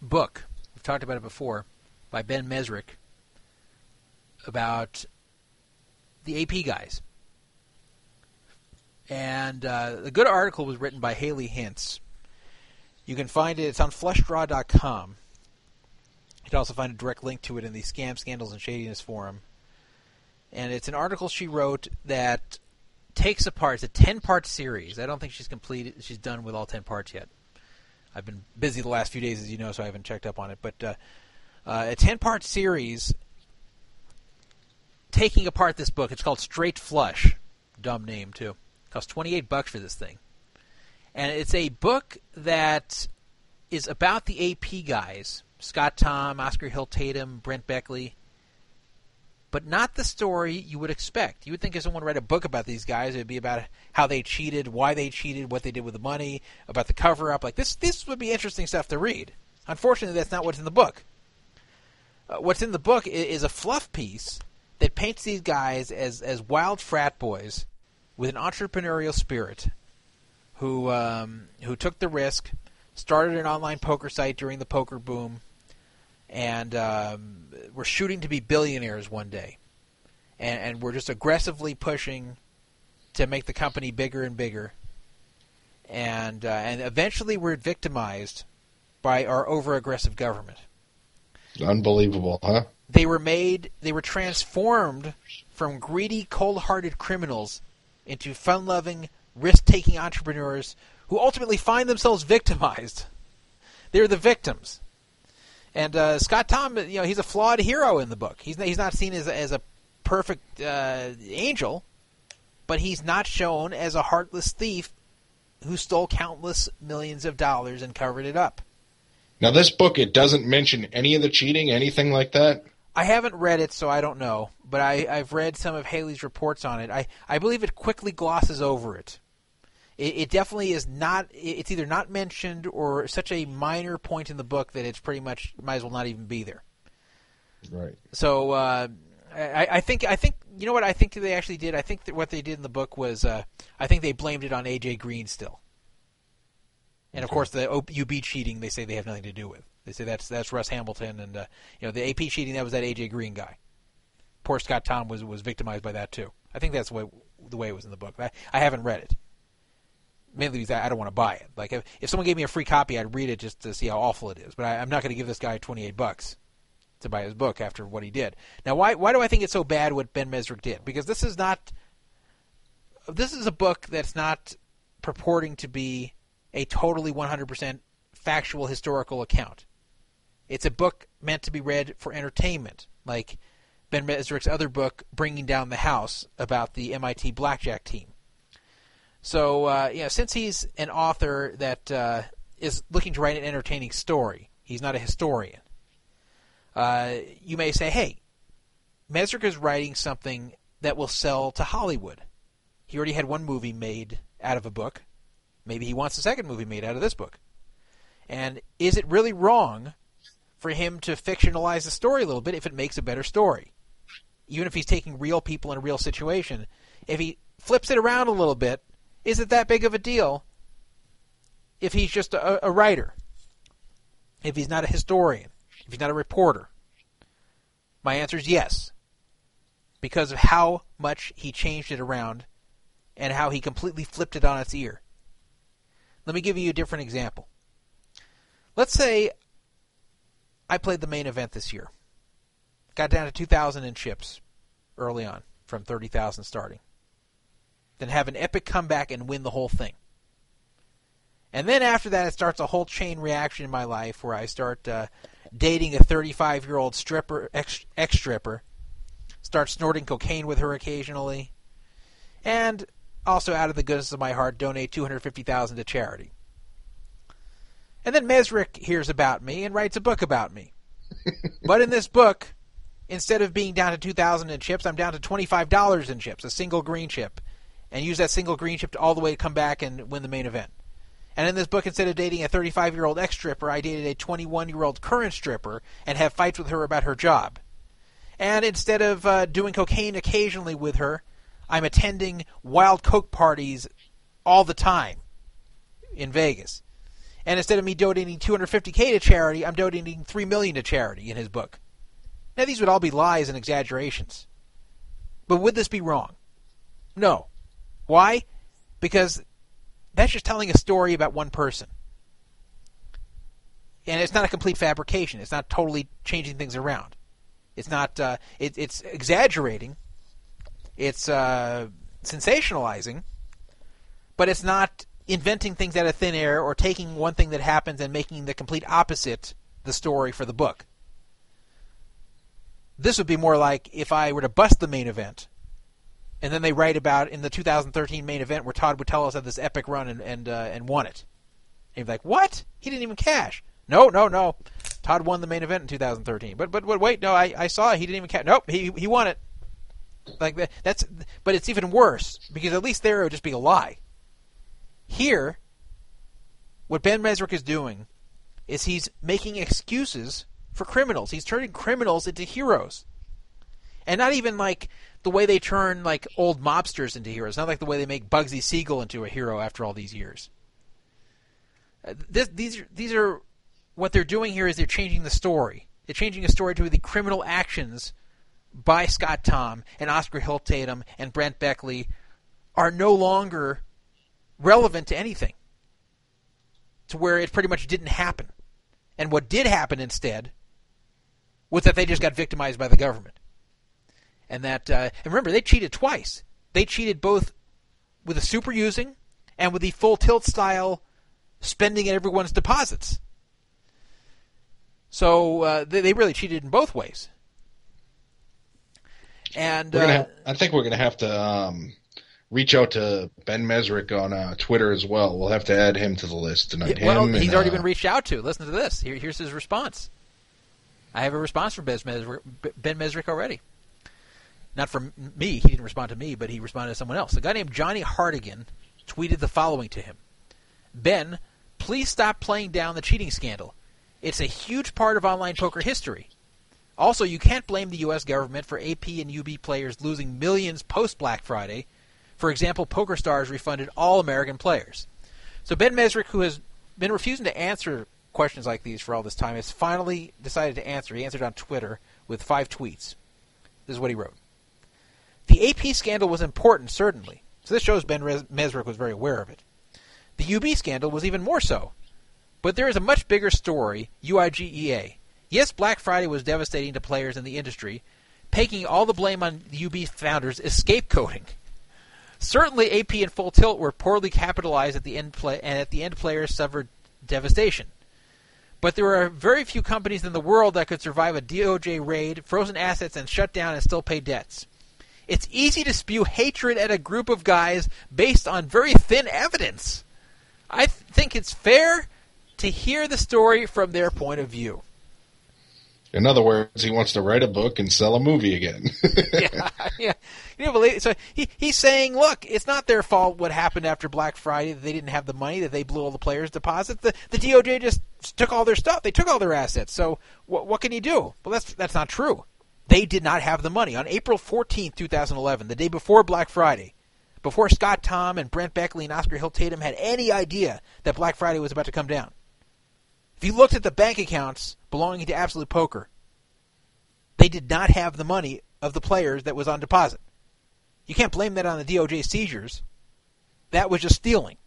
book we've talked about it before by Ben Mezrich about the AP guys. And uh, the good article was written by Haley Hintze. You can find it. It's on flushdraw.com. You can also find a direct link to it in the Scam, Scandals, and Shadiness forum. And it's an article she wrote that takes apart. It's a ten-part series. I don't think she's completed. She's done with all ten parts yet. I've been busy the last few days, as you know, so I haven't checked up on it. But uh, uh, a ten-part series taking apart this book. It's called Straight Flush. Dumb name too. Cost twenty-eight bucks for this thing, and it's a book that is about the AP guys: Scott Tom, Oscar Hilt Tatum, Brent Beckley. But not the story you would expect. You would think if someone read a book about these guys, it'd be about how they cheated, why they cheated, what they did with the money, about the cover up. Like this, this would be interesting stuff to read. Unfortunately, that's not what's in the book. Uh, what's in the book is, is a fluff piece that paints these guys as as wild frat boys with an entrepreneurial spirit who um, who took the risk, started an online poker site during the poker boom, and um, were shooting to be billionaires one day, and, and we're just aggressively pushing to make the company bigger and bigger, and uh, and eventually we're victimized by our over aggressive government. Unbelievable, huh? they were made they were transformed from greedy cold-hearted criminals into fun-loving risk-taking entrepreneurs who ultimately find themselves victimized. They're the victims and uh, Scott Tom you know he's a flawed hero in the book he's not, he's not seen as a, as a perfect uh, angel but he's not shown as a heartless thief who stole countless millions of dollars and covered it up. Now, this book it doesn't mention any of the cheating, anything like that. I haven't read it, so I don't know. But I, I've read some of Haley's reports on it. I, I believe it quickly glosses over it. It. It definitely is not. It's either not mentioned or such a minor point in the book that it's pretty much might as well not even be there. Right. So uh, I, I think I think you know what I think they actually did. I think that what they did in the book was uh, I think they blamed it on AJ Green still. And of course, the UB cheating they say they have nothing to do with. They say that's that's Russ Hamilton and uh, you know the AP cheating that was that AJ Green guy. Poor Scott Tom was was victimized by that too. I think that's the way the way it was in the book. I, I haven't read it. Mainly because I don't want to buy it. Like if, if someone gave me a free copy, I'd read it just to see how awful it is. But I, I'm not going to give this guy 28 bucks to buy his book after what he did. Now, why why do I think it's so bad what Ben Mezrich did? Because this is not this is a book that's not purporting to be a totally 100% factual historical account. It's a book meant to be read for entertainment, like Ben Mezrich's other book, Bringing Down the House, about the MIT blackjack team. So, uh, you know, since he's an author that uh, is looking to write an entertaining story, he's not a historian. Uh, you may say, hey, Mezrich is writing something that will sell to Hollywood. He already had one movie made out of a book. Maybe he wants a second movie made out of this book. And is it really wrong for him to fictionalize the story a little bit if it makes a better story? Even if he's taking real people in a real situation, if he flips it around a little bit, is it that big of a deal if he's just a, a writer? If he's not a historian? If he's not a reporter? My answer is yes. Because of how much he changed it around and how he completely flipped it on its ear. Let me give you a different example. Let's say I played the main event this year. Got down to 2,000 in chips early on from 30,000 starting. Then have an epic comeback and win the whole thing. And then after that, it starts a whole chain reaction in my life where I start uh, dating a 35 year old stripper, ex stripper, start snorting cocaine with her occasionally, and also out of the goodness of my heart donate 250,000 to charity. And then Mezrich hears about me and writes a book about me. but in this book, instead of being down to 2,000 in chips, I'm down to $25 in chips, a single green chip, and use that single green chip to all the way to come back and win the main event. And in this book, instead of dating a 35 year old ex stripper, I dated a 21 year old current stripper and have fights with her about her job. And instead of uh, doing cocaine occasionally with her, I'm attending wild coke parties all the time in Vegas. And instead of me donating 250k to charity, I'm donating 3 million to charity in his book. Now these would all be lies and exaggerations. But would this be wrong? No. Why? Because that's just telling a story about one person. And it's not a complete fabrication. It's not totally changing things around. It's not. Uh, it, it's exaggerating. It's uh, sensationalizing, but it's not inventing things out of thin air or taking one thing that happens and making the complete opposite the story for the book. This would be more like if I were to bust the main event and then they write about in the 2013 main event where Todd Witteles had this epic run and and uh, and won it. And you'd be like, what? He didn't even cash. No, no, no. Todd won the main event in 2013. But but but wait, no, I, I saw it. He didn't even cash. Nope, he he won it. Like that. That's but it's even worse because at least there it would just be a lie. Here, what Ben Mezrich is doing is he's making excuses for criminals. He's turning criminals into heroes, and not even like the way they turn like old mobsters into heroes. Not like the way they make Bugsy Siegel into a hero after all these years. Uh, this, these these are what they're doing here is they're changing the story. They're changing the story to the criminal actions by Scott Tom and Oscar Hilt Tatum and Brent Beckley are no longer relevant to anything. To where it pretty much didn't happen. And what did happen instead was that they just got victimized by the government and that uh, and remember they cheated twice. They cheated both with the super using and with the full tilt style spending at everyone's deposits. So uh, they, they really cheated in both ways. And uh, have, I think we're going to have to um, reach out to Ben Mezrich on uh, Twitter as well. We'll have to add him to the list tonight. Yeah, well, Him he's and, already uh, been reached out to. Listen to this. Here, here's his response. I have a response from Ben Mezrich, Ben Mezrich already. Not from me. He didn't respond to me, but he responded to someone else. A guy named Johnny Hardigan tweeted the following to him Ben, please stop playing down the cheating scandal. It's a huge part of online poker history. Also, you can't blame the U.S. government for AP and UB players losing millions post Black Friday. For example, PokerStars refunded all American players. So Ben Mezrich, who has been refusing to answer questions like these for all this time, has finally decided to answer. He answered on Twitter with five tweets. This is what he wrote. The AP scandal was important, certainly. So this shows Ben Mezrich was very aware of it. The UB scandal was even more so. But there is a much bigger story, UIGEA. Yes, Black Friday was devastating to players in the industry. Taking all the blame on UB founders is scapegoating. Certainly, AP and Full Tilt were poorly capitalized at the end, play, and at the end, players suffered devastation. But there are very few companies in the world that could survive a DOJ raid, frozen assets, and shut down and still pay debts. It's easy to spew hatred at a group of guys based on very thin evidence. I th- think it's fair to hear the story from their point of view. In other words, he wants to write a book and sell a movie again. yeah, yeah. You know, believe so he he's saying, look, it's not their fault what happened after Black Friday that they didn't have the money that they blew all the players' deposits. The the DOJ just took all their stuff. They took all their assets. So what what can you do? Well, that's that's not true. They did not have the money on April 14, 2011, the day before Black Friday. Before Scott Tom and Brent Beckley and Oscar Hilt Tatum had any idea that Black Friday was about to come down. If you looked at the bank accounts belonging to Absolute Poker, they did not have the money of the players that was on deposit. You can't blame that on the DOJ seizures. That was just stealing.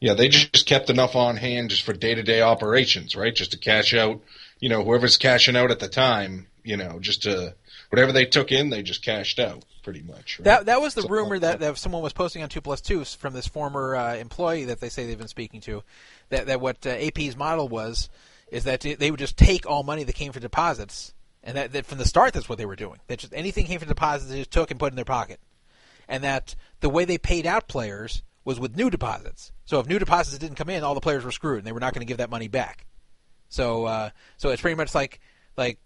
Yeah, they just kept enough on hand just for day to day operations, right? Just to cash out, you know, whoever's cashing out at the time, you know, just to whatever they took in, they just cashed out pretty much. Right? That that was the rumor that, that someone was posting on Two Plus Two from this former uh, employee that they say they've been speaking to. That that what uh, AP's model was is that they would just take all money that came from deposits, and that, that from the start that's what they were doing. That just anything came from deposits, they just took and put in their pocket, and that the way they paid out players was with new deposits. So if new deposits didn't come in, all the players were screwed, and they were not going to give that money back. So uh, so it's pretty much like like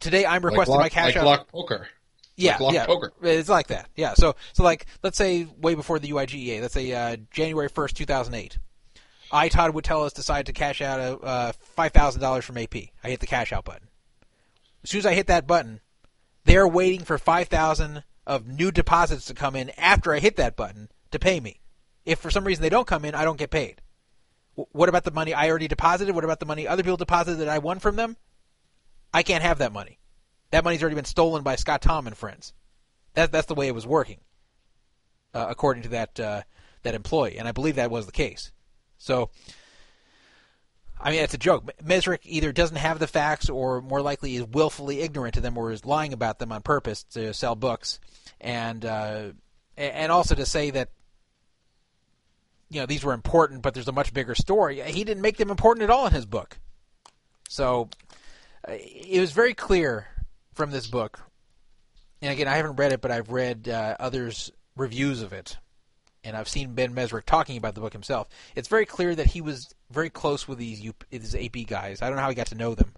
today I'm like requesting lock, my cash out. like out. lock poker. Yeah, Like yeah, poker. it's like that. Yeah, so so like let's say way before the UIGEA, let's say uh, January first, two thousand eight. I Todd Witteles decide to cash out a uh, five thousand dollars from AP. I hit the cash out button. As soon as I hit that button, they're waiting for five thousand of new deposits to come in after I hit that button to pay me. If for some reason they don't come in, I don't get paid. W- what about the money I already deposited? What about the money other people deposited that I won from them? I can't have that money. That money's already been stolen by Scott Tom and friends. That, that's the way it was working, uh, according to that uh, that employee, and I believe that was the case. So, I mean, it's a joke. Mezrich either doesn't have the facts, or more likely is willfully ignorant to them, or is lying about them on purpose to sell books, and uh, and also to say that you know these were important, but there's a much bigger story. He didn't make them important at all in his book. So it was very clear from this book. And again, I haven't read it, but I've read uh, others' reviews of it, and I've seen Ben Mezrich talking about the book himself. It's very clear that he was very close with these U- these AP guys. I don't know how he got to know them,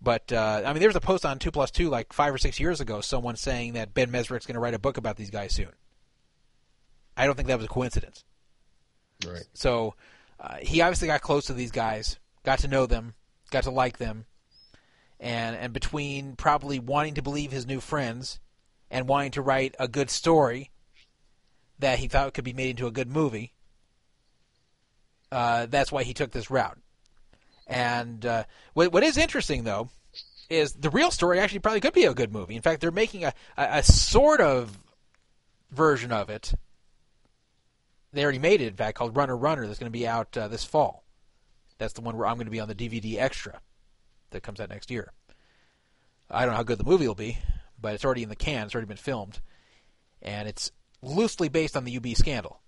but uh, I mean, there was a post on Two Plus Two like five or six years ago. Someone saying that Ben Mezrich's going to write a book about these guys soon. I don't think that was a coincidence. Right. So uh, he obviously got close to these guys, got to know them, got to like them, and and between probably wanting to believe his new friends and wanting to write a good story that he thought could be made into a good movie, uh, that's why he took this route. And uh, what what is interesting though is the real story actually probably could be a good movie. In fact, they're making a, a, a sort of version of it they already made it, in fact, called Runner Runner. That's going to be out uh, this fall. That's the one where I'm going to be on the DVD extra that comes out next year. I don't know how good the movie will be, but it's already in the can. It's already been filmed, and it's loosely based on the UB scandal.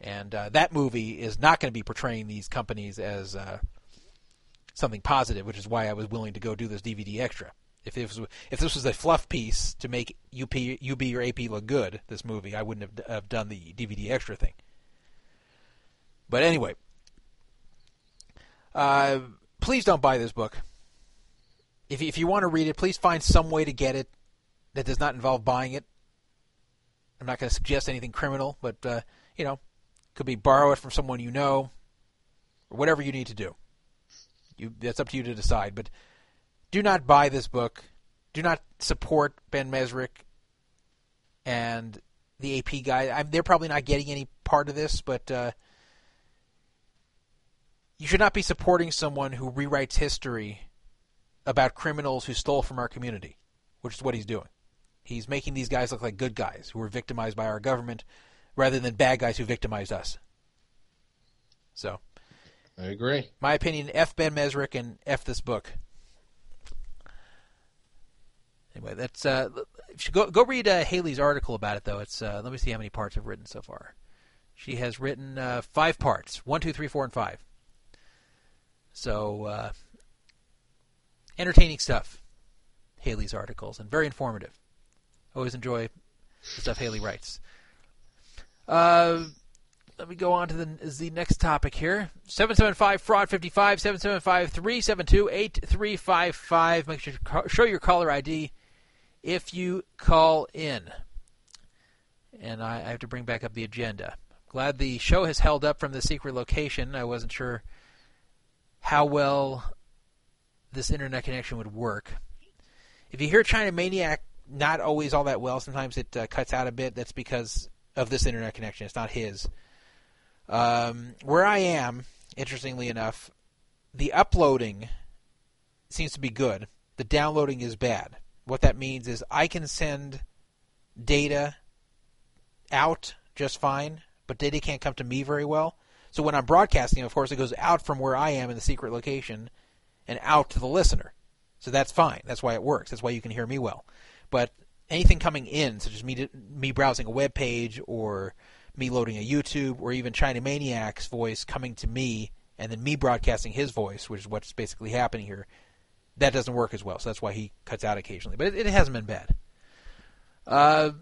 And uh, that movie is not going to be portraying these companies as uh, something positive, which is why I was willing to go do this DVD extra. If this was, if this was a fluff piece to make UP, UB or AP look good, this movie, I wouldn't have, have done the DVD extra thing. But anyway, uh, please don't buy this book. If if you want to read it, please find some way to get it that does not involve buying it. I'm not going to suggest anything criminal, but uh, you know, could be borrow it from someone you know, or whatever you need to do. You that's up to you to decide. But do not buy this book. Do not support Ben Mezrich and the AP guy. I'm, they're probably not getting any part of this, but uh, you should not be supporting someone who rewrites history about criminals who stole from our community, which is what he's doing. He's making these guys look like good guys who were victimized by our government rather than bad guys who victimized us. So, I agree. My opinion: F. Ben Mezrich and F. This book. Anyway, that's uh, go go read uh, Haley's article about it though. It's uh, let me see how many parts I've written so far. She has written uh, five parts: one, two, three, four, and five. So uh, entertaining stuff. Haley's articles and very informative. Always enjoy the stuff Haley writes. Uh, let me go on to the, the next topic here. 775 fraud 55 775 372 8355. Make sure to show your caller ID if you call in. And I, I have to bring back up the agenda. Glad the show has held up from the secret location. I wasn't sure how well this internet connection would work. If you hear China Maniac not always all that well, sometimes it uh, cuts out a bit. That's because of this internet connection. It's not his. Um, where I am, interestingly enough, the uploading seems to be good. The downloading is bad. What that means is I can send data out just fine, but data can't come to me very well. So when I'm broadcasting, of course, it goes out from where I am in the secret location and out to the listener. So that's fine. That's why it works. That's why you can hear me well. But anything coming in, such as me me browsing a web page or me loading a YouTube or even China Maniac's voice coming to me and then me broadcasting his voice, which is what's basically happening here, that doesn't work as well. So that's why he cuts out occasionally. But it, it hasn't been bad. Uh,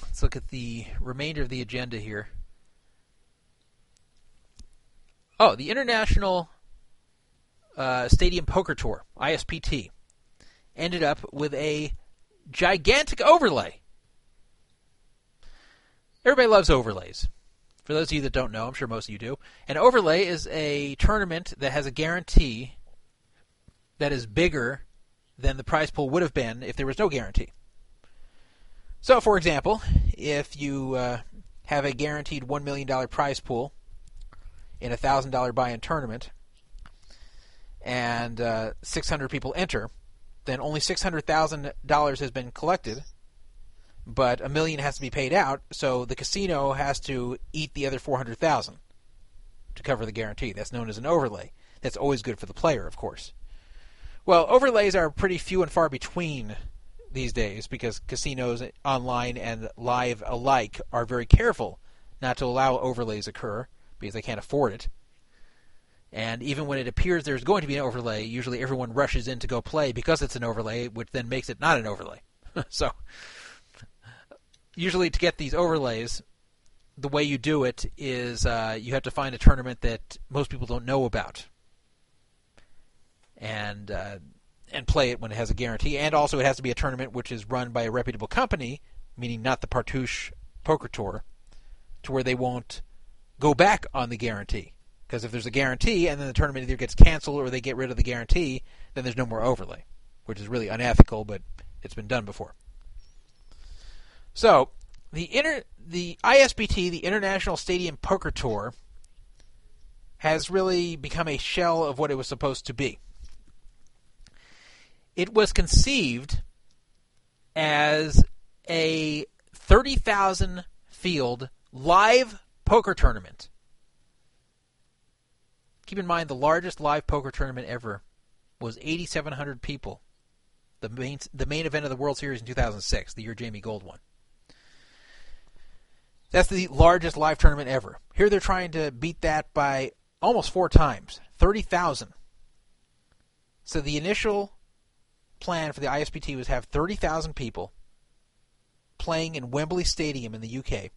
let's look at the remainder of the agenda here. Oh, the International uh, Stadium Poker Tour, ISPT, ended up with a gigantic overlay. Everybody loves overlays. For those of you that don't know, I'm sure most of you do. An overlay is a tournament that has a guarantee that is bigger than the prize pool would have been if there was no guarantee. So, for example, if you uh, have a guaranteed $1 million prize pool in a $1,000 buy in tournament and uh, 600 people enter, then only $600,000 has been collected, but a million has to be paid out, so the casino has to eat the other 400,000 to cover the guarantee. That's known as an overlay. That's always good for the player, of course. Well, overlays are pretty few and far between these days because casinos online and live alike are very careful not to allow overlays occur because they can't afford it. And even when it appears there's going to be an overlay, usually everyone rushes in to go play because it's an overlay, which then makes it not an overlay. so, usually to get these overlays, the way you do it is uh, you have to find a tournament that most people don't know about, and uh, and play it when it has a guarantee. And also, it has to be a tournament which is run by a reputable company, meaning not the Partouche Poker Tour, to where they won't go back on the guarantee. Because if there's a guarantee and then the tournament either gets canceled or they get rid of the guarantee, then there's no more overlay, which is really unethical, but it's been done before. So, the inter the ISPT, the International Stadium Poker Tour, has really become a shell of what it was supposed to be. It was conceived as a 30,000 field live poker tournament Keep in mind the largest live poker tournament ever was 8,700 people. The main the main event of the World Series in 2006, the year Jamie Gold won. That's the largest live tournament ever. Here they're trying to beat that by almost four times, 30,000. So the initial plan for the ISPT was to have 30,000 people playing in Wembley Stadium in the UK.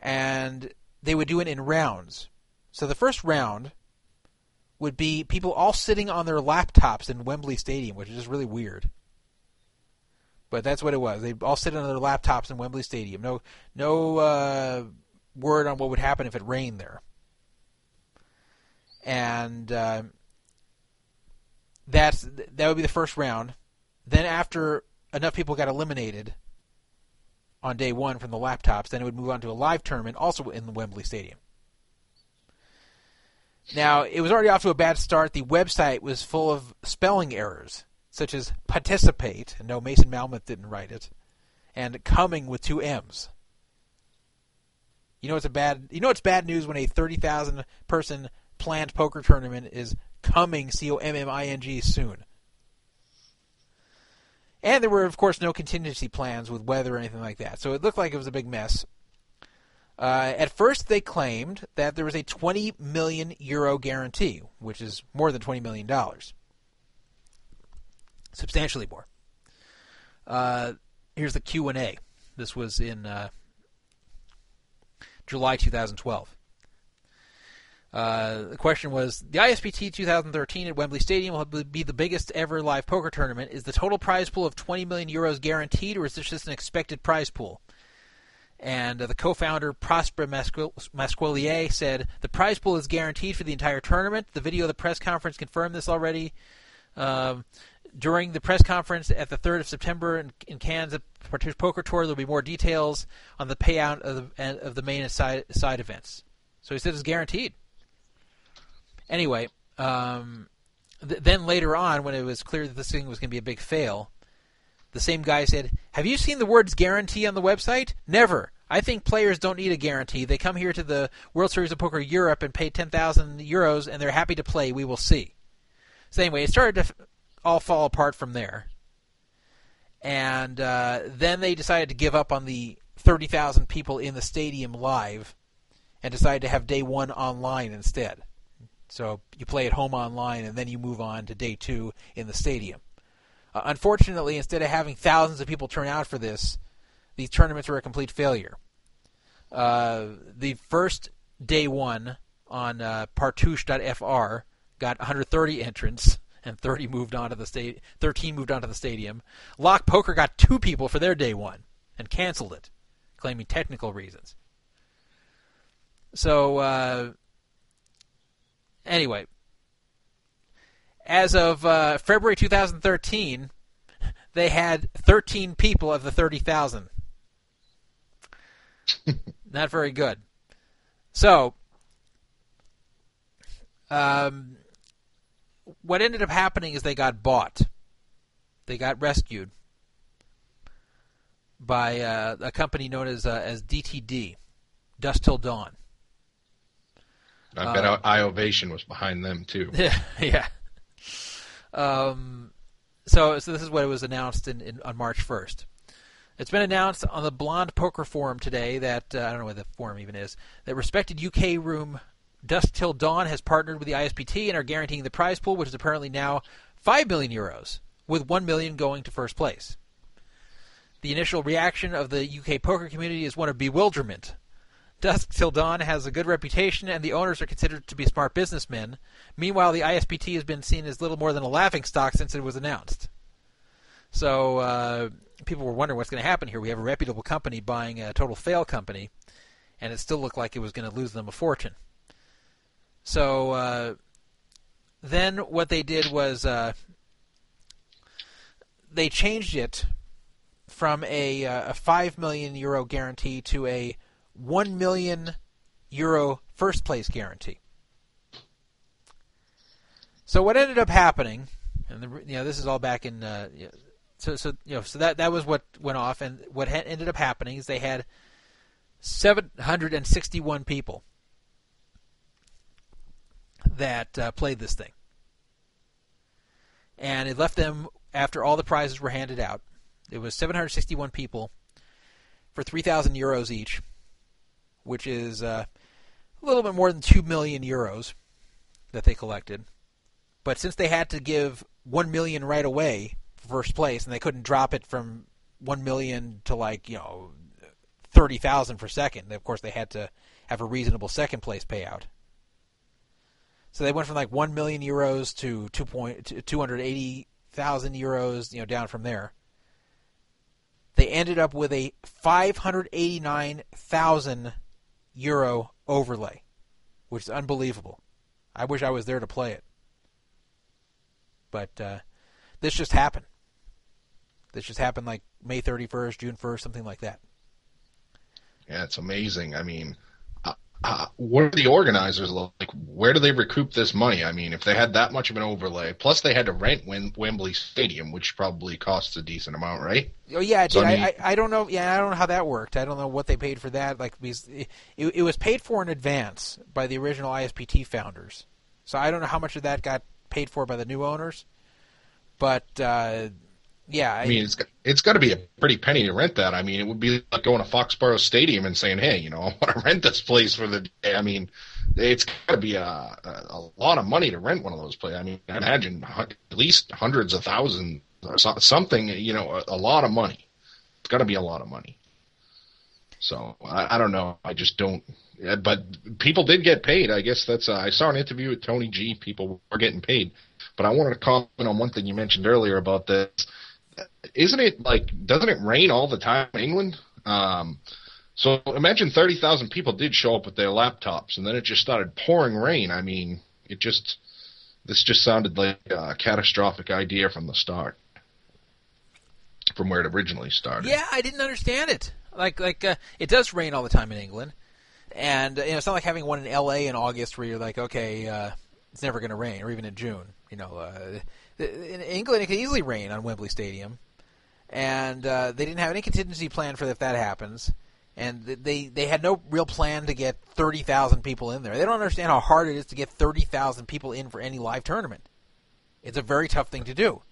And they would do it in rounds. So the first round would be people all sitting on their laptops in Wembley Stadium, which is just really weird. But that's what it was. They all sit on their laptops in Wembley Stadium. No, no uh, word on what would happen if it rained there. And uh, that's that would be the first round. Then after enough people got eliminated on day one from the laptops, then it would move on to a live tournament, also in the Wembley Stadium. Now, it was already off to a bad start. The website was full of spelling errors, such as participate, and no, Mason Malmuth didn't write it, and coming with two M's. You know it's a bad. You know it's bad news when a thirty thousand person planned poker tournament is coming C O M M I N G soon. And there were, of course, no contingency plans with weather or anything like that. So it looked like it was a big mess. Uh, at first, they claimed that there was a 20 million euro guarantee, which is more than 20 million dollars, substantially more. Uh, here's the Q and A. This was in uh, July 2012. Uh, the question was the ISPT 2013 at Wembley Stadium will be the biggest ever live poker tournament. Is the total prize pool of 20 million euros guaranteed, or is this just an expected prize pool? And uh, the co-founder Prosper Masquelier said the prize pool is guaranteed for the entire tournament. The video of the press conference confirmed this already. Um, during the press conference at the 3rd of September in, in Cannes Poker Tour, there'll be more details on the payout of the, of the main side, side events. So he said it's guaranteed. Anyway, um, th- then later on, when it was clear that this thing was going to be a big fail, the same guy said, Have you seen the words guarantee on the website? Never. I think players don't need a guarantee. They come here to the World Series of Poker Europe and pay 10,000 euros and they're happy to play. We will see. So, anyway, it started to f- all fall apart from there. And uh, then they decided to give up on the 30,000 people in the stadium live and decided to have day one online instead. So you play at home online, and then you move on to day two in the stadium. Uh, unfortunately, instead of having thousands of people turn out for this, these tournaments were a complete failure. Uh, the first day one on uh, Partouche.fr got 130 entrants, and 30 moved on to the sta- 13 moved on to the stadium. Lock Poker got two people for their day one and canceled it, claiming technical reasons. So uh, Anyway, as of uh, February 2013, they had 13 people of the 30,000. Not very good. So, um, what ended up happening is they got bought. They got rescued by uh, a company known as uh, as DTD, Dusk Till Dawn. I bet um, iOvation was behind them too. Yeah, yeah. Um, so, so this is what it was announced in, in, on March 1st. It's been announced on the Blonde Poker Forum today that uh, I don't know what the forum even is. That respected UK room Dusk Till Dawn has partnered with the ISPT and are guaranteeing the prize pool, which is apparently now five million euros, with one million going to first place. The initial reaction of the UK poker community is one of bewilderment Dusk Till Dawn has a good reputation, and the owners are considered to be smart businessmen. Meanwhile, the ISPT has been seen as little more than a laughing stock since it was announced. So uh, people were wondering what's going to happen here. We have a reputable company buying a total fail company, and it still looked like it was going to lose them a fortune. So uh, then what they did was uh, they changed it from a, uh, a five million euro guarantee to a 1 million euro first place guarantee. So what ended up happening, and the, you know this is all back in, uh, so so you know so that that was what went off, and what ha- ended up happening is they had 761 people that uh, played this thing, and it left them after all the prizes were handed out. It was 761 people for 3,000 euros each which is uh, a little bit more than 2 million euros that they collected. But since they had to give 1 million right away for first place and they couldn't drop it from 1 million to like, you know, 30,000 for second, of course they had to have a reasonable second place payout. So they went from like 1 million euros to 2 280,000 euros, you know, down from there. They ended up with a 589,000 euro overlay, which is unbelievable. I wish I was there to play it, but uh, this just happened. This just happened like May thirty first, June first, something like that. Yeah, it's amazing. I mean, uh, what are the organizers like? Where do they recoup this money? I mean, if they had that much of an overlay, plus they had to rent Wem- Wembley Stadium, which probably costs a decent amount, right? Oh yeah, So, dude, I I, mean- I, I don't know. Yeah, I don't know how that worked. I don't know what they paid for that. Like because it, it was paid for in advance by the original ISPT founders. So I don't know how much of that got paid for by the new owners. But uh, yeah, I mean, it's got- it's got to be a pretty penny to rent that. I mean, it would be like going to Foxborough Stadium and saying, "Hey, you know, I want to rent this place for the day." I mean, it's got to be a, a lot of money to rent one of those places. I mean, I imagine at least hundreds of thousands or something. You know, a, a lot of money. It's got to be a lot of money. So I, I don't know. I just don't. But people did get paid. I guess that's. Uh, I saw an interview with Tony G. People were getting paid. But I wanted to comment on one thing you mentioned earlier about this. Isn't it like? Doesn't it rain all the time in England? Um, so imagine thirty thousand people did show up with their laptops, and then it just started pouring rain. I mean, it just. This just sounded like a catastrophic idea from the start. From where it originally started. Yeah, I didn't understand it. Like like uh, it does rain all the time in England, and you know it's not like having one in L.A. in August where you're like, okay, uh, it's never going to rain, or even in June. You know, uh, in England it could easily rain on Wembley Stadium, and uh, they didn't have any contingency plan for if that happens. And they they had no real plan to get thirty thousand people in there. They don't understand how hard it is to get thirty thousand people in for any live tournament. It's a very tough thing to do.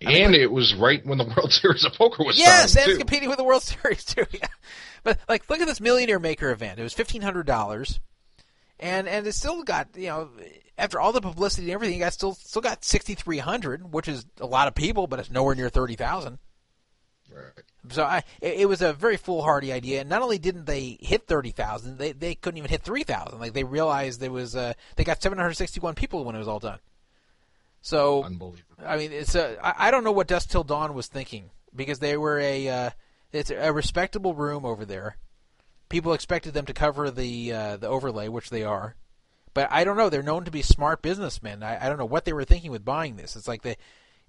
and it was right when the World Series of Poker was Yes, and starting it's too. competing with the World Series too. Yeah, but like, look at this Millionaire Maker event. It was fifteen hundred dollars, and and it still got you know after all the publicity and everything, you got still still got sixty three hundred, which is a lot of people, but it's nowhere near thirty thousand. Right. So I, it, it was a very foolhardy idea. And not only didn't they hit thirty thousand, they they couldn't even hit three thousand. Like they realized there was uh, they got seven hundred sixty one people when it was all done. So Unbelievable. I mean, it's a. I, I don't know what Dusk Till Dawn was thinking because they were a. Uh, it's a respectable room over there. People expected them to cover the uh, the overlay, which they are. But I don't know. They're known to be smart businessmen. I, I don't know what they were thinking with buying this. It's like they,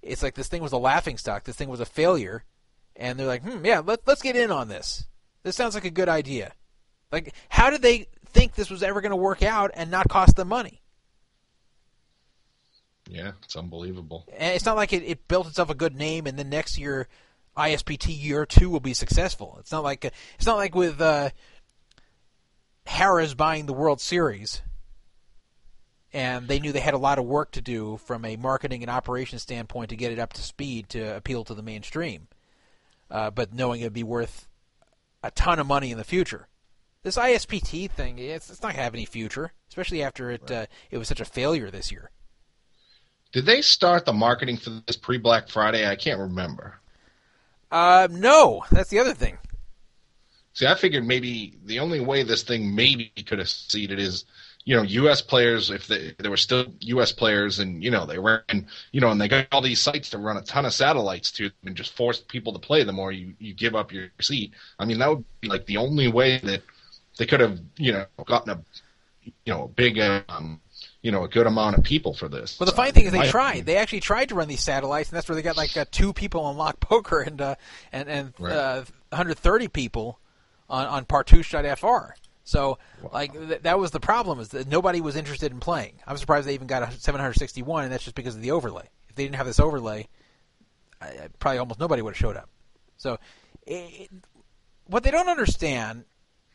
it's like this thing was a laughing stock. This thing was a failure, and they're like, hmm, yeah, let, let's get in on this. This sounds like a good idea. Like, how did they think this was ever going to work out and not cost them money? Yeah, it's unbelievable. And it's not like it, it built itself a good name, and then next year, ISPT year two will be successful. It's not like it's not like with uh, Harrah's buying the World Series, and they knew they had a lot of work to do from a marketing and operations standpoint to get it up to speed to appeal to the mainstream. Uh, but knowing it'd be worth a ton of money in the future. This ISPT thing, it's, it's not going to have any future, especially after it uh, it was such a failure this year. Did they start the marketing for this pre Black Friday? I can't remember. Uh, no, that's the other thing. See, I figured maybe the only way this thing maybe could have succeeded is, you know, U.S. players, if they, there were still U.S. players and, you know, they were, in, you know, and they got all these sites to run a ton of satellites to and just force people to play them or you, you give up your seat. I mean, that would be like the only way that they could have, you know, gotten a, you know, a big, um, you know, a good amount of people for this. Well, the funny thing is they tried. They actually tried to run these satellites, and that's where they got like uh, two people on Lock Poker and uh, and and Right. uh, 130 people on on Partouche.fr. So like th- that was the problem is that nobody was interested in playing. I'm surprised they even got a 761, and that's just because of the overlay. If they didn't have this overlay, I, I- probably almost nobody would have showed up. So it, what they don't understand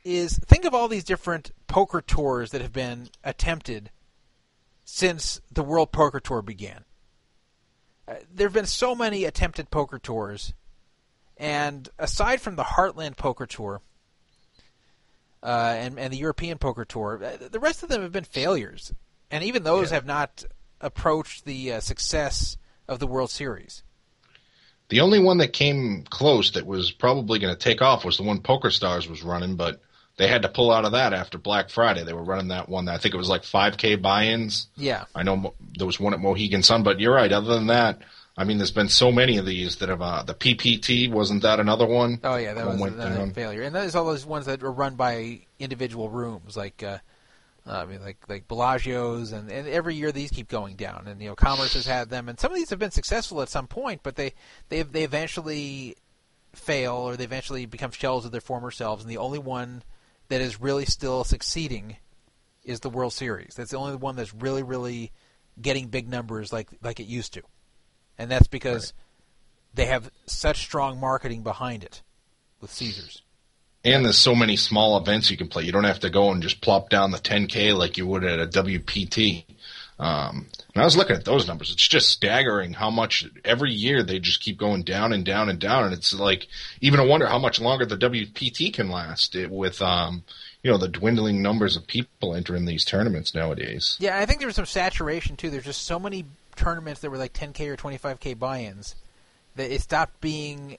is think of all these different poker tours that have been attempted since the World Poker Tour began. Uh, there have been so many attempted poker tours, and aside from the Heartland Poker Tour uh, and, and the European Poker Tour, uh, the rest of them have been failures. And even those Yeah. have not approached the uh, success of the World Series. The only one that came close that was probably going to take off was the one Poker Stars was running, but they had to pull out of that after Black Friday. They were running that one. I think it was like 5K buy-ins. Yeah. I know Mo- there was one at Mohegan Sun, but you're right. Other than that, I mean, there's been so many of these that have. Uh, the PPT wasn't that another one? Oh yeah, that was went another down. failure. And there's all those ones that are run by individual rooms, like uh, I mean, like like Bellagio's, and, and every year these keep going down. And you know, Commerce has had them, and some of these have been successful at some point, but they they they eventually fail or they eventually become shells of their former selves. And the only one that is really still succeeding is the World Series. That's the only one that's really really getting big numbers like like it used to, and that's because they have such strong marketing behind it with Caesars. And there's so many small events you can play. You don't have to go and just plop down the 10K like you would at a WPT. Um, and I was looking at those numbers. It's just staggering how much every year they just keep going down and down and down. And it's like even a wonder how much longer the WPT can last it, with, um, you know, the dwindling numbers of people entering these tournaments nowadays. Yeah, I think there's some saturation too. There's just so many tournaments that were like 10k or 25k buy-ins that it stopped being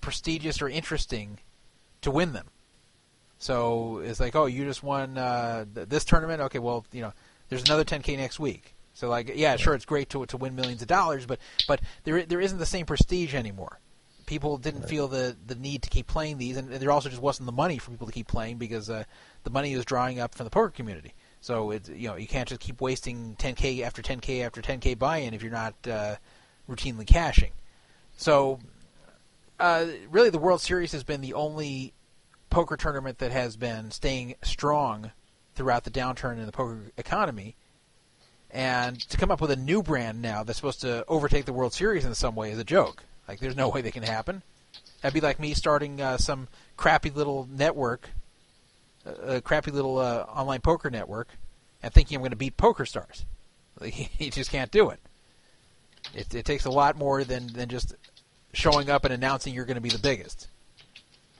prestigious or interesting to win them. So it's like, oh, you just won uh, th- this tournament. Okay, well, you know, there's another 10k next week. So like, yeah, sure, it's great to to win millions of dollars, but but there there isn't the same prestige anymore. People didn't feel the the need to keep playing these, and there also just wasn't the money for people to keep playing because uh, the money was drying up from the poker community. So it's you know you can't just keep wasting 10k after 10k after 10k buy-in if you're not uh, routinely cashing. So uh, really, the World Series has been the only poker tournament that has been staying strong throughout the downturn in the poker economy. And to come up with a new brand now that's supposed to overtake the World Series in some way is a joke. Like, there's no way that can happen. That'd be like me starting uh, some crappy little network, a crappy little uh, online poker network, and thinking I'm going to beat Poker Stars. You just can't do it. It, it takes a lot more than, than just showing up and announcing you're going to be the biggest.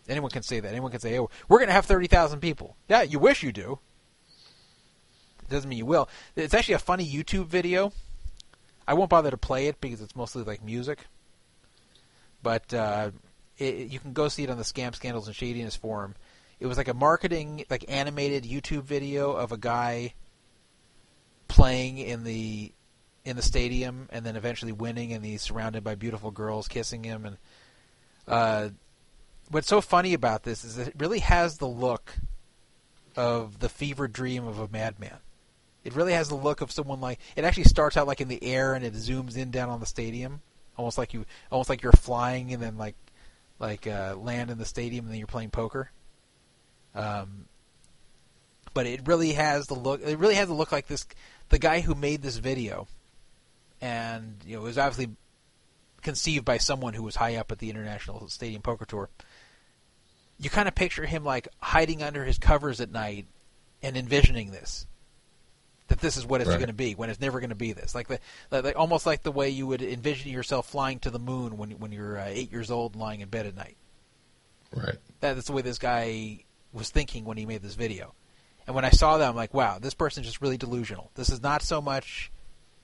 Anyone can say that. Anyone can say, "Oh, we're going to have thirty thousand people." Yeah, you wish you do. It doesn't mean you will. It's actually a funny YouTube video. I won't bother to play it because it's mostly like music. But uh, it, you can go see it on the Scam Scandals and Shadiness forum. It was like a marketing, like animated YouTube video of a guy playing in the in the stadium and then eventually winning, and he's surrounded by beautiful girls kissing him. And uh, what's so funny about this is that it really has the look of the fever dream of a madman. It really has the look of someone like it actually starts out like in the air and it zooms in down on the stadium, almost like you, almost like you're flying and then like like uh, land in the stadium and then you're playing poker. Um, but it really has the look. It really has the look like this. The guy who made this video, and you know, it was obviously conceived by someone who was high up at the International Stadium Poker Tour. You kind of picture him like hiding under his covers at night and envisioning this. That this is what it's Right. going to be when it's never going to be this. Like the, like, almost like the way you would envision yourself flying to the moon when when you're uh, eight years old, lying in bed at night. Right. That's the way this guy was thinking when he made this video. And when I saw that, I'm like, wow, this person's just really delusional. This is not so much.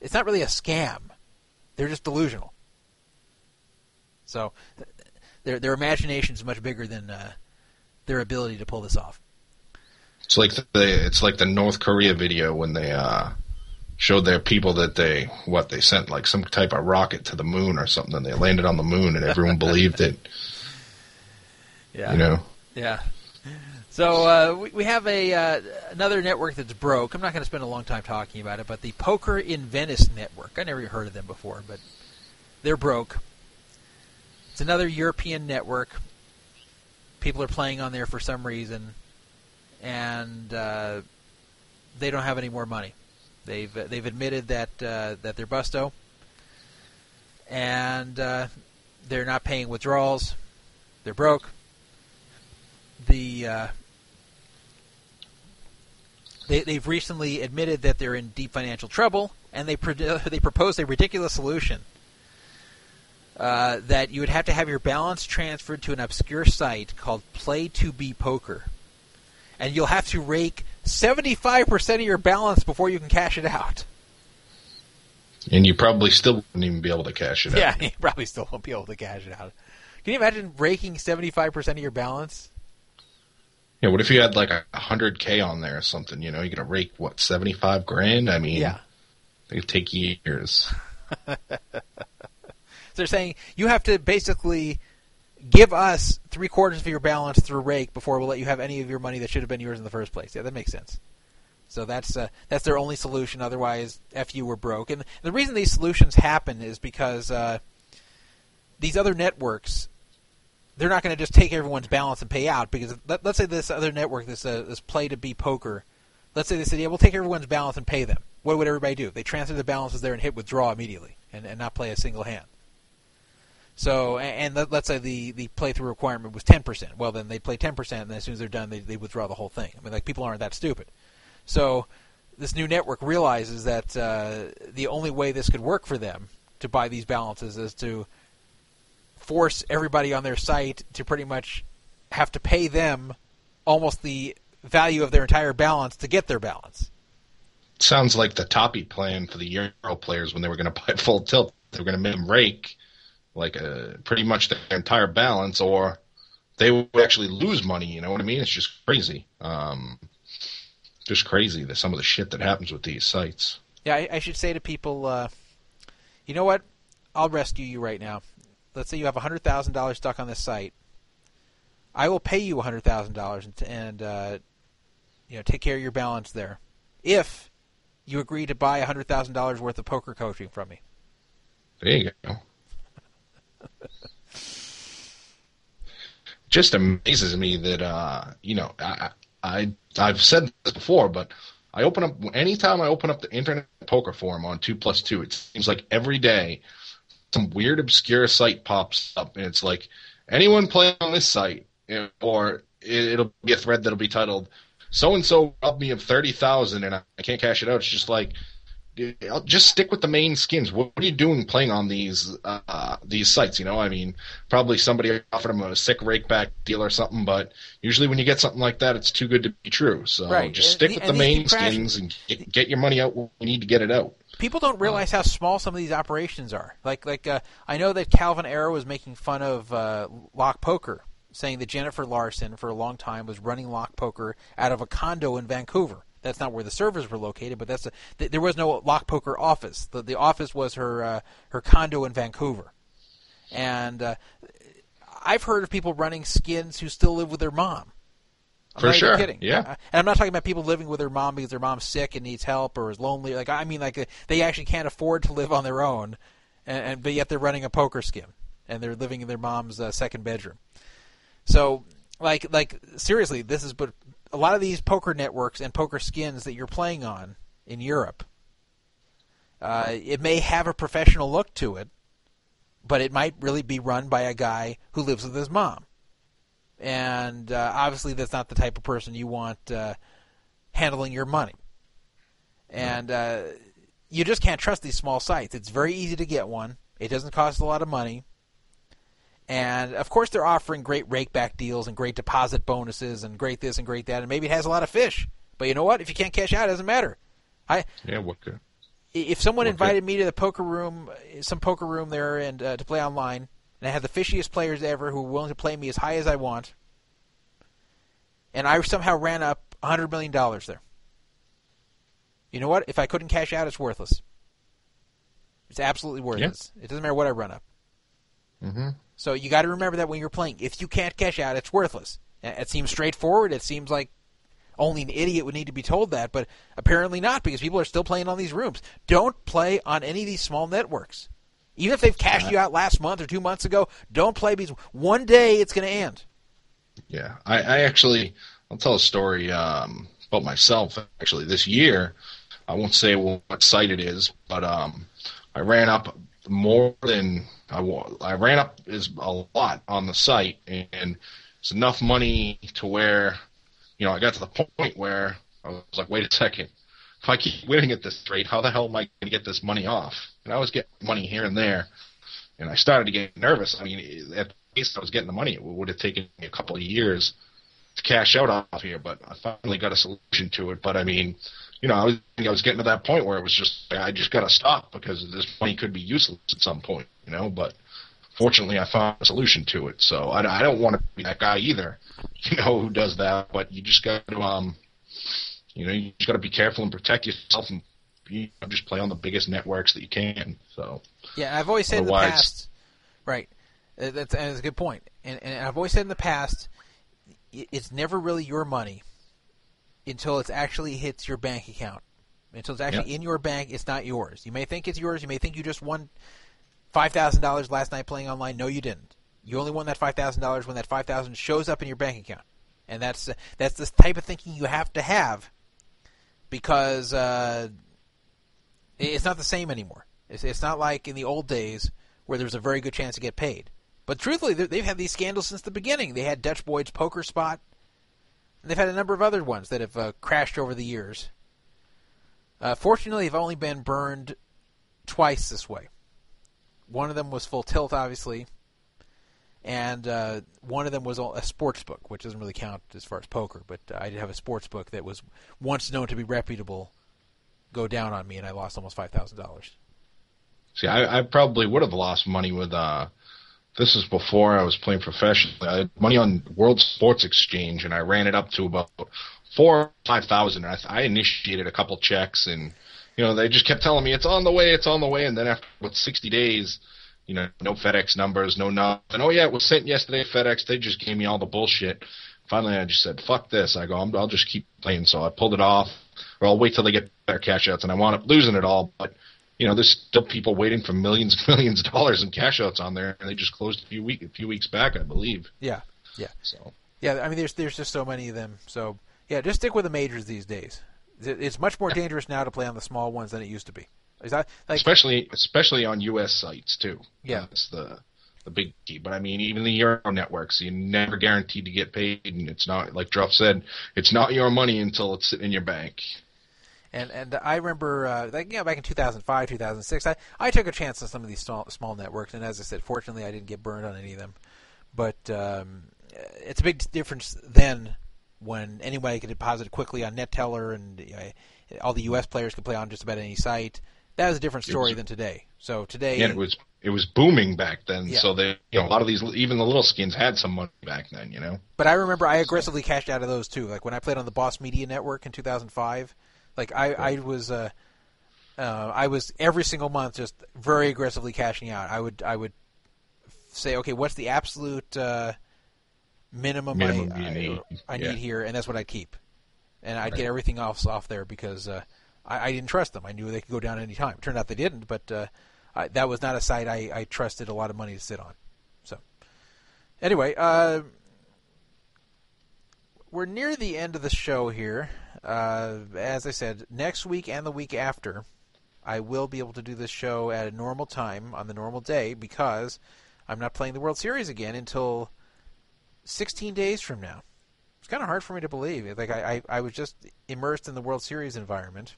It's not really a scam. They're just delusional. So, th- their their imagination is much bigger than uh, their ability to pull this off. It's like the it's like the North Korea video when they uh, showed their people that they what they sent like some type of rocket to the moon or something. and They landed on the moon and everyone believed it. Yeah. You know. Yeah. So uh, we, we have a uh, another network that's broke. I'm not going to spend a long time talking about it, but the Poker in Venice network. I never heard of them before, but they're broke. It's another European network. People are playing on there for some reason, and uh, they don't have any more money. They've they've admitted that uh, that they're busto, and uh, they're not paying withdrawals. They're broke the uh, they, they've recently admitted that they're in deep financial trouble, and they pro- they proposed a ridiculous solution uh, that you would have to have your balance transferred to an obscure site called Play to Be Poker, and you'll have to rake seventy five percent of your balance before you can cash it out. And you probably still wouldn't even be able to cash it out. Yeah, you probably still won't be able to cash it out. Can you imagine raking 75% of your balance? Yeah, what if you had like a hundred K on there or something, you know, you're gonna rake what, seventy five grand? I mean Yeah. it could take years. So they're saying you have to basically give us three quarters of your balance through rake before we'll let you have any of your money that should have been yours in the first place. Yeah, that makes sense. So that's uh, that's their only solution. Otherwise, f you were broke. And the reason these solutions happen is because uh, these other networks, they're not going to just take everyone's balance and pay out. Because let, let's say this other network, this uh, this play to be poker, let's say they said, yeah, we'll take everyone's balance and pay them. What would everybody do? They transfer the balances there and hit withdraw immediately, and, and not play a single hand. So, a- and let- let's say the, the playthrough requirement was 10%. Well, then they play 10%, and as soon as they're done, they, they withdraw the whole thing. I mean, like, people aren't that stupid. So, this new network realizes that uh, the only way this could work for them to buy these balances is to force everybody on their site to pretty much have to pay them almost the value of their entire balance to get their balance. Sounds like the Tapie plan for the Euro players when they were gonna buy full tilt. They were gonna make them rake like a pretty much their entire balance or they would actually lose money, you know what I mean? It's just crazy. Um just crazy that some of the shit that happens with these sites. Yeah, I, I should say to people, uh, you know what? I'll rescue you right now. Let's say you have hundred thousand dollars stuck on this site. I will pay you hundred thousand dollars and, uh, you know take care of your balance there, if you agree to buy hundred thousand dollars worth of poker coaching from me. There you go. Just amazes me that uh, you know I, I I've said this before, but I open up anytime I open up the internet poker forum on two plus two. It seems like every day some weird obscure site pops up, and it's like anyone playing on this site, or it, it'll be a thread that'll be titled "So and so robbed me of thirty thousand and I, can't cash it out." It's just like I'll just stick with the main skins. What, are you doing playing on these uh, these sites? You know, I mean, probably somebody offered them a sick rake back deal or something, but usually when you get something like that, it's too good to be true. So Right. just stick the- with and the main crashing. skins and get, get your money out when you need to get it out. People don't realize how small some of these operations are. Like, like uh, I know that Calvin Ayre was making fun of uh, Lock Poker, saying that Jennifer Larson for a long time was running Lock Poker out of a condo in Vancouver. That's not where the servers were located, but that's a, th- there was no Lock Poker office. The, the office was her uh, her condo in Vancouver, and uh, I've heard of people running skins who still live with their mom. I'm For sure, kidding. yeah. And I'm not talking about people living with their mom because their mom's sick and needs help or is lonely. Like I mean, like uh, they actually can't afford to live on their own, and, and but yet they're running a poker skin and they're living in their mom's uh, second bedroom. So, like, like seriously, this is but a lot of these poker networks and poker skins that you're playing on in Europe. Uh, it may have a professional look to it, but it might really be run by a guy who lives with his mom and uh, obviously that's not the type of person you want uh, handling your money. And uh, you just can't trust these small sites. It's very easy to get one. It doesn't cost a lot of money. And of course, they're offering great rakeback deals and great deposit bonuses and great this and great that. And maybe it has a lot of fish. But you know what? If you can't cash out, it doesn't matter. I Yeah, what good? if someone Okay. invited me to the poker room, some poker room there, and uh, to play online, and I had the fishiest players ever who were willing to play me as high as I want, and I somehow ran up a hundred million dollars there. You know what? If I couldn't cash out, it's worthless. It's absolutely worthless. It doesn't matter what I run up. hmm So you got to remember that when you're playing. If you can't cash out, it's worthless. It seems straightforward. It seems like only an idiot would need to be told that, but apparently not because people are still playing on these rooms. Don't play on any of these small networks. Even if they've cashed you out last month or two months ago, don't play because one day it's going to end. Yeah, I, I actually I'll tell a story um, about myself. Actually, this year I won't say what site it is, but um, I ran up more than I I ran up is a lot on the site, and it's enough money to where you know I got to the point where I was like, wait a second. If I keep winning at this rate, how the hell am I going to get this money off? I was getting money here and there, and I started to get nervous. I mean, at pace I was getting the money, it would have taken me a couple of years to cash out off here, but I finally got a solution to it. But I mean, you know, I was I was getting to that point where it was just I just got to stop because this money could be useless at some point, you know. But fortunately, I found a solution to it. So I, I don't want to be that guy either, you know, who does that. But you just got to, um, you know, you just got to be careful and protect yourself and you know, just play on the biggest networks that you can. So yeah, I've always said Otherwise- in the past, right? uh, That's, that's a good point, and, and I've always said in the past, it's never really your money until it's actually hits your bank account. Until it's actually in your bank, it's not yours. You may think it's yours. You may think you just won five thousand dollars last night playing online. No, you didn't. You only won that five thousand dollars when that five thousand shows up in your bank account, and that's that's the type of thinking you have to have because uh, it's not the same anymore. It's, it's not like in the old days where there was a very good chance to get paid. But truthfully, they- they've had these scandals since the beginning. They had Dutch Boyd's poker spot, and they've had a number of other ones that have uh, crashed over the years. Uh, fortunately, they've only been burned twice this way. One of them was full tilt, obviously, and uh, one of them was a sports book, which doesn't really count as far as poker. But uh, I did have a sports book that was once known to be reputable go down on me, and I lost almost five thousand dollars. See, I, I probably would have lost money with. uh This is before I was playing professionally. I had money on World Sports Exchange, and I ran it up to about four or five thousand. I, I initiated a couple checks, and you know they just kept telling me it's on the way, it's on the way, and then after about sixty days, you know, no FedEx numbers, no nothing. Oh yeah, it was sent yesterday. FedEx. They just gave me all the bullshit. Finally, I just said, "Fuck this." I go, I'm, "I'll just keep playing." So I pulled it off, or I'll wait till they get better cash outs, and I wound up losing it all, but you know, there's still people waiting for millions and millions of dollars in cash outs on there, and they just closed a few week a few weeks back, I believe. Yeah, yeah. So yeah. I mean, there's there's just so many of them. So yeah, just stick with the majors these days. It's much more dangerous now to play on the small ones than it used to be. Is that like especially especially on U.S. sites too. Yeah. that's the the big key. But I mean, even the Euro networks, you're never guaranteed to get paid, and it's not like Druff said, it's not your money until it's sitting in your bank. And and I remember, uh, like you know, back in 2005, 2006, I, I took a chance on some of these small, small networks, and as I said, fortunately, I didn't get burned on any of them. But um, it's a big difference then when anybody could deposit quickly on Neteller, and uh, all the U.S. players could play on just about any site. That was a different story was- than today. So today, And it was it was booming back then. Yeah. So they, you know, a lot of these, even the little skins had some money back then. You know. But I remember I aggressively cashed out of those too. Like when I played on the Boss Media Network in 2005, like I, I was, uh, uh, I was every single month just very aggressively cashing out. I would, I would say, okay, what's the absolute uh, minimum, Minimum I, I- need. I, Yeah. need here, and that's what I'd keep, and I'd Right. get everything else off there because uh, I, I didn't trust them. I knew they could go down any time. Turned out they didn't, but uh, I, that was not a site I, I trusted a lot of money to sit on. So, anyway, uh, we're near the end of the show here. Uh, as I said, next week and the week after, I will be able to do this show at a normal time on the normal day because I'm not playing the World Series again until 16 days from now. It's kind of hard for me to believe. Like I, I, I was just immersed in the World Series environment,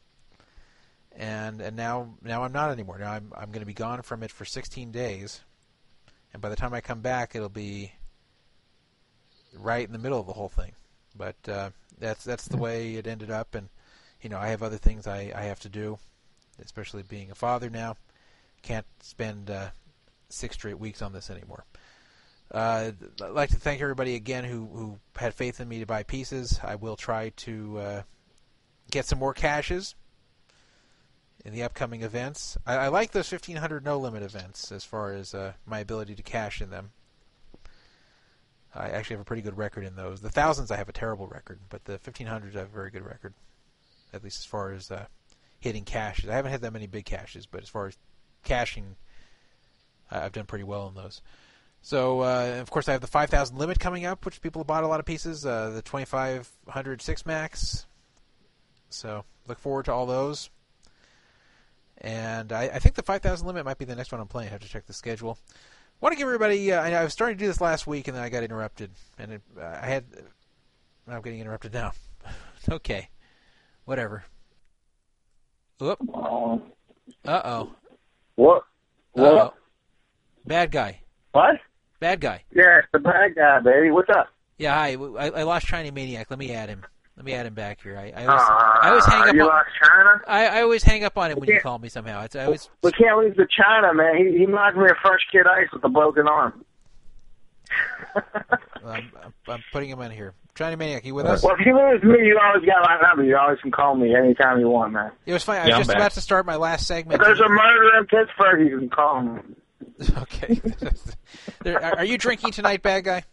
and and now now I'm not anymore. Now I'm I'm going to be gone from it for 16 days, and by the time I come back, it'll be right in the middle of the whole thing. But uh, that's that's the way it ended up, and you know I have other things I, I have to do, especially being a father now. Can't spend uh, six straight weeks on this anymore. Uh, I'd like to thank everybody again who, who had faith in me to buy pieces. I will try to uh, get some more cashes in the upcoming events. I, I like those 1500 no limit events as far as uh, my ability to cash in them. I actually have a pretty good record in those. The thousands I have a terrible record, but the 1500s I have a very good record, at least as far as uh, hitting cashes. I haven't had that many big cashes, but as far as cashing, I've done pretty well in those. So, uh, of course, I have the 5,000 limit coming up, which people have bought a lot of pieces. Uh, the 2,500 six max. So, look forward to all those. And I, I think the 5,000 limit might be the next one I'm playing. I have to check the schedule. want to give everybody. Uh, I, I was starting to do this last week, and then I got interrupted, and it, uh, I had. I'm getting interrupted now. okay, whatever. Oop. Uh oh. what? What? oh. Bad guy. What? Bad guy. Yeah, it's the bad guy, baby. What's up? Yeah, hi. I, I lost China Maniac. Let me add him. Let me add him back here. I, I always, Uh, I always hang up you on. lost China? I, I always hang up on him when you call me somehow. It's I always. We can't leave the China, man. He, he knocked me a fresh kid ice with a broken arm. I'm, I'm, I'm putting him in here. China Maniac, you with us? Well, if you lose me, you always got my number. You always can call me anytime you want, man. It was funny. I Yeah, was I'm just back. about to start my last segment. If there's a murder in Pittsburgh, you can call me. okay. There- are are you drinking tonight, bad guy?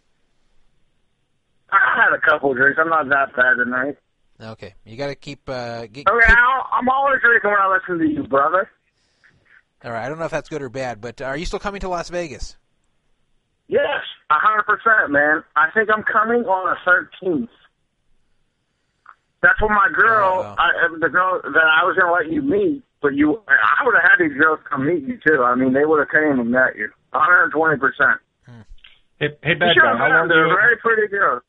I had a couple of drinks. I'm not that bad tonight. Okay. You got to keep. Uh, get, Okay, keep- I'm always drinking when I listen to you, brother. all right. I don't know if that's good or bad, but are you still coming to Las Vegas? Yes, a hundred percent, man. I think I'm coming on the thirteenth. That's when my girl, Oh, wow. I, uh, the girl that I was gonna let you meet, but you, I would have had these girls come meet you too. I mean, they would have came and met you. Hundred and twenty percent. Hey, hey bad Sure, guy, how long, they're you, very pretty girls.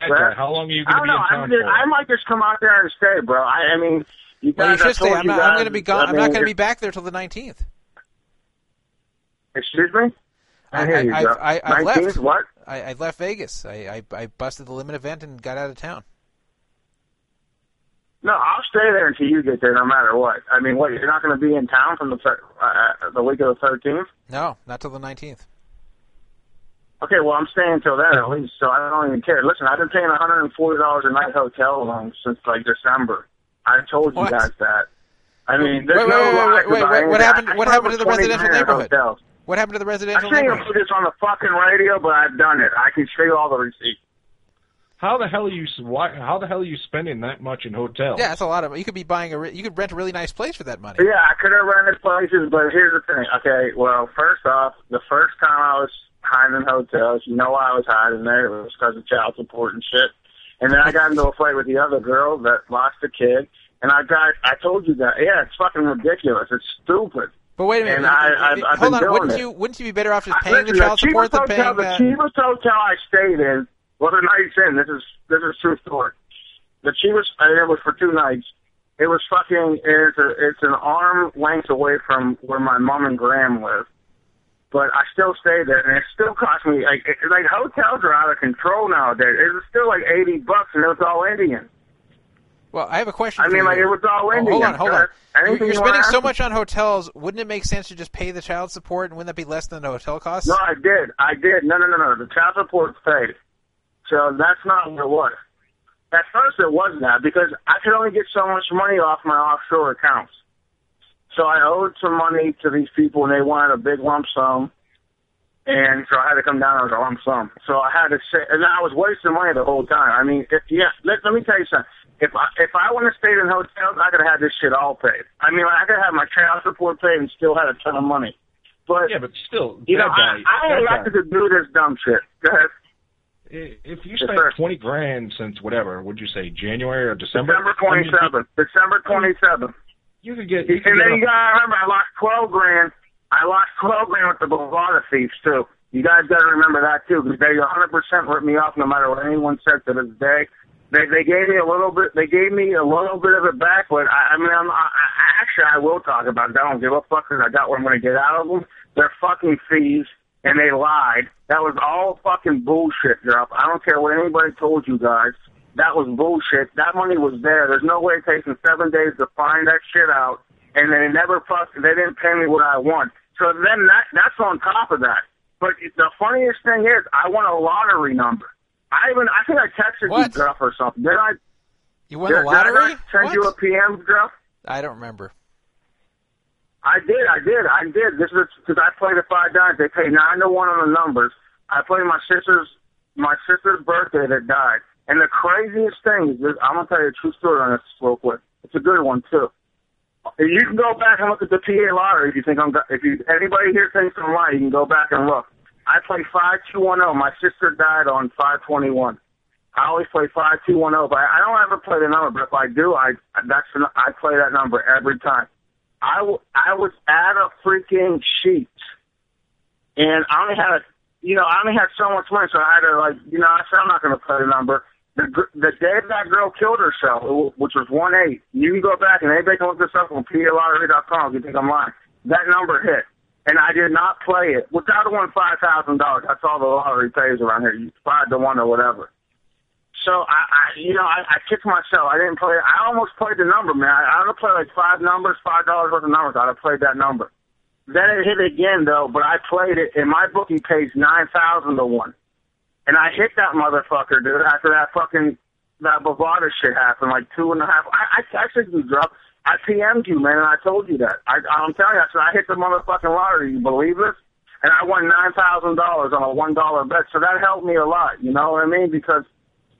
Bad how long are you going to be know. in I, town mean, for? I might just come out there and stay, bro. I, I mean, you Well, you guys. I should stay. I'm you not. I'm going to be gone. I I'm not going to be back there till the 19th. Excuse me. I, I- hear you, I- bro. I- I've left. 19th, What? I, I left Vegas. I, I I busted the limit event and got out of town. No, I'll stay there until you get there, no matter what. I mean, what? You're not going to be in town from the uh, uh, the week of the 13th. No, not till the 19th. Okay, well, I'm staying until then at least, so I don't even care. Listen, I've been paying $140 a night hotel rooms since like December. I told you What? guys that. I mean, there's Wait, no wait, wait, lies wait, wait, wait, what happened- I what slept happened to the residential neighborhood? hotels. What happened to the residential? I residential shouldn't even neighborhood? put this on the fucking radio, but I've done it. I can show you all the receipts. How the hell are you? Why? How the hell are you spending that much in hotels? Yeah, that's a lot of. You could be buying a. re- You could rent a really nice place for that money. Yeah, I could have rented places, but here's the thing. Okay, well, first off, the first time I was hiding in hotels, you know why I was hiding there? It was because of child support and shit. And then I got into a fight with the other girl that lost a kid. And I got, I told you that. Yeah, it's fucking ridiculous. It's stupid. But wait a minute. And I- I've- I've hold on. Wouldn't it. you? Wouldn't you be better off just I- paying the listen, child support than hotel, paying The the? cheapest hotel I stayed in was a night's in. This is this is true story. The cheapest, and it was for two nights. It was fucking. It's a, it's an arm length away from where my mom and Graham live. But I still stayed there, and it still cost me like it, like hotels are out of control nowadays. It was still like eighty bucks, and it was all Indian. Well, I have a question. I mean, you. like it was all Oh, Indian. hold on, hold on. You're, Anything you're you spending so much on hotels. Wouldn't it make sense to just pay the child support, and wouldn't that be less than the hotel costs? No, I did. I did. No, no, no, no. The child support's paid. So that's not what it was. At first it was that because I could only get so much money off my offshore accounts. So I owed some money to these people and they wanted a big lump sum. And so I had to come down as a lump sum. So I had to say, and I was wasting money the whole time. I mean, if, yeah, let, let me tell you something. If I, if I wouldn't have stayed in hotels, I could have had this shit all paid. I mean, I could have had my child support paid and still had a ton of money. But, Yeah, but still, you know, guy, I, I elected to do this dumb shit. Go ahead. If you spent sir. twenty grand since whatever, would you say January or December? December I mean, 27th. December 27th. You could get. You could And get then a- you gotta remember, I lost 12 grand. I lost 12 grand with the Bovada thieves, too. You guys gotta remember that, too, because they 100% ripped me off no matter what anyone said to this day. They, they gave me a little bit, they gave me a little bit of it back, but I, I mean, I'm, I, I, actually, I will talk about it. I don't give a fuck because I got what I'm gonna get out of them. They're fucking thieves, and they lied. That was all fucking bullshit, Jeff. I don't care what anybody told you guys. That was bullshit. That money was there. There's no way it takes them seven days to find that shit out, and they never fuck. They didn't pay me what I want. So then that that's on top of that. But the funniest thing is, I won a lottery number. I even I think I texted What? you, Jeff, or something. Did I? You won the did, did I lottery? send you a What? PM, Jeff? I don't remember. I did, I did, I did. This is because I played at five dimes. They pay nine to one on the numbers. I played my sister's my sister's birthday that died. And the craziest thing is, this, I'm gonna tell you a true story on this real quick. It's a good one too. You can go back and look at the PA lottery if you think I'm. If you anybody here thinks I'm lying, you can go back and look. I play five two one zero. My sister died on five twenty one. I always play five two one zero, but I don't ever play the number. But if I do, I that's I play that number every time. I, w- I was at a freaking sheet, and I only had, you know, I only had so much money, so I had to like, you know, I said I'm not going to play the number. The the day that girl killed herself, which was one eight, you can go back and anybody can look this up on PLottery.com if you think I'm lying. That number hit, and I did not play it, which I'd five thousand dollars. That's all the lottery pays around here, you five to one or whatever. So I, I you know, I, I kicked myself. I didn't play. I almost played the number, man. I, I would have played like five numbers, five dollars worth of numbers. I'd have played that number. Then it hit again though, but I played it, and my bookie pays nine thousand to one, and I hit that motherfucker, dude. After that fucking that Bovada shit happened, like two and a half. I, I texted you, drop. I PM'd you, man, and I told you that. I, I'm telling you, I said I hit the motherfucking lottery. You believe this? And I won nine thousand dollars on a one dollar bet. So that helped me a lot. You know what I mean? Because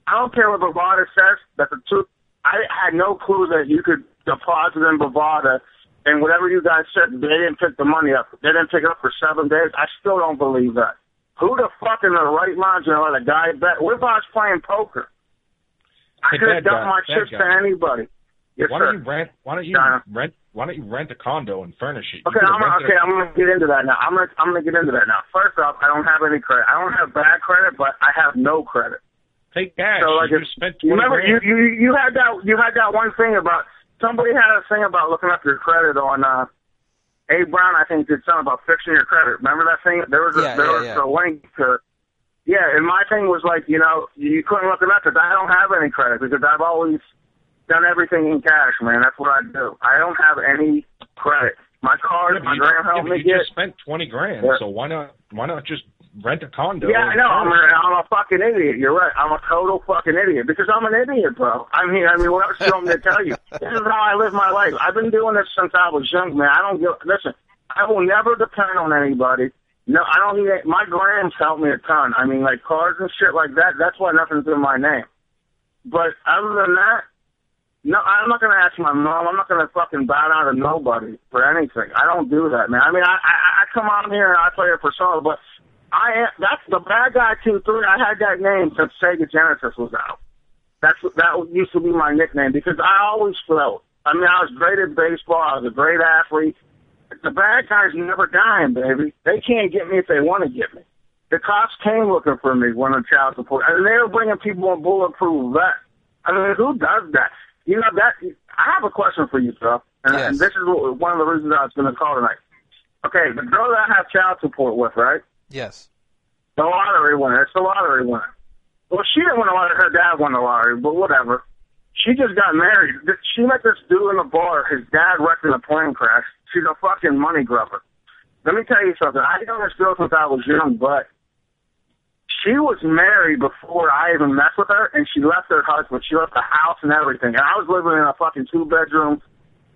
I don't care what Bovada says. That the truth. I had no clue that you could deposit in Bovada, and whatever you guys said, they didn't pick the money up. They didn't pick it up for seven days. I still don't believe that. Who the fuck in their right mind is gonna let a guy bet? What if I was playing poker? I could have done my chips guy. to anybody. Yes, why sir. don't you rent? Why don't you Donna. rent? Why don't you rent a condo and furnish it? You Okay, I'm gonna, okay. I'm gonna get into that now. I'm gonna I'm gonna get into that now. First off, I don't have any credit. I don't have bad credit, but I have no credit. Take cash. So like, you if, spent you 20 remember you, you you had that you had that one thing about somebody had a thing about looking up your credit on uh A Brown. I think did something about fixing your credit. Remember that thing? There was a, Yeah, there yeah, was yeah. a link to. Yeah, and my thing was like, you know, you couldn't look it up because I don't have any credit because I've always done everything in cash, man. That's what I do. I don't have any credit. My card, Yeah, my you, grand helped but me you get. just spent twenty grand. Yeah. So why not? Why not just rent a condo? Yeah, I know. I'm a? I'm a fucking idiot. You're right. I'm a total fucking idiot because I'm an idiot, bro. I mean, I mean, what else do you want me to tell you? This is how I live my life. I've been doing this since I was young, man. I don't give. Listen, I will never depend on anybody. No, I don't need. My grams help me a ton. I mean, like cars and shit like that. That's why nothing's in my name. But other than that, no, I'm not gonna ask my mom. I'm not gonna fucking bow down to nobody for anything. I don't do that, man. I mean, I I, I come on here and I play a persona, but I am, that's the bad guy two three. I had that name since Sega Genesis was out. That's that used to be my nickname because I always felt. I mean, I was great at baseball. I was a great athlete. The bad guys never dying, baby. They can't get me if they want to get me. The cops came looking for me when on child support, and they were bringing people on bulletproof vests. I mean, who does that? You know that. I have a question for you, Phil, and, Yes. and this is one of the reasons I was going to call tonight. Okay, the girl that I have child support with, right? Yes. The lottery winner. It's the lottery winner. Well, she didn't win the lottery. Her dad won the lottery, but whatever. She just got married. She met this dude in the bar. His dad wrecked in a plane crash. She's a fucking money grubber. Let me tell you something. I know this girl since I was young, but she was married before I even messed with her, and she left her husband. She left the house and everything. And I was living in a fucking two bedroom,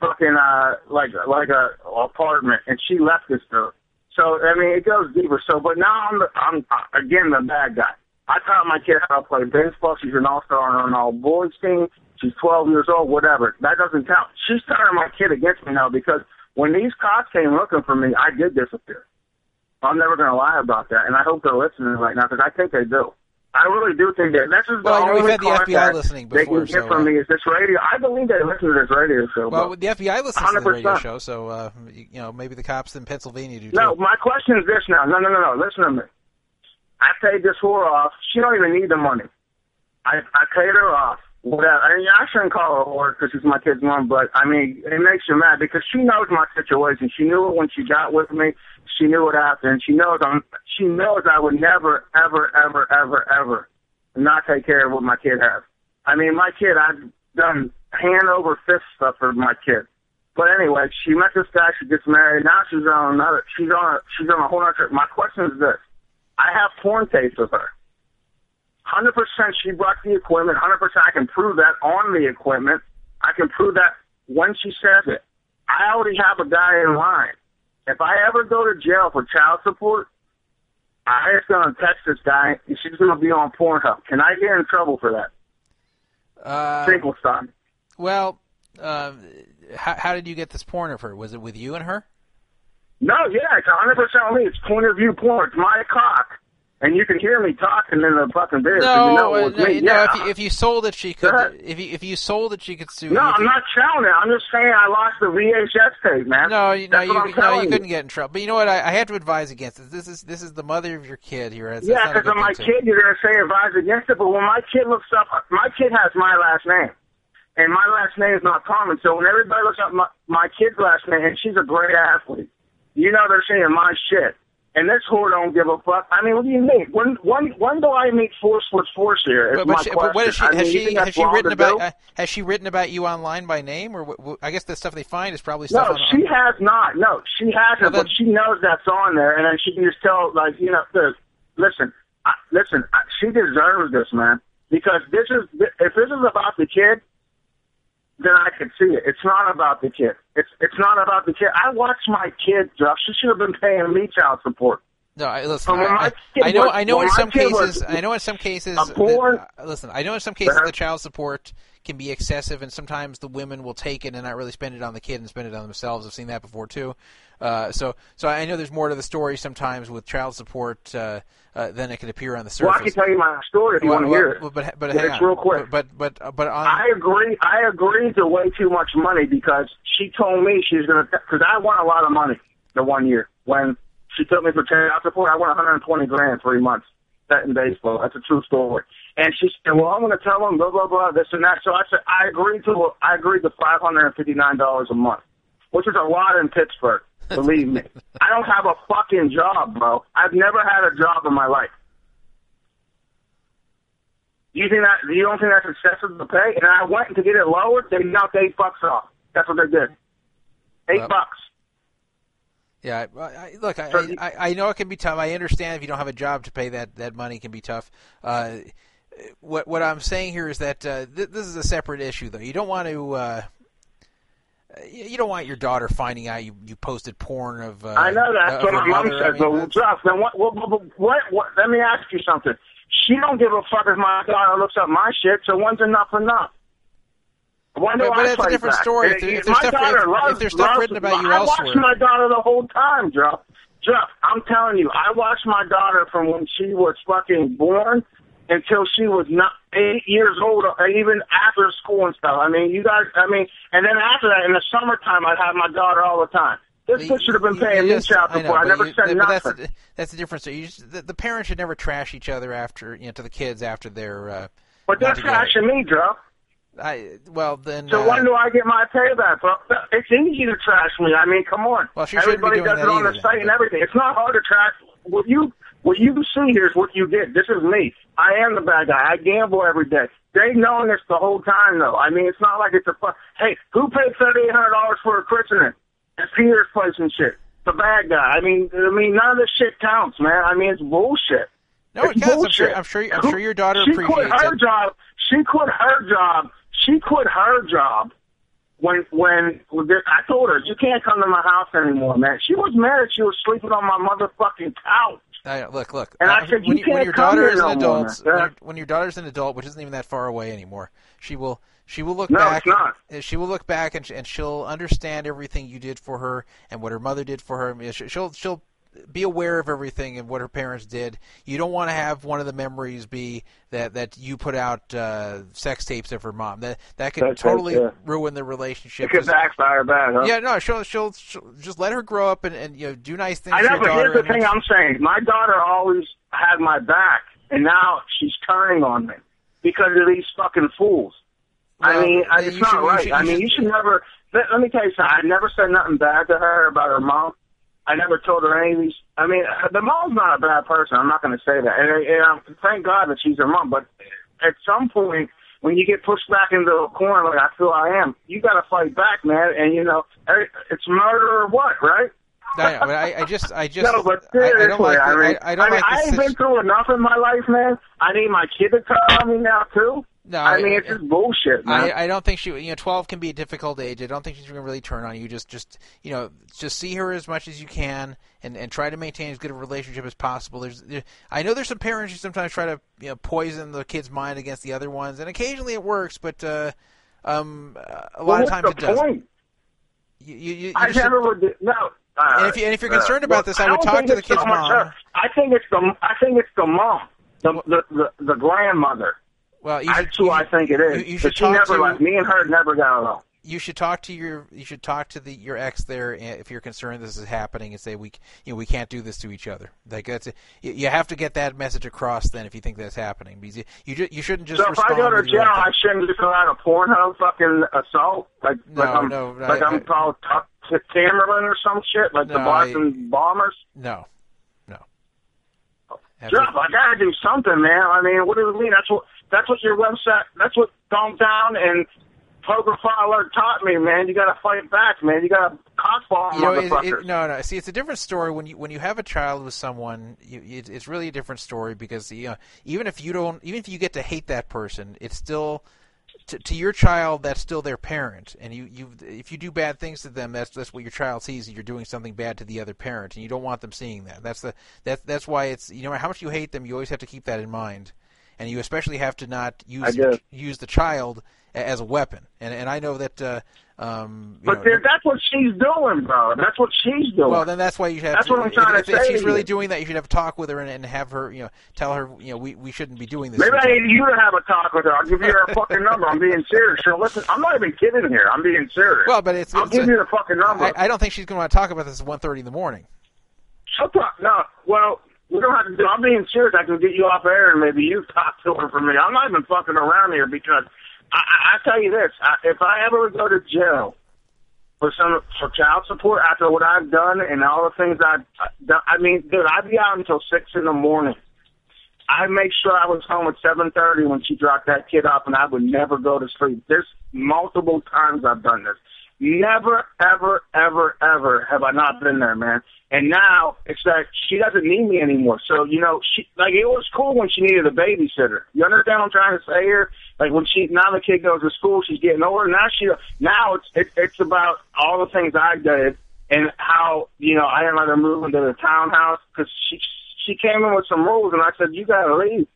fucking uh, like like a apartment, and she left this dude. So I mean, it goes deeper. So, but now I'm the, I'm again the bad guy. I taught my kid how to play baseball. She's an all star on an all boys team. She's 12 years old, whatever. That doesn't count. She's turning my kid against me now because when these cops came looking for me, I did disappear. I'm never going to lie about that, and I hope they're listening right now because I think they do. I really do think that. This is the Well, we've only had the FBI listening they before, can get so, from uh, me is this radio. I believe they listen to this radio show. Well, but- the FBI listens to the radio show, so uh, you you know maybe the cops in Pennsylvania do too. No, my question is this now. No, no, no, no. Listen to me. I paid this whore off. She don't even need the money. I I paid her off. Whatever. I mean, I shouldn't call her a whore because she's my kid's mom, but I mean, it makes you mad because she knows my situation. She knew it when she got with me. She knew after, and she knows I'm. She knows I would never, ever, ever, ever, ever not take care of what my kid has. I mean, my kid, I've done hand over fist stuff for my kid. But anyway, she met this guy. She gets married. Now she's on another. She's on. A, she's on a whole other. My question is this: I have porn tapes of her. Hundred percent, she brought the equipment. Hundred percent, I can prove that on the equipment. I can prove that when she says it. I already have a guy in line. If I ever go to jail for child support, I just gonna text this guy, and she's gonna be on Pornhub. Can I get in trouble for that? Uh, Finkelstein. well, uh, how, how did you get this porn of her? Was it with you and her? No, yeah, it's 100 percent on me. It's point of view porn. It's my cock, and you can hear me talking in the fucking video. No, you know it was no, me. no, yeah. If you, if you sold it, she could. If you if you sold it, she could sue. no, you. I'm not shouting it. I'm just saying I lost the VHS tape, man. No, you, no, you, no, you couldn't get in trouble. But you know what? I, I had to advise against it. This is this is the mother of your kid here. It's, Yeah, it's not a because of my kid, you're gonna say advise against it. But when my kid looks up, my kid has my last name, and my last name is not common. So when everybody looks up my, my kid's last name, and she's a great athlete, you know they're saying my shit. And this whore don't give a fuck. I mean, what do you mean? When when when do I meet force with force here? But, my but, she, but what is she? I Has mean, she has she written about uh, has she written about you online by name or what, what, I guess the stuff they find is probably stuff. No, on, she has not. No, she hasn't. Well, then- but she knows that's on there, and then she can just tell, like, you know, the, listen, I, listen, I, she deserves this, man, because this is if this is about the kid, then I can see it. It's not about the kid. It's it's not about the kid. I watched my kid, Jeff. She should have been paying me child support. No, I, listen. I, I, I know. I know. In some cases, I know in some cases. that- listen, I know in some cases the child support can be excessive, and sometimes the women will take it and not really spend it on the kid and spend it on themselves. I've seen that before too. Uh, so, so I know there's more to the story sometimes with child support uh, uh, than it can appear on the surface. Well, I can tell you my story if you want to hear it. Well, but but Yeah, hang on. real quick. But but but, on. I agree. I agree to way too much money because she told me she's gonna. Because I won a lot of money the one year when she took me for child support. I won 120 grand three months. That in baseball. That's a true story. And she said, "Well, I'm going to tell them blah blah blah this and that." So I said, "I agreed to. I agreed to 559 dollars a month, which is a lot in Pittsburgh. Believe me. I don't have a fucking job, bro. I've never had a job in my life. You think that you don't think that's excessive to pay? And I went to get it lowered. They knocked eight bucks off. That's what they did. Eight bucks. Yeah, I, I, look, I, I, I know it can be tough. I understand if you don't have a job to pay that that money can be tough. Uh, what what I'm saying here is that uh, th- this is a separate issue, though. You don't want to. Uh, you don't want your daughter finding out you, you posted porn of. Uh, I know that's what my mom mother. I mean, but Jeff, then what, what, what, what, what? Let me ask you something. She don't give a fuck if my daughter looks up my shit. So one's enough enough? But- but that's a different back? story. If if there's stuff- if- if there's stuff loves- written about you I elsewhere- watched my daughter the whole time, Jeff. Jeff, I'm telling you, I watched my daughter from when she was fucking born until she was not eight years old, or even after school and stuff. I mean, you guys. I mean, and then after that, in the summertime, I'd have my daughter all the time. This bitch should have been paying me child I know. I, never you- said nothing. That's the, that's the difference. You just, the, the parents should never trash each other after you know to the kids after they're. Uh, but they're trashing me, Jeff. I well then. So uh, when do I get my payback? Bro? It's easy to trash me. I mean, come on. Well, she Everybody does it on the then, site and everything. It's not hard to trash. What you what you see here is what you get. This is me. I am the bad guy. I gamble every day. They've known this the whole time, though. I mean, it's not like it's a fu- hey, who paid thirty eight hundred dollars for a christening? At Peter's place and shit. The bad guy. I mean, I mean, none of this shit counts, man. I mean, it's bullshit. No, it It's counts. I'm bullshit. sure. I'm sure. I'm sure your daughter she appreciates quit her it. job. She quit her job. She quit her job when when I told her you can't come to my house anymore, man. She was mad. She was sleeping on my motherfucking couch. I, look, look. And I uh, said, when, "You when can't your come daughter is an no adult, man." when, your- when your daughter's an adult, which isn't even that far away anymore, she will she will look No, back. uh, She will look back and, and she'll understand everything you did for her and what her mother did for her. I She'll she'll be aware of everything and what her parents did. You don't want to have one of the memories be that that you put out uh, sex tapes of her mom. That that could That's totally yeah. ruin the relationship. It could backfire bad, huh? yeah, no, she'll, she'll she'll just let her grow up and, and you know do nice things. I know, but here's the thing I'm saying. My daughter always had my back, and now she's turning on me because of these fucking fools. I Well, mean, I- then it's not should- right. should- I you mean, should- you should never. Let, let me tell you something. I never said nothing bad to her about her mom. I never told her any of these. I mean, the mom's not a bad person. I'm not going to say that. And, and um, thank God that she's her mom. But at some point, when you get pushed back into a corner like I feel I am, you got to fight back, man. And you know, it's murder or what, right? I, I, I just, I just, no, but I, seriously, I don't like, the, I mean, I, I don't like I ain't been through enough in my life, man. I need my kid to come on me now too. No, I mean, I- it's just bullshit, man. I, I don't think she, you know, twelve can be a difficult age. I don't think she's going to really turn on you. Just, just, you know, just see her as much as you can, and and try to maintain as good a relationship as possible. There's, there, I know there's some parents who sometimes try to, you know, poison the kid's mind against the other ones, and occasionally it works, but uh, um, a lot Well, of times it doesn't. point? You, you, you, I just- never would. No. Uh, And if you- and if you're concerned about look, this, I would don't talk to the it's so kid's mom. her. I think it's the. I think it's the mom, the the the, the grandmother. Well, you should, That's who I think it is. You, you should she never to like me and her never got along. you should talk to your you should talk to the your ex there eh, if you're concerned this is happening and say we you know we can't do this to each other like that's you, you have to get that message across then if you think that's happening because you you, ju- you shouldn't just So if I go to jail, I shouldn't just fill out a Pornhub fucking assault like No, like I'm no, like I- I'm I- called T- Tamerlan or some shit like the No, I- Boston Bombers. no no. Jeff, I gotta do something, man. I mean, what does it mean? That's what that's what your website. That's what Calm Down and Poker Fowler taught me, man. You gotta fight back, man. You gotta cockball you know, motherfuckers. it, no, no. See, it's a different story when you when you have a child with someone. You, it, it's really a different story because you know, even if you don't, even if you get to hate that person, it's still to, to your child that's still their parent, and you you if you do bad things to them, that's that's what your child sees. You're doing something bad to the other parent, and you don't want them seeing that. That's the that that's why it's you know how much you hate them, you always have to keep that in mind, and you especially have to not use use the child as a weapon. And and I know that. Uh, um, you but know, that's what she's doing, bro. That's what she's doing. well, then that's why you have. That's to, what I'm trying if, to if, if she's really doing that, you should have a talk with her and, and have her, you know, tell her, you know, we, we shouldn't be doing this. Maybe I need you to have a talk with her. I'll give you her fucking number. I'm being serious. So listen, I'm not even kidding here. I'm being serious. Well, but it's. I'll it's give a- you the fucking number. I, I don't think she's going to want to talk about this at 1.30 in the morning. Shut up. No. Well, we don't have to do. I'm being serious. I can get you off air and maybe you talk to her for me. I'm not even fucking around here because I, I, I tell you this: I, if I ever go to jail for some for child support after what I've done and all the things I've done, I mean, dude, I'd be out until six in the morning. I make sure I was home at seven thirty when she dropped that kid off, and I would never go to sleep. There's multiple times I've done this. Never, ever, ever, ever have I not been there, man. And now it's like she doesn't need me anymore. So you know, she like it was cool when she needed a babysitter. You understand what I'm trying to say here? Like when she now the kid goes to school, she's getting older. Now she now it's it, it's about all the things I did and how you know I didn't let her move into the townhouse because she she came in with some rules and I said you gotta leave.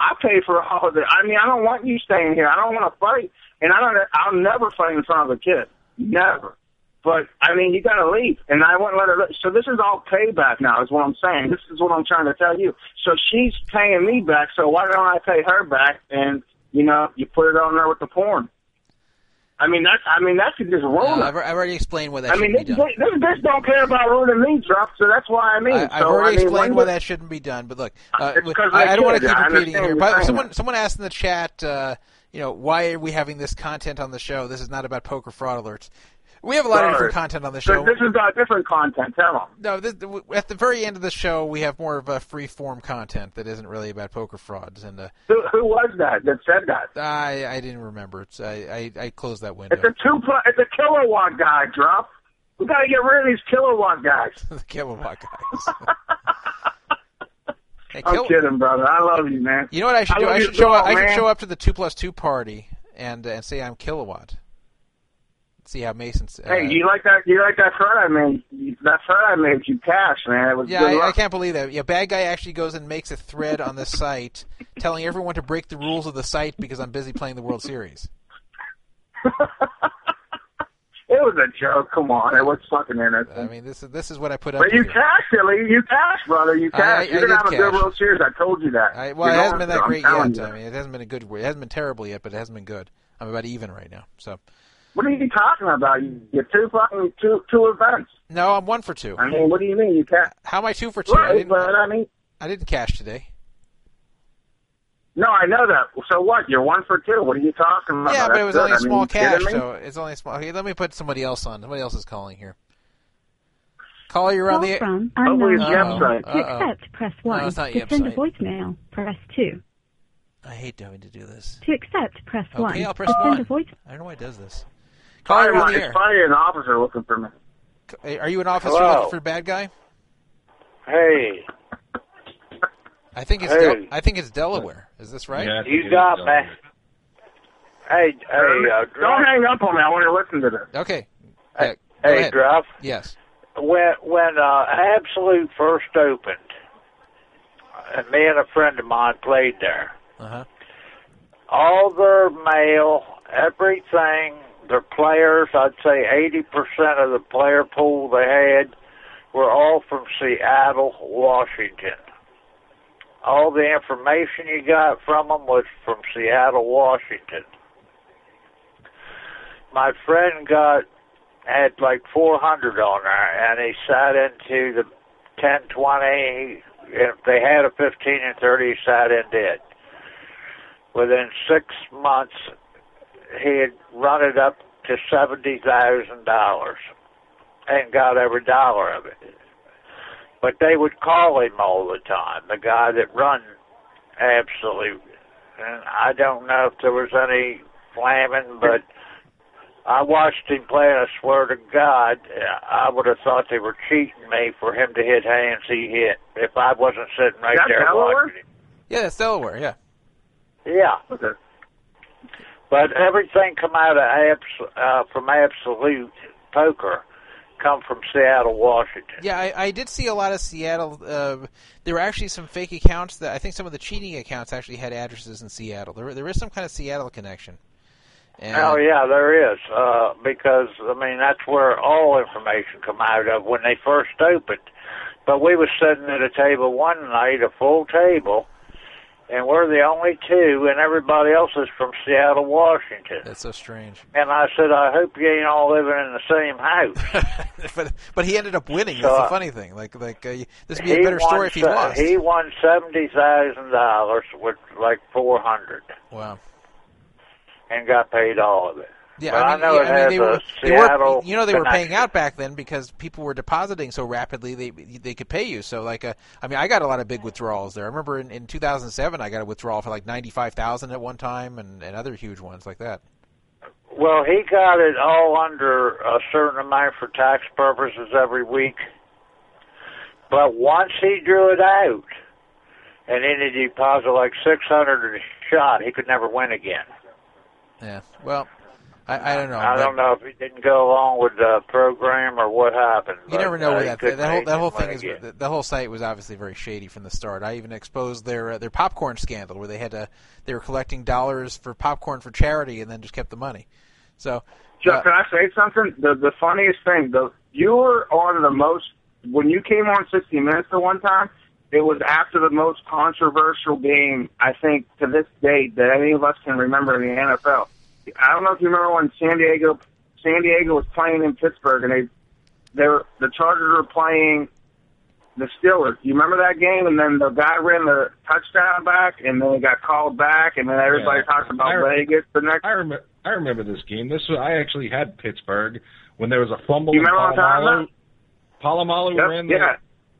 I pay for all of it. I mean, I don't want you staying here. I don't want to fight, and I don't. I'll never fight in front of a kid. Never. But I mean, you got to leave, and I wouldn't let her. leave. So this is all payback now, is what I'm saying. This is what I'm trying to tell you. So she's paying me back. So why don't I pay her back? And you know, you put it on there with the porn. I mean, that. I mean, that could just ruin I've. I've already explained why that I mean, this, be done. this bitch don't care about ruining me, Trump. So that's why I mean. I, I've so, already I mean, explained why that shouldn't be done. But look, uh, I, I don't want to keep repeating here. But someone someone asked in the chat, uh, you know, why are we having this content on the show? This is not about poker fraud alerts. We have a lot of different content on the show. this is about different content. Tell them. No, this, at the very end of the show, we have more of a free form content that isn't really about poker frauds, and uh, Who, who was that that said that? I I didn't remember. It's I I, I closed that window. It's a two. It's a kilowatt guy, drop. We got to get rid of these kilowatt guys. the kilowatt guys. hey, I'm kidding, brother. I love you, man. You know what I should I do? I should show up. I should show up to the two plus two party and uh, and say I'm kilowatt. See how Mason's. Uh, Hey, you like that? You like that thread I made? That thread I made you cash, man. It was yeah, good I, I can't believe that. Yeah, bad guy actually goes and makes a thread on the site telling everyone to break the rules of the site because I'm busy playing the World Series. It was a joke. Come on, it was fucking innocent. I mean, this is this is what I put up. but you here. cashed, Lee. You cashed, brother. You I- cashed. I- I You're gonna did have a good cash. World Series. I told you that. I, well, You're it hasn't been that. I'm great yet. you. I mean, it hasn't been a good. It hasn't been terrible yet, but it hasn't been good. I'm about even right now. So What are you talking about? You get two fucking two two events. no, I'm one for two. I mean, what do you mean you cashed? How am I two for two? I Right, didn't, but I mean, I didn't cash today. No, I know that. So what? You're one for two. What are you talking about? Yeah, but it was good. only a I mean, small you kidding cash, so it's only a small. Okay, let me put somebody else on. Somebody else is calling here. Call you're on Call the. from oh, Hopefully it's unknown. Yep site. To Uh-oh. accept, press No, 1. it's not to send a voicemail, press 2. I hate having to do this. To accept, press 1. Okay, I'll press to send a voice I don't know why it does this. Call you're on my- the it's air. probably an officer looking for me. Are you an officer Hello. looking for a bad guy? Hey, I think it's. Hey. Del- I think it's Delaware. Is this right? Yeah, you got me. Hey, hey, uh, Don't hang up on me. I want to listen to this. Okay. Hey, go Hey, ahead. Druff. Yes. When when uh, Absolute first opened, and me and a friend of mine played there. Uh huh. All their mail, everything, their players, I'd say 80% of the player pool they had were all from Seattle, Washington. All the information you got from them was from Seattle, Washington. My friend got had like 400 on there, and he sat into the 10, 20. If they had a 15 and 30, he sat into it. Within six months, he had run it up to seventy thousand dollars, and got every dollar of it. But they would call him all the time. The guy that run Absolute, and I don't know if there was any slamming, but I watched him play, and I swear to God, I would have thought they were cheating me for him to hit hands he hit if I wasn't sitting right That's there Delaware? watching him. Yeah, that's Delaware. Yeah. Yeah, Okay. but everything come out of abs- uh, from Absolute Poker come from Seattle, Washington. Yeah, I, I did see a lot of Seattle. Uh, there were actually some fake accounts that I think some of the cheating accounts actually had addresses in Seattle. There, there is some kind of Seattle connection. And, Oh yeah, there is. Uh, because I mean that's where all information come out of when they first opened. But we was sitting at a table one night, a full table, and we're the only two, and everybody else is from Seattle, Washington. That's so strange. And I said, I hope you ain't all living in the same house. but but he ended up winning. So, That's the funny thing. Like like uh, this would be a better won story if he lost. He won seventy thousand dollars with like four hundred, Wow. and got paid all of it. Yeah, But I I mean, know yeah, it I mean, has they a were, they Seattle were, you know, they were paying out back then because people were depositing so rapidly. They they could pay you. So like, uh, I mean, I got a lot of big withdrawals there. I remember in, in 2007, I got a withdrawal for like 95,000 at one time, and, and other huge ones like that. Well, he got it all under a certain amount for tax purposes every week. But once he drew it out, and then he deposited like six hundred a shot, he could never win again. Yeah. Well, I, I don't know. I don't know if he didn't go along with the program or what happened. You never know uh, where that couldn't that whole that whole win thing is. The, the whole site was obviously very shady from the start. I even exposed their uh, their popcorn scandal where they had to they were collecting dollars for popcorn for charity and then just kept the money. So. Chuck, uh, can I say something? The the funniest thing, the you were on the most when you came on 60 Minutes the one time. It was after the most controversial game I think to this date that any of us can remember in the NFL. I don't know if you remember when San Diego San Diego was playing in Pittsburgh and they they were the Chargers were playing the Steelers. You remember that game? And then the guy ran the touchdown back, and then he got called back, and then everybody Yeah. talked about I- Vegas the next. I remember. I remember this game. This was, I actually had Pittsburgh when there was a fumble. You remember what I'm talking Polamalu- about? Polamalu Yep, ran the yeah.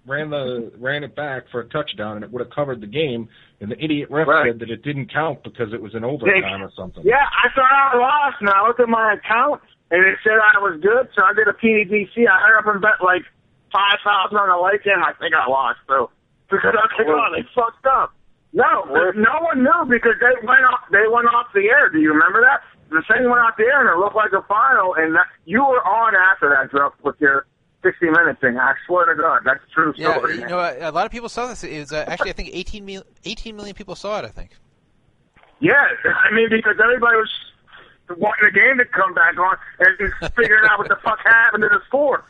Ran the ran it back for a touchdown, and it would have covered the game. And the idiot ref Right. said that it didn't count because it was an overtime or something. Yeah, I thought I lost, and I looked at my account, and it said I was good, so I did a PDDC. I hurried up and bet like five thousand on the late game. I think I lost though, because I was like, oh, they fucked up. No, no one knew because they went off. They went off the air. Do you remember that? The thing went off the air, and it looked like a final. And that, you were on after that, Druff, with your sixty minute thing. I swear to God, that's a true Yeah, you know, a lot of people saw this. It was uh, actually, I think, 18 million, 18 million people saw it. I think. Yeah, I mean because everybody was wanting the game to come back on and just figuring out what the fuck happened to the score.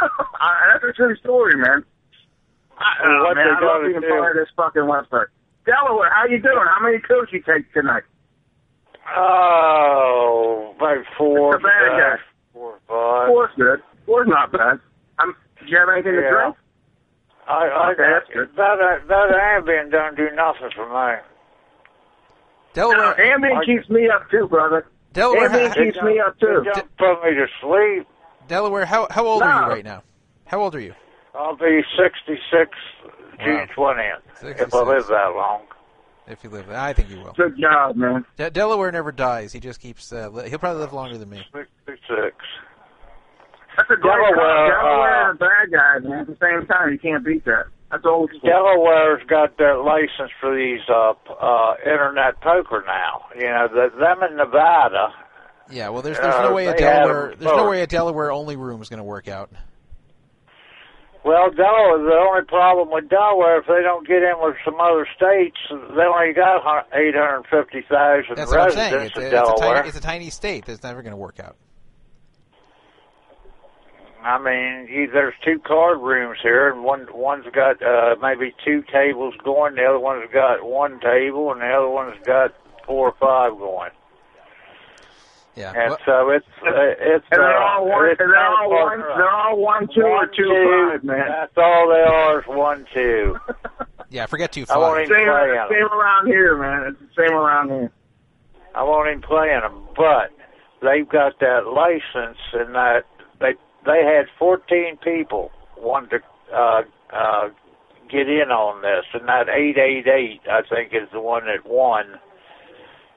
I, that's a true story, man. I, oh, what man, I love being do- part of this fucking website. Delaware, how you doing? How many pills you take tonight? Oh, about four. It's a bad uh, guy. Four five. Four's good. Four's not bad. Um, do you have anything to drink? I, I, Okay, that's good. That uh, that Ambien don't do nothing for me. Delaware, Ambien keeps me up too, brother. Delaware, Ambien keeps me don't- up too. It don't put me to sleep. Delaware. How how old are you right now? How old are you? I'll be 66 June Wow. 20th if I live that long. If you live, I think you will. Good job, man. De- Delaware never dies. He just keeps. Uh, li- he'll probably live longer than me. 66. That's a great Delaware, call. Delaware uh, and a bad guy, man. At the same time, you can't beat that. That's old school. Delaware's got their license for these uh, uh, internet poker now. You know, the, them in Nevada. Yeah. Well, there's there's Uh, no way a Delaware. There's no way a Delaware only room is going to work out. Well, Delaware, the only problem with Delaware, if they don't get in with some other states, they only got 850,000 That's what I'm residents saying. It's, in it's, a Delaware. tiny, it's a tiny state. That's never going to work out. I mean, you, there's two card rooms here, and one one's got uh, maybe two tables going. The other one's got one table, and the other one's got four or five going. Yeah. And Well, so it's uh, it's And they're uh, all one. it's they're all one. partner- They're all one, two, or One, two, five, man. That's all they are is one two. yeah. Forget two I won't five. even Same, play on same them. around here, man. It's the same around here. I won't even play in them. But they've got that license, and that they they had 14 people wanted to uh, uh, get in on this, and that 888 I think is the one that won.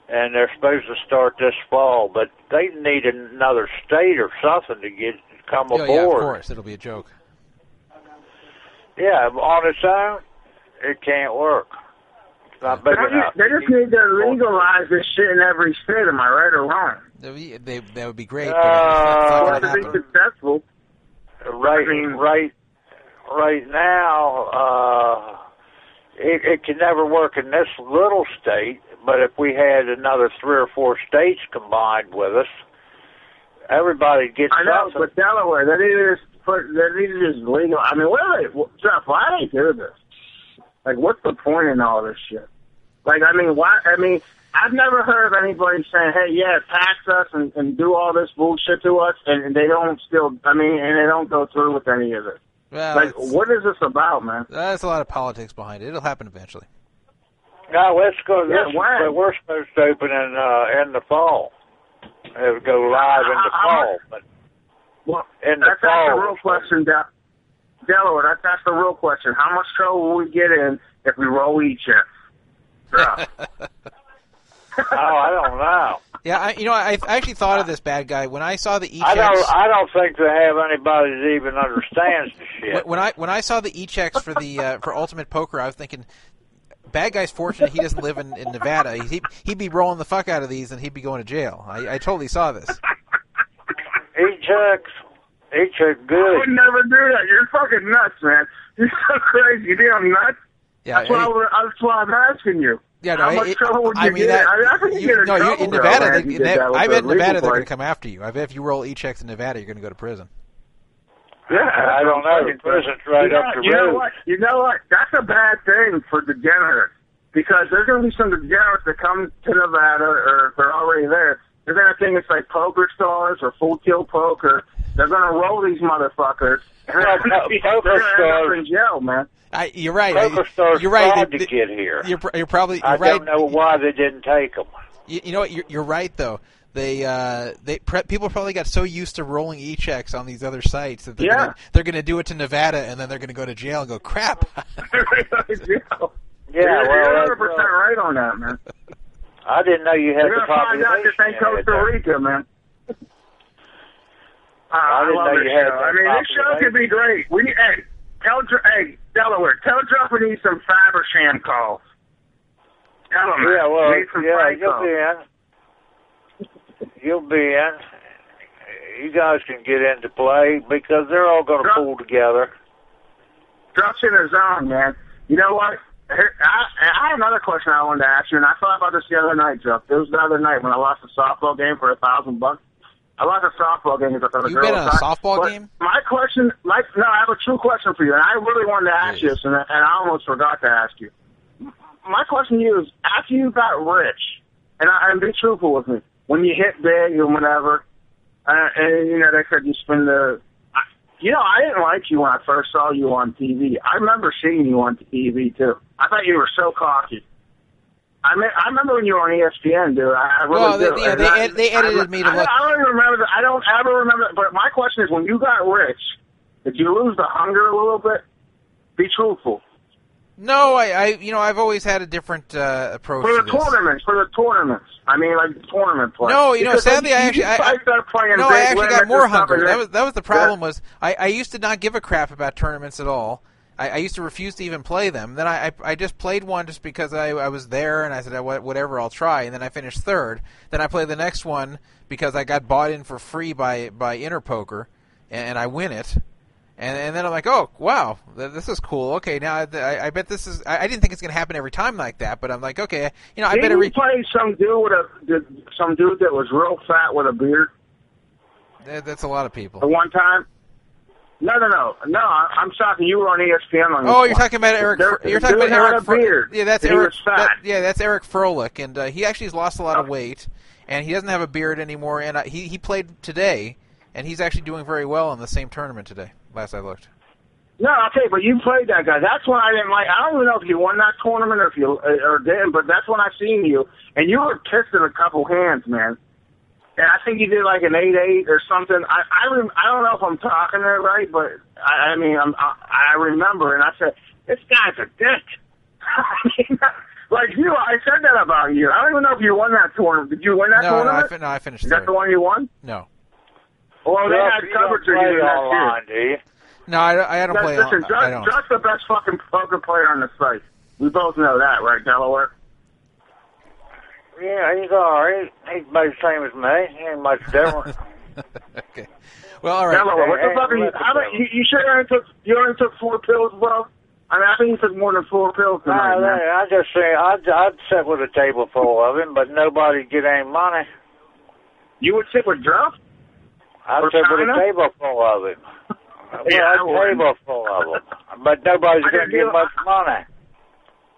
And they're supposed to start this fall, but they need another state or something to get come Oh, yeah, of course, it'll be a joke. Yeah, on its own, it can't work. It's not big They enough. they just need to legalize this shit in every state. Am I right or wrong? That'd be- They, that would be great, but it's not, Uh, not For going it to to be successful. right, I mean- right, right now, uh, it, it can never work in this little state. But if we had another three or four states combined with us, everybody gets I know, something. but Delaware, they need to just put, they need to just legal. I mean, what are they, what, Jeff? Why do they do this? Like, what's the point in all this shit? Like, I mean, why? I mean, I've never heard of anybody saying, "Hey, yeah, tax us and, and do all this bullshit to us," and, and they don't still. I mean, and they don't go through with any of it. Well, Like, what is this about, man? That's a lot of politics behind it. It'll happen eventually. No, let's go. Yeah, this, when? but we're supposed to open in uh, in the fall. It'll go live in the How- how fall, but Well, in the that's, that's fall. the real question, Del- Delaware. That's that's the real question. How much trouble will we get in if we roll each checks? Yeah. Oh, I don't know. Yeah, I, you know, I, I actually thought of this bad guy when I saw the e I don't. I don't think they have anybody that even understands the shit. When- When I when I saw the e checks for the uh, for Ultimate Poker, I was thinking, bad guy's fortunate he doesn't live in, in Nevada. He he'd be rolling the fuck out of these, and he'd be going to jail. I, I totally saw this. Each checks. Each are I good. would never do that. You're fucking nuts, man. You're so crazy. You think I'm nuts? Yeah, That's why, I- I, that's why I'm asking you. Yeah. No, How much it- trouble would you I mean get? that. I, mean, I think you, you- get in no, you trouble, in Nevada. man, they, if they- that I the bet in Nevada they're going to come after you. I bet if you roll e checks in Nevada, you're going to go to prison. Yeah, I don't know. The prison's right you know, up the you know road. what? You know what? That's a bad thing for degenerates because there's going to be some degenerates that come to Nevada, or if they're already there, they're going to think it's like PokerStars or Full Tilt Poker. They're going to roll these motherfuckers. And Well, they're gonna po- be- poker they're gonna end up stars- in jail, man. I, you're right. PokerStars you're right. tried They- to get here. You're, pr- you're probably you're I right. don't know why they didn't take them. You, you know what? You're, you're right though. They uh, they pre- people probably got so used to rolling e checks on these other sites that they're Yeah. gonna, they're going to do it to Nevada and then they're going to go to jail and go crap. They're gonna go to jail. Yeah, you're, well, you're 100 percent uh, right on that, man. I didn't know you had You're the gonna find out this ain't Costa. Rica, man. Uh, I didn't love this show. I mean, this show could be great. We need, hey, tell, hey, Delaware, tell Dropper needs some Fabersham calls. Tell him. Yeah, well, need yeah, you'll calls. be in. You'll be in. You guys can get into play because they're all going to pull together. Drops in the zone, man. You know what? I, I had another question I wanted to ask you, and I thought about this the other night, Jeff. It was the other night when I lost a softball game for a thousand bucks. I lost a softball game because I thought a You was a softball game? My question, my no, I have a true question for you, and I really wanted to ask you this, and, and I almost forgot to ask you. My question to you is: after you got rich, and, I, and be truthful with me, when you hit big and whatever, uh, and you know they said you spend the, I, you know, I didn't like you when I first saw you on TV. I remember seeing you on TV too. I thought you were so cocky. I mean, I remember when you were on ESPN, dude. I, I really Well, they- do. yeah, And they I- ed- they edited I, me to I, look- I don't even remember. The, I don't ever remember. But my question is, when you got rich, did you lose the hunger a little bit? Be truthful. no, I, I you know I've always had a different uh, approach For to the this. tournaments, for the tournaments. I mean, like the tournament play. No, you know, Because sadly, you, I actually, I, started playing no, I actually got more hunger. That was that was the problem. Was I, I used to not give a crap about tournaments at all. I, I used to refuse to even play them. Then I, I, I just played one just because I, I was there and I said "Wha- whatever I'll try. And then I finished third. Then I played the next one because I got bought in for free by by Interpoker, and, and I win it. And, and then I'm like, oh wow, th- this is cool. Okay, now I, I, I bet this is. I, I didn't think it's going to happen every time like that, but I'm like, okay, you know, I Didn't better. Re- play some dude with a did, some dude that was real fat with a beard That- That's a lot of people. at one time? No, no, no, no. I'm talking. You were on ESPN on. Oh, you're talking about Eric. There- You're talking about Eric. a Fro- beard. Yeah, that's he Eric. that- yeah, that's Eric Froehlich, and uh, he actually has lost a lot of weight, and he doesn't have a beard anymore. And uh, he he played today, and he's actually doing very well in the same tournament today. Last I looked. No, okay, but you played that guy. That's when I didn't like. I don't even know if you won that tournament or if you uh, or didn't, but that's when I seen you, and you were pissing a couple hands, man. And I think he did like an eight eight or something. I I, rem- I don't know if I'm talking it right, but I, I mean I'm, I I remember, and I said this guy's a dick. I mean, like you, I said that about you. I don't even know if you won that tournament. Did you win that No, no, I, tournament? no, I finished Is that the one you won? No, Well, they Jeff, had you don't coverage of play you next year. do you? no, I, I don't play. listen, on, I don't. Josh's the best fucking poker player on the site. We both know that, right, Delaware? Yeah, he's all right. He's about the same as me. He ain't much different. okay. Well, all right. Delaware, what the fuck are you? How about you? You sure you only took you only took four pills, bro? I mean, I think you took more than four pills tonight, no, man. I just say I'd, I'd sit with a table full of him, but nobody'd get any money. You would sit with Druff? I'd Or sit with a table full of him. Yeah, I Well, would. a table full of them, but nobody's gonna could get much money.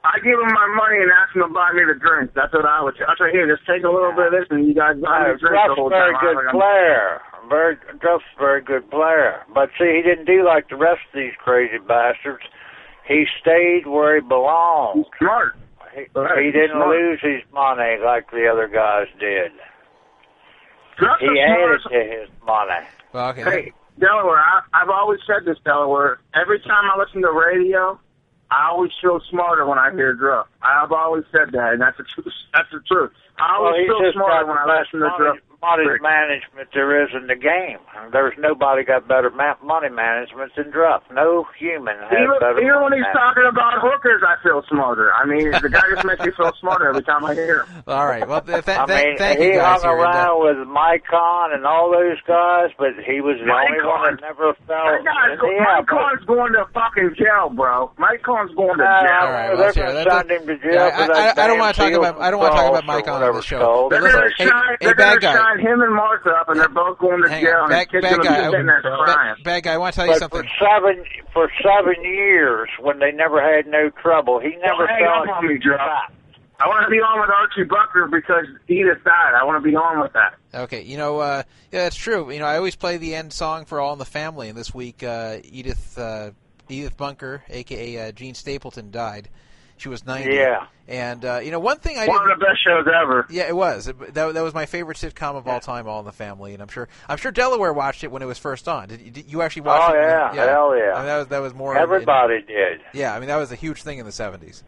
I give him my money and ask him to buy me the drink. That's what I would. I say, here, just take a little bit of this, and you guys buy me the drink the Duff's whole very time. good I'm like, player. Very Duff's a very good player. But see, he didn't do like the rest of these crazy bastards. He stayed where he belonged. I'm smart. He, Right, he didn't smart. lose his money like the other guys did. Druff's He the added smartest- to his money. Well, okay. Hey, Delaware, I, I've always said this, Delaware. Every time I listen to radio, I always feel smarter when I hear Druff. I've always said that, and that's the truth. That's the truth. I always he's feel smarter when I listen to Druff. Money Rick. management there is in the game. There's nobody got better ma- money management than Druff. No human has Even, better even when he's management. talking about hookers, I feel smarter. I mean, the guy just makes me feel smarter every time I hear him. All right. Well, th- th- I th- mean, thank he you guys hung here. and, around with Mike Con and all those guys, but he was the Mike only one that never fell That guy's go- the Mike apple. Con's going to fucking jail, bro. Mike Con's going to Uh, jail. All right, well, they're let's gonna it. Send him to jail Yeah, I- I- I don't wanna talk about- I don't wanna talk about cross or Mike on the show. called. But They're gonna hey- shine, hey, bad gonna guy. Shine him and Martha up, and they're both going to Hang jail, on. and Bad, the kid's gonna guy. be sitting there I, crying. bad, bad guy. I want to tell you But something. for seven for seven years, when they never had no trouble, he never Don't hang fell me, into Joe. trap. I want to be on with Archie Bunker because Edith died. I want to be on with that. Okay, you know, uh, yeah, that's true. You know, I always play the end song for All in the Family, and this week, uh, Edith uh, Edith Bunker, aka uh, Jean Stapleton, died. She was ninety. Yeah. And uh, you know, one thing I One didn't. of the best shows ever. Yeah, it was. It- That, that was my favorite sitcom of all time, All in the Family, and I'm sure I'm sure Delaware watched it when it was first on. Did, you- did you actually watch Oh it? yeah, hell yeah. I mean, that was that was more. in- Everybody did. yeah, I mean that was a huge thing in the '70s.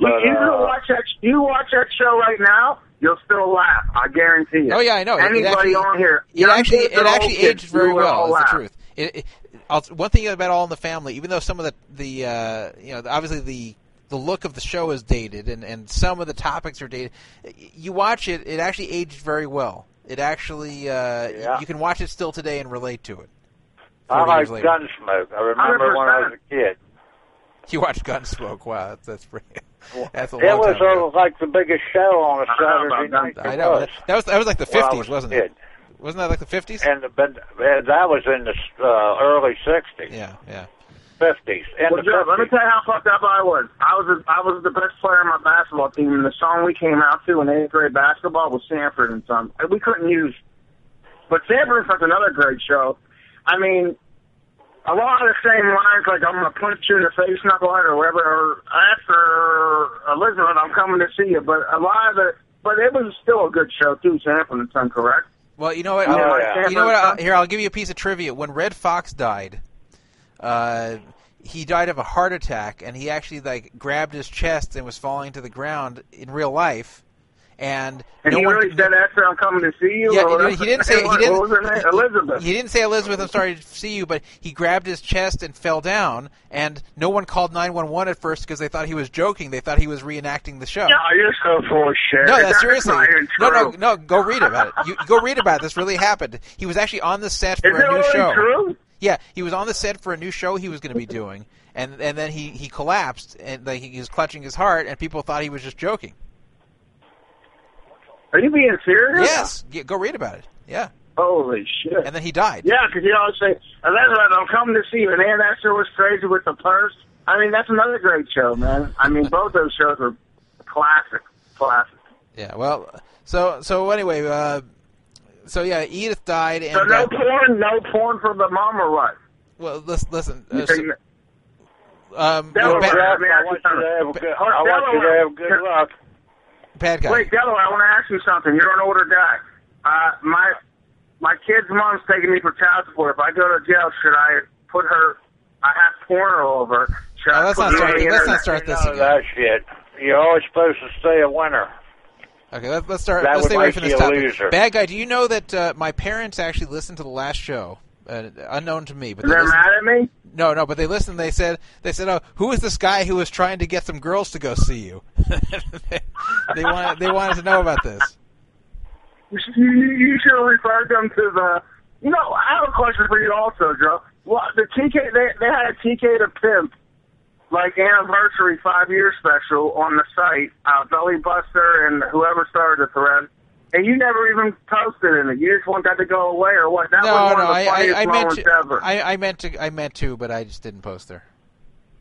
You, But, you uh, watch that. You watch that show right now, you'll still laugh. I guarantee you. Oh yeah, I know. It- it Anybody actually- on here? It actually it actually aged very well. Is laugh. the truth. It, it, I'll, one thing about All in the Family, even though some of the the uh, you know obviously the the look of the show is dated and, and some of the topics are dated, you watch it, it actually aged very well. It actually uh, Yeah. you can watch it still today and relate to it. I 40 like later. Gunsmoke. I remember when I was a kid. You watch Gunsmoke? Wow, that's that's pretty. That's a It was time ago. uh, like the biggest show on a know Saturday about night. I know was. that, that was that was like the when I fifties, was wasn't kid. it? Wasn't that like the fifties? And the, but, that was in the uh, early '60s, Yeah, yeah. '50s, and Well, the Joe, let me tell you how fucked up I was. I was a, I was the best player on my basketball team, and the song we came out to in eighth grade basketball was Sanford and Son. We couldn't use, but Sanford and Son's another great show. I mean, a lot of the same lines, like I'm gonna punch you in the face, knucklehead, or whatever. Or after Elizabeth, I'm coming to see you. But a lot of the, but it was still a good show too. Sanford and Son, correct? Well, you know what? Uh, yeah. You know what? Uh, here, I'll give you a piece of trivia. When Redd Foxx died, uh, he died of a heart attack, and he actually like grabbed his chest and was falling to the ground in real life. And, And no he one, really said after I'm coming to see you. Yeah, or he, he didn't say he didn't. What was her name? Elizabeth. He didn't say Elizabeth. I'm sorry to see you, but he grabbed his chest and fell down, and no one called 911 at first because they thought he was joking. They thought he was reenacting the show. No, you're so full of shit. No, that's seriously. No, no, no. Go read about it. You go read about it. This really happened. He was actually on the set for Is a new really show. true? Yeah, he was on the set for a new show he was going to be doing, and and then he he collapsed and like he was clutching his heart, and people thought he was just joking. Are you being serious? Yes, yeah, go read about it. Yeah, Holy shit. and then he died. Yeah, because you always say, Elizabeth, I'm coming to see you. And Aunt Esther was crazy with the purse. I mean, that's another great show, man. I mean, both those shows are classic. Classic. Yeah. Well, so so anyway, uh, so yeah, Edith died, and So no uh, porn, no porn for the mom or what? well, listen, listen. You Uh, so, think- um, Delaware, bad, Delaware. Jeff, I want you to have good, I want you to have good luck. bad guy. Wait, Delaware, I want to ask you something. You're an older guy. Uh, my my kid's mom's taking me for child support. If I go to jail, should I put her? I have porn all over. Should Oh, I let's put not start. Let's not start this None again. that shit. You're always supposed to stay a winner. Okay, let's, let's start. That let's stay away from this topic. loser. Bad guy, do you know that uh, my parents actually listened to the last show, uh, unknown to me, but they They're listened, mad at me. no, no, but they listened. They said, they said, oh, who is this guy who was trying to get some girls to go see you? they, they wanted, they wanted to know about this. You should, you, you should have referred them to the. You know, I have a question for you also, Joe. Well, the TK they they had a TK to pimp like anniversary five year special on the site. Uh, Belly Buster and whoever started the thread. And you never even posted in it. You just want that to go away, or what? That no, was one no, of the I, funniest I, I meant moments to, ever. I, I meant to, I meant to, but I just didn't post there.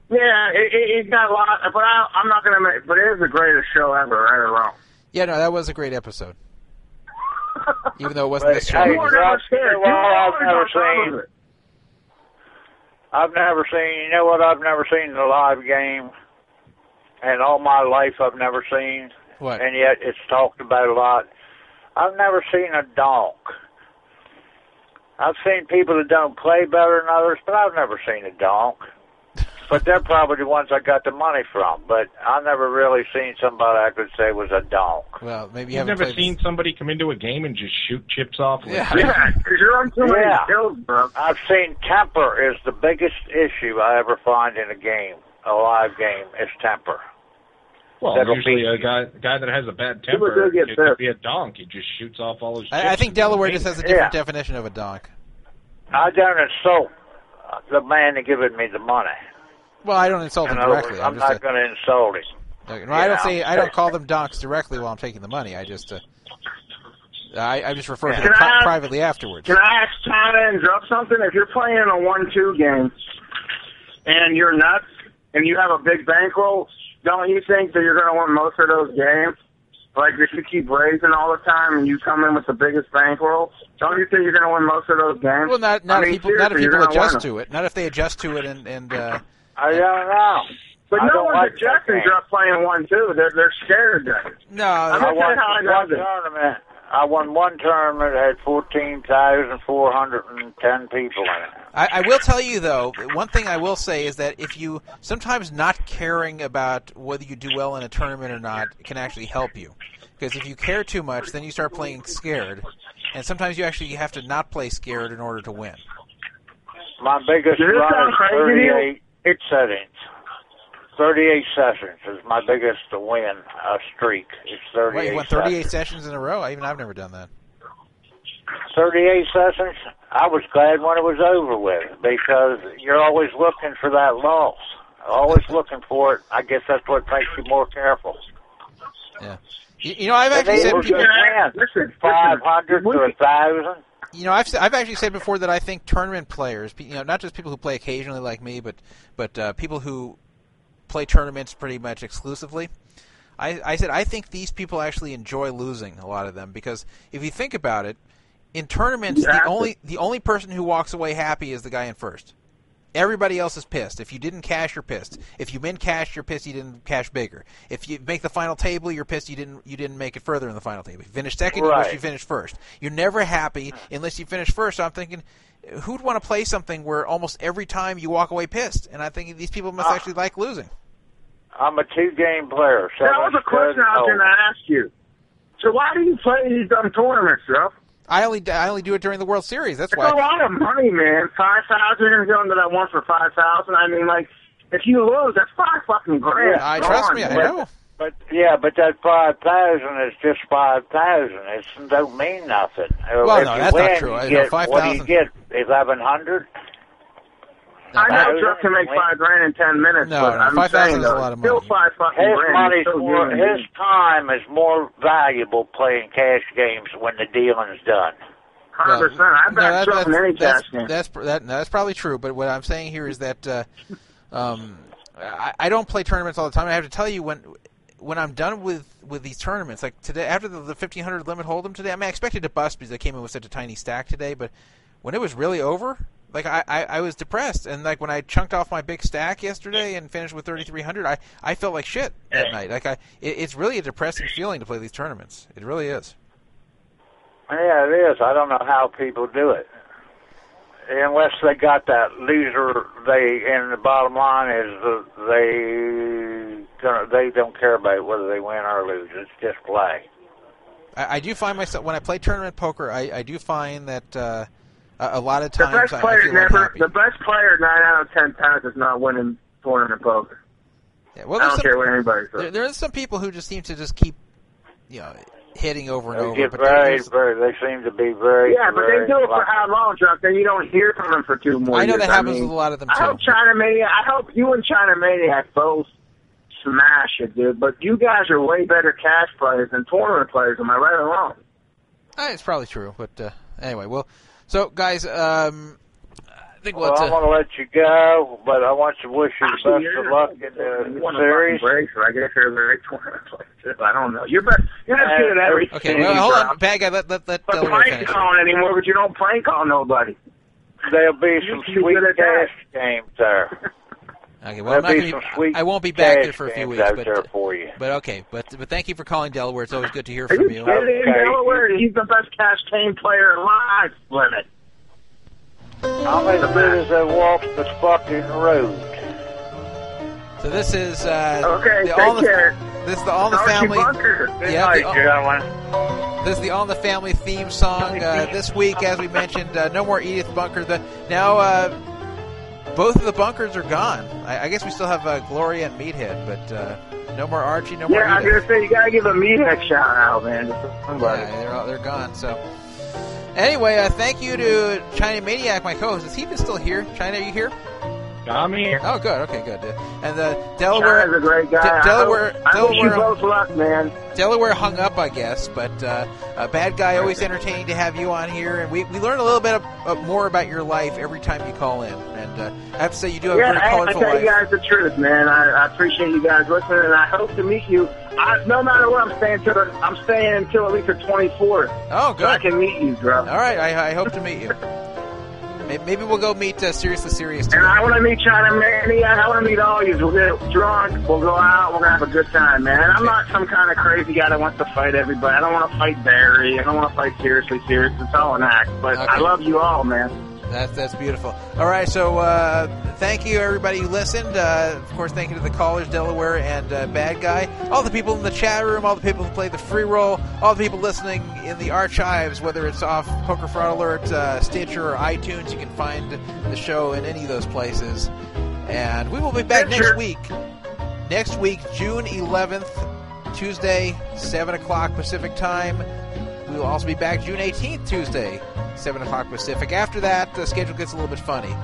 yeah, it, it, it got a lot, but I, I'm not gonna make. But it is the greatest show ever, right or wrong. Yeah, no, that was a great episode, even though it wasn't But, this show. hey, You were Rob, never scared. you know You what were I've never on top seen? of it. I've never seen. You know what? I've never seen the live game, and all my life I've never seen, What? and yet it's talked about a lot. I've never seen a donk. I've seen people that don't play better than others, but I've never seen a donk. But they're probably the ones I got the money from. But I've never really seen somebody I could say was a donk. Well, maybe you You've haven't never played seen somebody come into a game and just shoot chips off. With Yeah. Yeah, because you're on too many Yeah. kills, bro. I've seen temper is the biggest issue I ever find in a game, a live game, is temper. Well, That'll usually be- a guy guy that has a bad temper do it could be a donk. He just shoots off all his. I, I think Delaware just has a different Yeah. definition of a donk. I don't insult uh, the man that giving me the money. Well, I don't insult In him directly. words, I'm I'm just not going to insult him. No, I don't say I don't call them donks directly while I'm taking the money. I just uh, I, I just refer to them pri- privately afterwards. Can I ask China and drop something? If you're playing a one-two game and you're nuts and you have a big bankroll, don't you think that you're going to win most of those games? Like if you keep raising all the time and you come in with the biggest bankroll, don't you think you're going to win most of those games? Well, not not I mean, if people not if people adjust to it. Not if they adjust to it and and uh, I don't know. But I no don't one's like that adjusting game. just playing one-two. They're they're scared of it. no. I'm I won how I one tournament. I won one tournament that had fourteen thousand four hundred and ten people in it. I, I will tell you though, one thing I will say is that if you sometimes not caring about whether you do well in a tournament or not can actually help you. Because if you care too much, then you start playing scared, and sometimes you actually have to not play scared in order to win. My biggest Does run is crazy thirty-eight It's settings. Thirty-eight sessions is my biggest win uh, streak. It's What, thirty-eight. you won 38 sessions in a row? I even I've never done that. 38 sessions, I was glad when it was over with because you're always looking for that loss. Always looking for it. I guess that's what makes you more careful. Yeah. You, you know, I've actually they said were people, good wins. Listen, listen. 500 to We- 1,000. You know, I've I've actually said before that I think tournament players, you know, not just people who play occasionally like me, but but uh, people who play tournaments pretty much exclusively. I, I said I think these people actually enjoy losing a lot of them because if you think about it, in tournaments the only the only person who walks away happy is the guy in first. Everybody else is pissed. If you didn't cash, you're pissed. If you min cash, you're pissed you didn't cash bigger. If you make the final table, you're pissed you didn't you didn't make it further in the final table. If you finish second, you wish you finished first. You're never happy unless you finish first. So I'm thinking, who'd want to play something where almost every time you walk away pissed? And I think these people must Ah. actually like losing. I'm a two-game player. So That was a question I was going to ask you. So why do you play these dumb tournaments, Joe? I only I only do it during the World Series. That's It's why. a lot of money, man. Five thousand. You're going to that one for five thousand. I mean, like, if you lose, that's five fucking grand. I trust Gone, me. I man. know. But yeah, but that five thousand is just five thousand. It don't mean nothing. Well, if no, that's not true. You I know, get, what do you get? Eleven hundred. I know Thousand? Jeff can make five grand in ten minutes, No, but no, I'm 5,000 saying is a lot of still money. five fucking His grand. money's more. His time is more valuable playing cash games when the dealing's done. Hundred percent. I No, bet that- Jeff in any that's, cash game. that's that, no, that's probably true. But what I'm saying here is that uh, um, I, I don't play tournaments all the time. I have to tell you when when I'm done with, with these tournaments, like today after the, the 1500 limit hold'em today. I mean, I expected to bust because I came in with such a tiny stack today. But when it was really over, like I, I, I was depressed. And like when I chunked off my big stack yesterday and finished with 3300, I, I felt like shit that night. Like I, it, it's really a depressing feeling to play these tournaments. It really is. Yeah, it is. I don't know how people do it. Unless they got that loser, they and the bottom line is that they gonna they don't care about whether they win or lose. It's just play. I, I do find myself when I play tournament poker, I, I do find that uh, a, a lot of times, The times best I, I player feel never. The best player nine out of ten times is not winning tournament poker. Yeah, well, I there's don't some, care what anybody says. there, there are some people who just seem to just keep, you know, hitting over and They over. get but very, there's- very. They seem to be very. Yeah, but very they do it for lucky. how long, Chuck? Then you don't hear from them for two more I know years. that happens mean, with a lot of them I too. hope China Maniac. I hope you and China Maniac both smash it, dude. But you guys are way better cash players than tournament players. Am I right or wrong? Uh, it's probably true, but uh, anyway, well, so guys, um, I think Well, we'll. I'm going to let you go, but I want to wish you the best of you're- luck in you the want series. a break, so I guess you're very tournament player. too. I don't know. You're best. You're not good at everything. Okay, well, hold on, bad guy. Let let let But prank finish. calling anymore, but you don't prank call nobody. There'll be You some sweet good at that. cash games there. Okay, well, I'm not There'll gonna be be, some sweet I won't be back there for a few weeks, but for you. but okay, but but thank you for calling Delaware. It's always good to hear Are from you you. kidding? Okay. Delaware, he's the best cash game player alive. Limit. I'm as good as I walk the fucking road. So this is uh, Okay, the take all the, care. this is the all in the Archie family. Bunker. Yeah, night, the- gentlemen. This is the All in the Family theme song. Uh, this week, as we mentioned, uh, no more Edith Bunker. The, now, uh, both of the bunkers are gone. I, I guess we still have uh, Gloria and Meathead, but uh, no more Archie, no more Yeah, I was gonna say you gotta give a meathead shout out, man. somebody. Yeah, they're all, they're gone. So, anyway, uh, thank you to China Maniac, my co-host. Is he even still here? China, are you here? I'm here. Oh, good. Okay, good. And the China's Delaware, a great guy. De- I Delaware- I wish you Delaware- both luck, man. Delaware hung up, I guess, but uh, a bad guy. Always entertaining to have you on here, and we, we learn a little bit of, uh, more about your life every time you call in. And uh, I have to say, you do have Yeah, a very I, I colorful tell life. you guys the truth, man. I, I appreciate you guys listening, and I hope to meet you. I, no matter what, I'm staying till the, I'm staying until at least the 24th, Oh, so I can meet you, bro. All right, I, I hope to meet you. May- Maybe we'll go meet uh, Serious the Serious. And I want to meet China Maniac. I want to meet all you. We'll get drunk. We'll go out. We're gonna have a good time, man. I'm not some kind of crazy guy that wants to fight everybody. I don't want to fight Barry. I don't want to fight seriously. Serious. It's all an act. But I love you all, man. That's that's beautiful. All right, so uh, thank you everybody who listened. Uh, of course, thank you to the callers, Delaware and uh, Bad Guy, all the people in the chat room, all the people who played the free roll, all the people listening in the archives, whether it's off Poker Fraud Alert, uh, Stitcher, or iTunes. You can find the show in any of those places. And we will be back next week. Next week, June 11th, Tuesday, 7 o'clock Pacific time. We will also be back June 18th, Tuesday, 7 o'clock Pacific. After that, the schedule gets a little bit funny.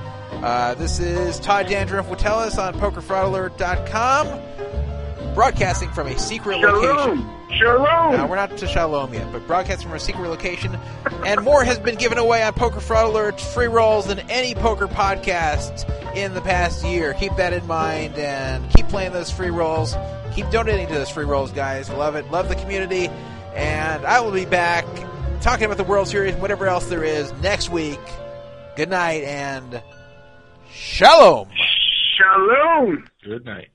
Uh, this is Todd Dan Druff Witteles on PokerFraudAlert.com, broadcasting from a secret location. Shalom. Shalom. Uh, we're not to Shalom yet, but broadcasting from a secret location. And more has been given away on Poker Fraud Alert free rolls than any poker podcast in the past year. Keep that in mind and keep playing those free rolls. Keep donating to those free rolls, guys. Love it. Love the community. And I will be back talking about the World Series, and whatever else there is, next week. Good night and Shalom. Shalom. Good night.